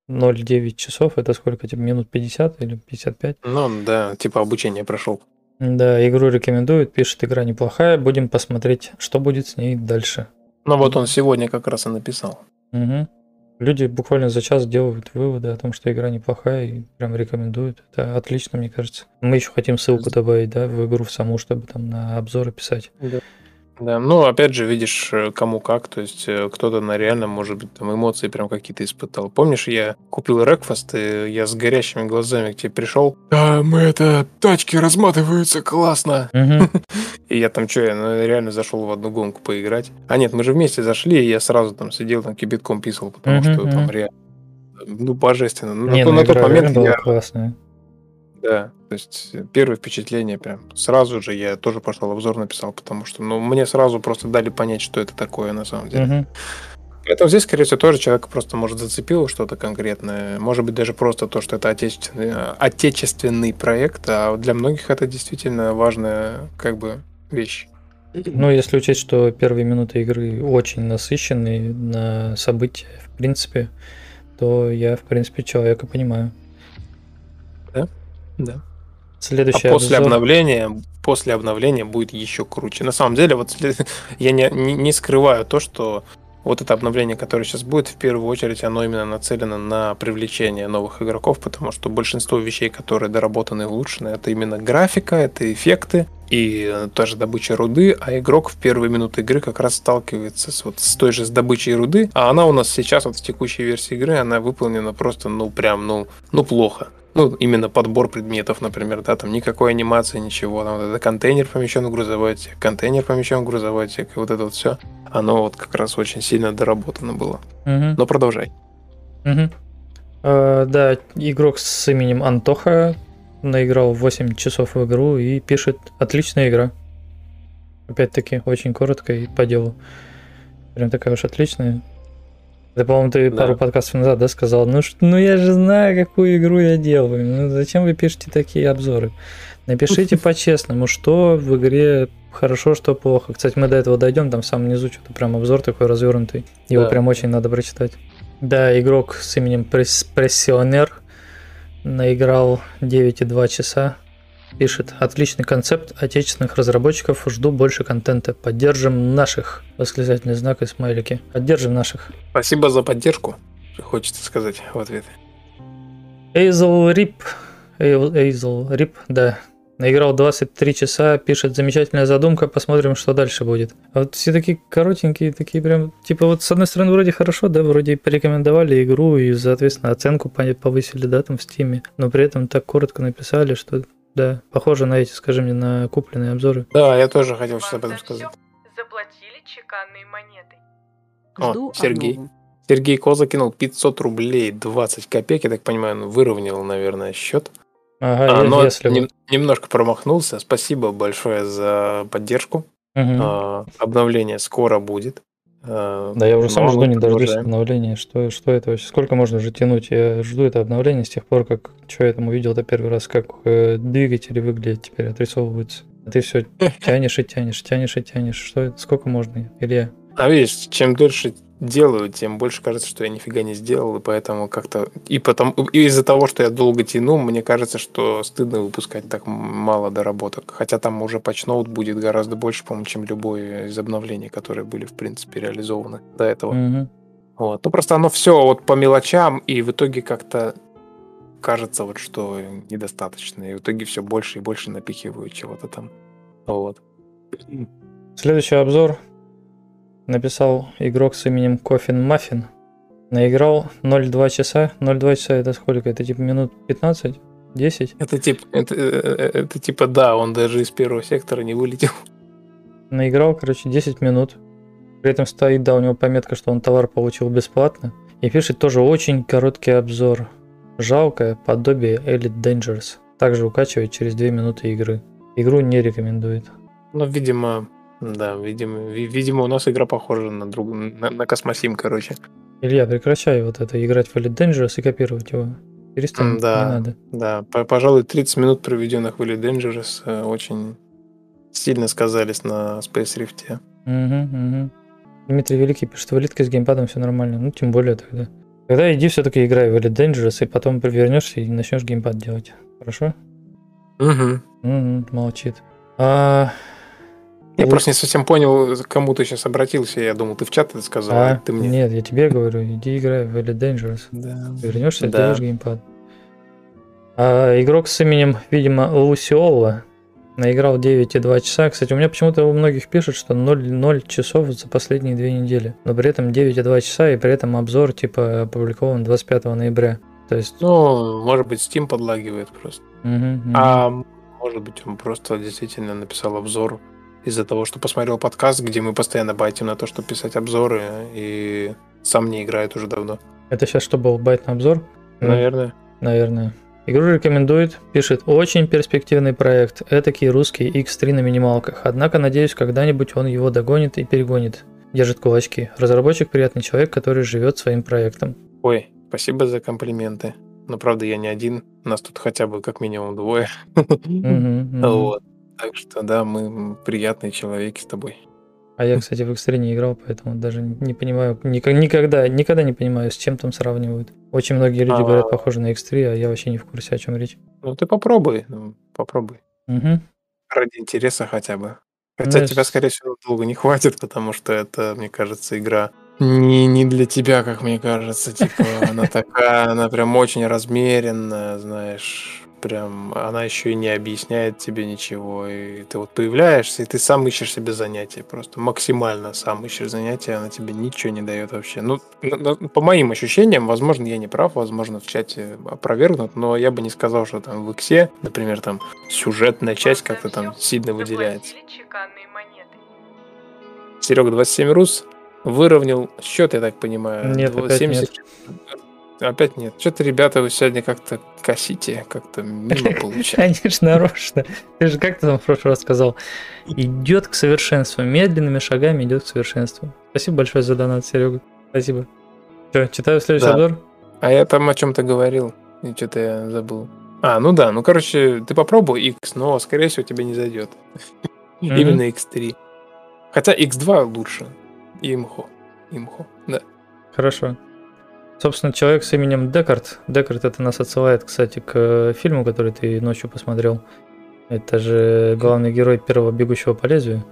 0,9 часов. Это сколько? Типа минут 50 или 55? Ну, да, типа обучение прошел. Да, игру рекомендует, пишет, игра неплохая. Будем посмотреть, что будет с ней дальше. Ну, вот он сегодня как раз и написал. Мгм. Люди буквально за час делают выводы о том, что игра неплохая и прям рекомендуют. Это отлично, мне кажется. Мы еще хотим ссылку добавить, да, в игру в саму, чтобы там на обзоры писать. Да, ну, опять же, видишь, э, кому как, то есть э, кто-то на реально, может быть, там эмоции прям какие-то испытал. Помнишь, я купил Рекфаст, и я с горящими глазами к тебе пришел. Да, мы это, тачки разматываются, классно. Мгм. И я там что, я ну, реально зашел в одну гонку поиграть. А нет, мы же вместе зашли, и я сразу там сидел, там кибитком писал, потому Мгм, что там реально, ну, божественно. Ну, Не, на, то- ну на тот игра момент реально была я, классная. Да, то есть э, первое впечатление прям сразу же я тоже пошел обзор написал, потому что, ну, мне сразу просто дали понять, что это такое на самом деле. Поэтому здесь, скорее всего, тоже человек просто может зацепило что-то конкретное. Может быть, даже просто то, что это отечественный, э, отечественный проект, а для многих это действительно важная как бы вещь. Ну, если учесть, что первые минуты игры очень насыщенные на события, в принципе, то я, в принципе, человека понимаю. Да. А Следующий после обзор. обновления, после обновления будет еще круче. На самом деле, вот я не, не, не скрываю то, что вот это обновление, которое сейчас будет, в первую очередь, оно именно нацелено на привлечение новых игроков, потому что большинство вещей, которые доработаны и улучшены, это именно графика, это эффекты и э, тоже добыча руды, а игрок в первые минуты игры как раз сталкивается с, вот, с той же с добычей руды, а она у нас сейчас вот в текущей версии игры, она выполнена просто, ну, прям, ну, ну, плохо. Ну, именно подбор предметов, например, да, там никакой анимации, ничего. Там вот это контейнер помещен в грузовой отсек, контейнер помещен в грузовой отсек, и вот это вот все, оно вот как раз очень сильно доработано было. Мгм. Но продолжай. Мгм. Э, да, игрок с именем Антоха наиграл 8 часов в игру и пишет «Отличная игра». Опять-таки, очень коротко и по делу. Прям такая уж отличная. Это, по-моему, ты Да. пару подкастов назад, да, сказал, ну, ш- ну я же знаю, какую игру я делаю. Ну зачем вы пишете такие обзоры? Напишите по-честному, что в игре хорошо, что плохо. Кстати, мы до этого дойдем, там в самом низу что-то прям обзор такой развернутый. Его Да. прям очень надо прочитать. Да, игрок с именем Пресс- Прессионер наиграл 9,2 часа. Пишет, отличный концепт отечественных разработчиков, жду больше контента. Поддержим наших. Восклицательный знак и смайлики. Поддержим наших. Спасибо за поддержку, хочется сказать в ответ. Эйзел Рип. Эйзел Рип, да. Наиграл 23 часа, пишет замечательная задумка, посмотрим, что дальше будет. А вот все такие коротенькие, такие прям, типа вот с одной стороны вроде хорошо, да, вроде порекомендовали игру и, соответственно, оценку по- повысили, да, там в стиме, но при этом так коротко написали, что, да, похоже на эти, скажи мне, на купленные обзоры. Да, я тоже хотел сейчас об этом за сказать. заплатили чеканной монетой. О, Жду Сергей. обнову. Сергей Ко закинул 500 рублей, 20 копеек, я так понимаю, он выровнял, наверное, счет. Ага, А, но если нем- немножко промахнулся. Спасибо большое за поддержку. Мгм. А, обновление скоро будет. А, Да, я уже сам жду, не дождусь обновления. Что, что это вообще? Сколько можно уже тянуть? Я жду это обновление с тех пор, как что я там увидел это первый раз, как э, двигатели выглядят теперь, отрисовываются. А ты все тянешь и тянешь, тянешь и тянешь. Что это? Сколько можно, Илья? А видишь, чем дольше делаю, тем больше кажется, что я нифига не сделал, и поэтому как-то... И, потом... и из-за того, что я долго тяну, мне кажется, что стыдно выпускать так мало доработок. Хотя там уже патчноут будет гораздо больше, по-моему, чем любое из обновлений, которые были, в принципе, реализованы до этого. Мгм. Вот. Ну, просто оно все вот по мелочам, и в итоге как-то кажется вот, что недостаточно. И в итоге все больше и больше напихивают чего-то там. Вот. Следующий обзор написал игрок с именем Кофин Маффин. Наиграл 0,2 часа. 0,2 часа это сколько? Это типа минут 15? 10? Это, тип, это, э, это типа, да, он даже из первого сектора не вылетел. Наиграл, короче, 10 минут. При этом стоит, да, у него пометка, что он товар получил бесплатно. И пишет тоже очень короткий обзор. Жалкое подобие Elite Dangerous. Также укачивает через 2 минуты игры. Игру не рекомендует. Ну, видимо, да, видимо, ви- видимо, у нас игра похожа на друг, на, на Космосим, короче. Илья, прекращай вот это, играть в Elite Dangerous и копировать его. Перестань, да. не надо. Да, по- пожалуй, 30 минут, проведенных в Elite Dangerous, э, очень сильно сказались на Space Rift. Мгм, мгм. Дмитрий Великий пишет, в элитке с геймпадом все нормально. Ну, тем более тогда. Тогда иди все-таки играй в Elite Dangerous, и потом вернешься и начнешь геймпад делать. Хорошо? Угу. Мгм, молчит. А, Я Вы- просто не совсем понял, к кому ты сейчас обратился. Я думал, ты в чат это сказал, а, а, ты мне. Нет, я тебе говорю, иди играй в Elite Dangerous. Да. Вернешься, Да. делаешь геймпад. А, игрок с именем, видимо, Лусиола наиграл 9,2 часа. Кстати, у меня почему-то у многих пишут, что 0, 0 часов за последние две недели. Но при этом 9,2 часа и при этом обзор типа опубликован 25 ноября. То есть... Ну, может быть, Steam подлагивает просто. мгм, мгм. А может быть, он просто действительно написал обзор из-за того, что посмотрел подкаст, где мы постоянно байтим на то, чтобы писать обзоры, и сам не играет уже давно. Это сейчас что был байт на обзор? Ну, Наверное. Наверное. Игру рекомендует, пишет, очень перспективный проект, этакий русский X3 на минималках, однако, надеюсь, когда-нибудь он его догонит и перегонит. Держит кулачки. Разработчик приятный человек, который живет своим проектом. Ой, спасибо за комплименты. Но правда, я не один. Нас тут хотя бы как минимум двое. Вот. Так что да, мы приятные человеки с тобой. А я, кстати, в X3 не играл, поэтому даже не понимаю, никогда, никогда не понимаю, с чем там сравнивают. Очень многие люди А. говорят, похоже на X3, а я вообще не в курсе, о чем речь. Ну ты попробуй, ну, попробуй. Мгм. Ради интереса хотя бы. Хотя Ну, тебя, скорее всего, долго не хватит, потому что это, мне кажется, игра не, не для тебя, как мне кажется. Типа, она такая, она прям очень размеренная, знаешь. Прям она еще и не объясняет тебе ничего. И ты вот появляешься, и ты сам ищешь себе занятия. Просто максимально сам ищешь занятия, она тебе ничего не дает вообще. Ну, н- н- по моим ощущениям, возможно, я не прав, возможно, в чате опровергнут, но я бы не сказал, что там в Иксе, например, там сюжетная часть как-то там сильно выделяется. Серега 27 Рус выровнял счет, я так понимаю. Нет, Дво- опять нет. Опять нет. Что-то, ребята, вы сегодня как-то косите, как-то мимо получается. Конечно, нарочно. Ты же как ты там в прошлый раз сказал? Идет к совершенству. Медленными шагами идет к совершенству. Спасибо большое за донат, Серега. Спасибо. Че, читаю следующий Да. обзор? А я там о чем-то говорил, и что-то я забыл. А, ну да, ну короче, ты попробуй X, но скорее всего тебе не зайдет. Именно X3. Хотя X2 лучше. Имхо. Имхо, да. Хорошо. Собственно, человек с именем Декарт. Декарт это нас отсылает, кстати, к э, фильму, который ты ночью посмотрел. Это же главный герой первого бегущего по лезвию.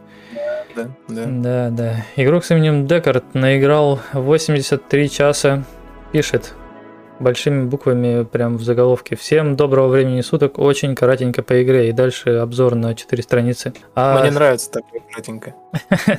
Да, да. Да, да. Игрок с именем Декарт наиграл 83 часа. Пишет большими буквами прям в заголовке. Всем доброго времени суток. Очень коротенько по игре. И дальше обзор на 4 страницы. А... Мне нравится такое кратенько.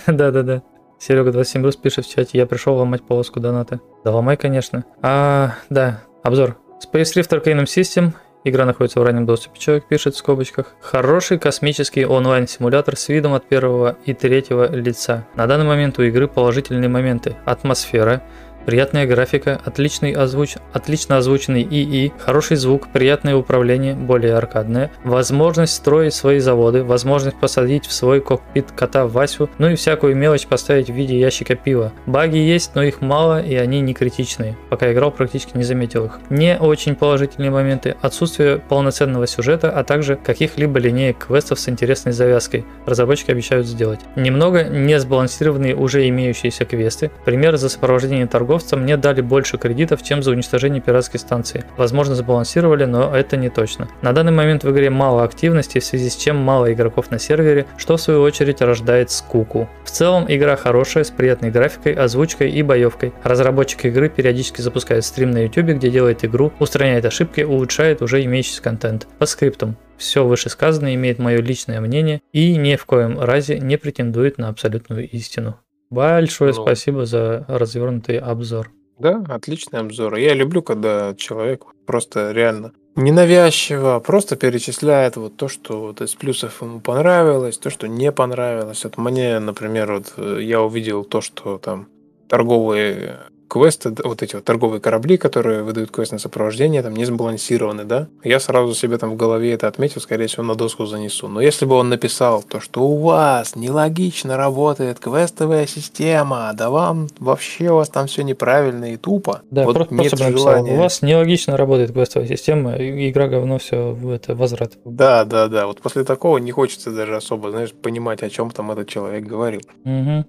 Да-да-да. Серега 27 Рус пишет в чате, я пришел ломать полоску доната. Да ломай, конечно. А, да, обзор. Space Rift Arcanum System. Игра находится в раннем доступе, человек пишет в скобочках. Хороший космический онлайн-симулятор с видом от первого и третьего лица. На данный момент у игры положительные моменты. Атмосфера, приятная графика, отличный озвуч... отлично озвученный ИИ, хороший звук, приятное управление, более аркадное, возможность строить свои заводы, возможность посадить в свой кокпит кота Васю, ну и всякую мелочь поставить в виде ящика пива. Баги есть, но их мало и они не критичные. Пока играл, практически не заметил их. Не очень положительные моменты, отсутствие полноценного сюжета, а также каких-либо линеек квестов с интересной завязкой. Разработчики обещают сделать. Немного не сбалансированные уже имеющиеся квесты. Пример за сопровождение торговца мне дали больше кредитов, чем за уничтожение пиратской станции. Возможно, сбалансировали, но это не точно. На данный момент в игре мало активности, в связи с чем мало игроков на сервере, что в свою очередь рождает скуку. В целом, игра хорошая, с приятной графикой, озвучкой и боевкой. Разработчик игры периодически запускает стрим на YouTube, где делает игру, устраняет ошибки, улучшает уже имеющийся контент. По скриптам. Все вышесказанное имеет мое личное мнение и ни в коем разе не претендует на абсолютную истину. Большое Ну. спасибо за развернутый обзор. Да, отличный обзор. Я люблю, когда человек просто реально Ненавязчиво, просто перечисляет вот то, что вот из плюсов ему понравилось, то, что не понравилось. Вот мне, например, вот э, я увидел то, что там торговые квесты, вот эти вот торговые корабли, которые выдают квест на сопровождение, там не сбалансированы, да? Я сразу себе там в голове это отметил, скорее всего, на доску занесу. Но если бы он написал то, что у вас нелогично работает квестовая система, да вам вообще у вас там все неправильно и тупо. Да, вот просто, нет просто бы написал, желания. у вас нелогично работает квестовая система, игра говно, все, это возврат. Да, да, да. Вот после такого не хочется даже особо, знаешь, понимать, о чем там этот человек говорил. Мгм.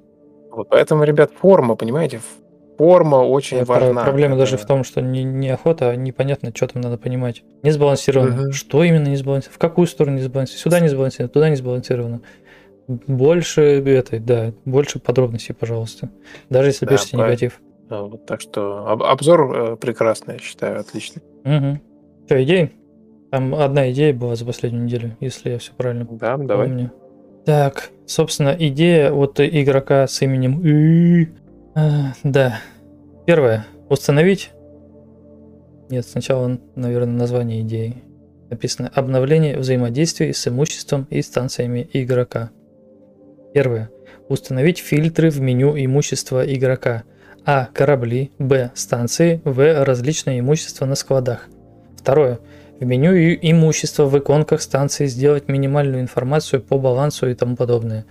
Вот поэтому, ребят, форма, понимаете, форма очень важна. Проблема даже в том, что не, не охота, а непонятно, что там надо понимать. Не сбалансировано. Мгм. Что именно не сбалансировано? В какую сторону не сбалансировано? Сюда не сбалансировано, туда не сбалансировано. Больше этой, да, больше подробностей, пожалуйста. Даже если Да, пишете правильно. негатив. Вот, так что об- обзор э, прекрасный, я считаю, отличный. Угу. Что, идеи? Там одна идея была за последнюю неделю, если я все правильно Да, давай. помню. Так, собственно, идея от игрока с именем А, да. Первое. Установить. Нет, сначала, наверное, название идеи. Написано обновление взаимодействия с имуществом и станциями игрока. Первое. Установить фильтры в меню имущества игрока. А. Корабли. Б. Станции. В. Различное имущество на складах. Второе. В меню имущества в иконках станции сделать минимальную информацию по балансу и тому подобное.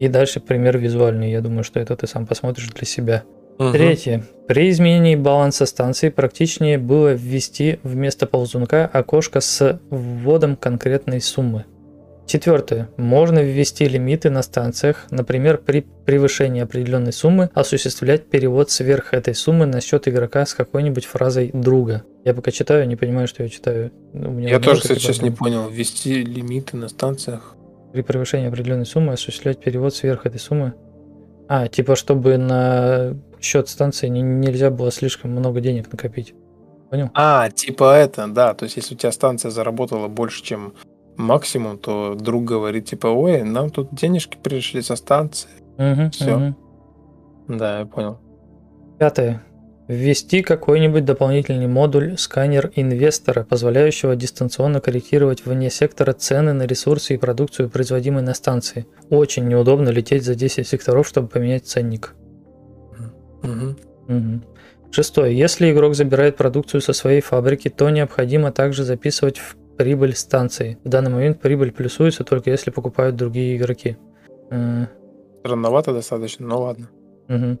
И дальше пример визуальный. Я думаю, что это ты сам посмотришь для себя. Мгм. Третье. При изменении баланса станции практичнее было ввести вместо ползунка окошко с вводом конкретной суммы. Четвертое. Можно ввести лимиты на станциях, например, при превышении определенной суммы осуществлять перевод сверх этой суммы на счет игрока с какой-нибудь фразой друга. Я пока читаю, не понимаю, что я читаю. Я тоже, кстати, сейчас не понял. Ввести лимиты на станциях. При превышении определенной суммы осуществлять перевод сверх этой суммы. А, типа, чтобы на счет станции не- нельзя было слишком много денег накопить. Понял? А, типа это, да. То есть, если у тебя станция заработала больше, чем максимум, то друг говорит, типа, ой, нам тут денежки пришли со станции. Мгм, Всё. мгм. Да, я понял. Пятое. Ввести какой-нибудь дополнительный модуль сканер инвестора, позволяющего дистанционно корректировать вне сектора цены на ресурсы и продукцию, производимые на станции. Очень неудобно лететь за 10 секторов, чтобы поменять ценник. Мгм. Мгм. Шестое. Если игрок забирает продукцию со своей фабрики, то необходимо также записывать в прибыль станции. В данный момент прибыль плюсуется только если покупают другие игроки. Э, Странновато достаточно, но ладно. Мгм.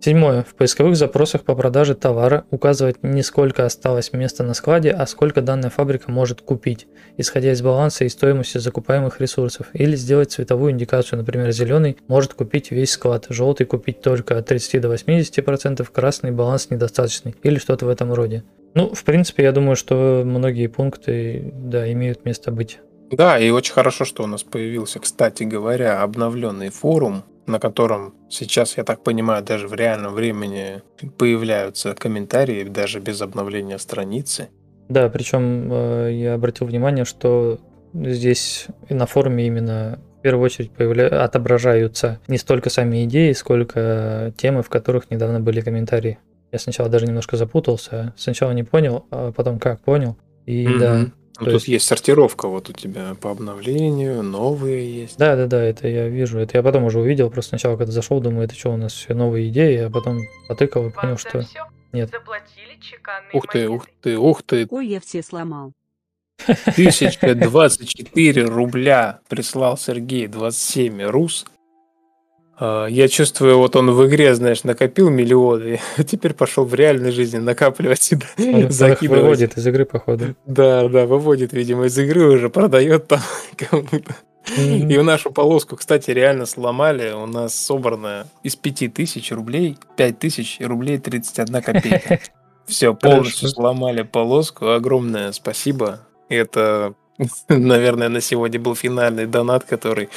Седьмое. В поисковых запросах по продаже товара указывать не сколько осталось места на складе, а сколько данная фабрика может купить, исходя из баланса и стоимости закупаемых ресурсов. Или сделать цветовую индикацию, например, зеленый может купить весь склад, желтый купить только от 30 до 80%, красный баланс недостаточный или что-то в этом роде. Ну, в принципе, я думаю, что многие пункты, да, имеют место быть. Да, и очень хорошо, что у нас появился, кстати говоря, обновленный форум, на котором сейчас, я так понимаю, даже в реальном времени появляются комментарии, даже без обновления страницы. Да, причем э, я обратил внимание, что здесь на форуме именно в первую очередь появля... отображаются не столько сами идеи, сколько темы, в которых недавно были комментарии. Я сначала даже немножко запутался, сначала не понял, а потом как понял. И да, Мгм. Ну, то тут есть- есть сортировка вот у тебя по обновлению, новые есть. да, да, да, это я вижу. Это я потом уже увидел. Просто сначала, когда зашел, думаю, это что у нас все новые идеи, а потом потыкал и понял, что все нет. заплатили чеканные Ух ты, монеты. ух ты, ух ты, Ой, я все сломал. 1024 рубля прислал Сергей, 27 рус. А, Я чувствую, вот он в игре, знаешь, накопил миллионы, а теперь пошел в реальной жизни накапливать их закидывать. выводит из игры, походу. Да, да, выводит, видимо, из игры уже, продает там кому-то. Мгм. И нашу полоску, кстати, реально сломали. У нас собрано из 5000 рублей 5000 рублей 31 копейка. Все, полностью сломали полоску. Огромное спасибо. Это, наверное, на сегодня был финальный донат, который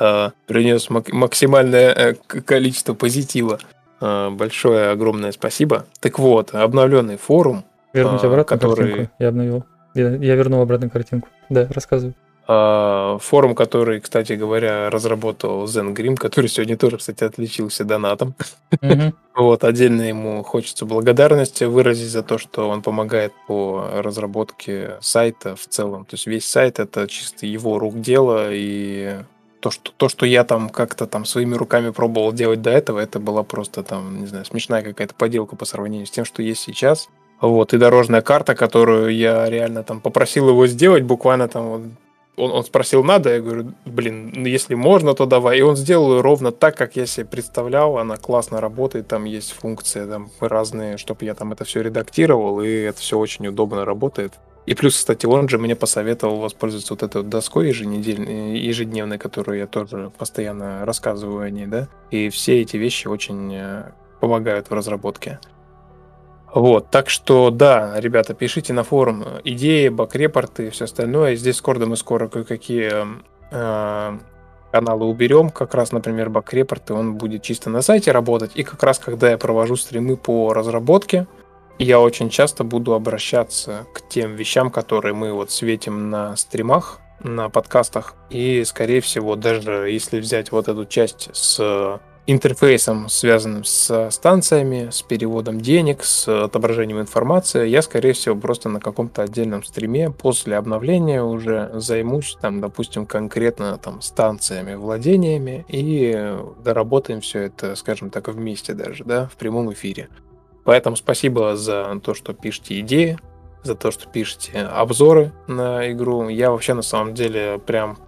э, принес мак- максимальное э, количество позитива. Э, большое, огромное спасибо. Так вот, обновленный форум Вернуть обратно который- картинку. Я обновил. Я, я вернул обратно картинку. Да, рассказывай. Форум, который, кстати говоря, разработал Zen Grim, который сегодня тоже, кстати, отличился донатом. Мгм. Вот, отдельно ему хочется благодарности выразить за то, что он помогает по разработке сайта в целом. То есть весь сайт это чисто его рук дело, и то, что, то, что я там как-то там своими руками пробовал делать до этого, это была просто там, не знаю, смешная какая-то поделка по сравнению с тем, что есть сейчас. Вот, и дорожная карта, которую я реально там попросил его сделать, буквально там вот он, он спросил, надо? Я говорю, блин, ну если можно, то давай. И он сделал ее ровно так, как я себе представлял. Она классно работает, там есть функции там разные, чтобы я там это все редактировал, и это все очень удобно работает. И плюс, кстати, он же мне посоветовал воспользоваться вот этой вот доской еженедельной, ежедневной, которую я тоже постоянно рассказываю о ней, да. И все эти вещи очень э, помогают в разработке. Вот, так что да, ребята, пишите на форум э, идеи, бэк-репорты и все остальное. Здесь с Кордом мы скоро кое-какие э, каналы уберем. Как раз, например, бэк-репорты, он будет чисто на сайте работать. И как раз, когда я провожу стримы по разработке, я очень часто буду обращаться к тем вещам, которые мы вот светим на стримах, на подкастах. И, скорее всего, даже если взять вот эту часть с интерфейсом, связанным с станциями, с переводом денег, с отображением информации, я, скорее всего, просто на каком-то отдельном стриме после обновления уже займусь, там, допустим, конкретно там станциями, владениями и доработаем все это, скажем так, вместе даже, да, в прямом эфире. Поэтому спасибо за то, что пишете идеи, за то, что пишете обзоры на игру. Я вообще на самом деле прям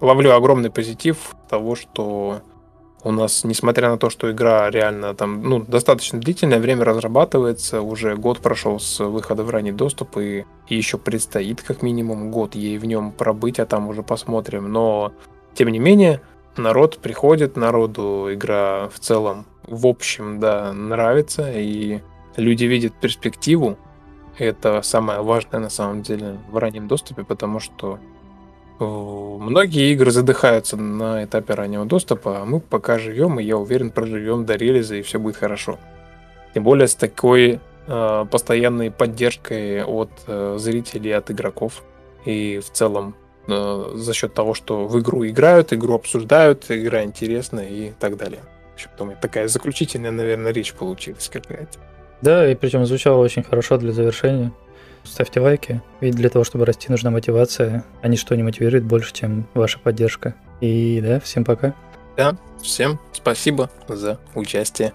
ловлю огромный позитив того, что у нас, несмотря на то, что игра реально там, ну, достаточно длительное время разрабатывается, уже год прошел с выхода в ранний доступ, и, еще предстоит как минимум год ей в нем пробыть, а там уже посмотрим. Но, тем не менее, народ приходит, народу игра в целом, в общем, да, нравится, и люди видят перспективу. Это самое важное на самом деле в раннем доступе, потому что Многие игры задыхаются на этапе раннего доступа, а мы пока живем, и я уверен, проживем до релиза, и все будет хорошо. Тем более с такой э, постоянной поддержкой от э, зрителей, от игроков. И в целом э, за счет того, что в игру играют, игру обсуждают, игра интересная и так далее. Потом такая заключительная, наверное, речь получилась какая-то. Да, и причем звучало очень хорошо для завершения. Ставьте лайки, ведь для того, чтобы расти, нужна мотивация, а ничто не мотивирует больше, чем ваша поддержка. И да, всем пока. Да, всем спасибо за участие.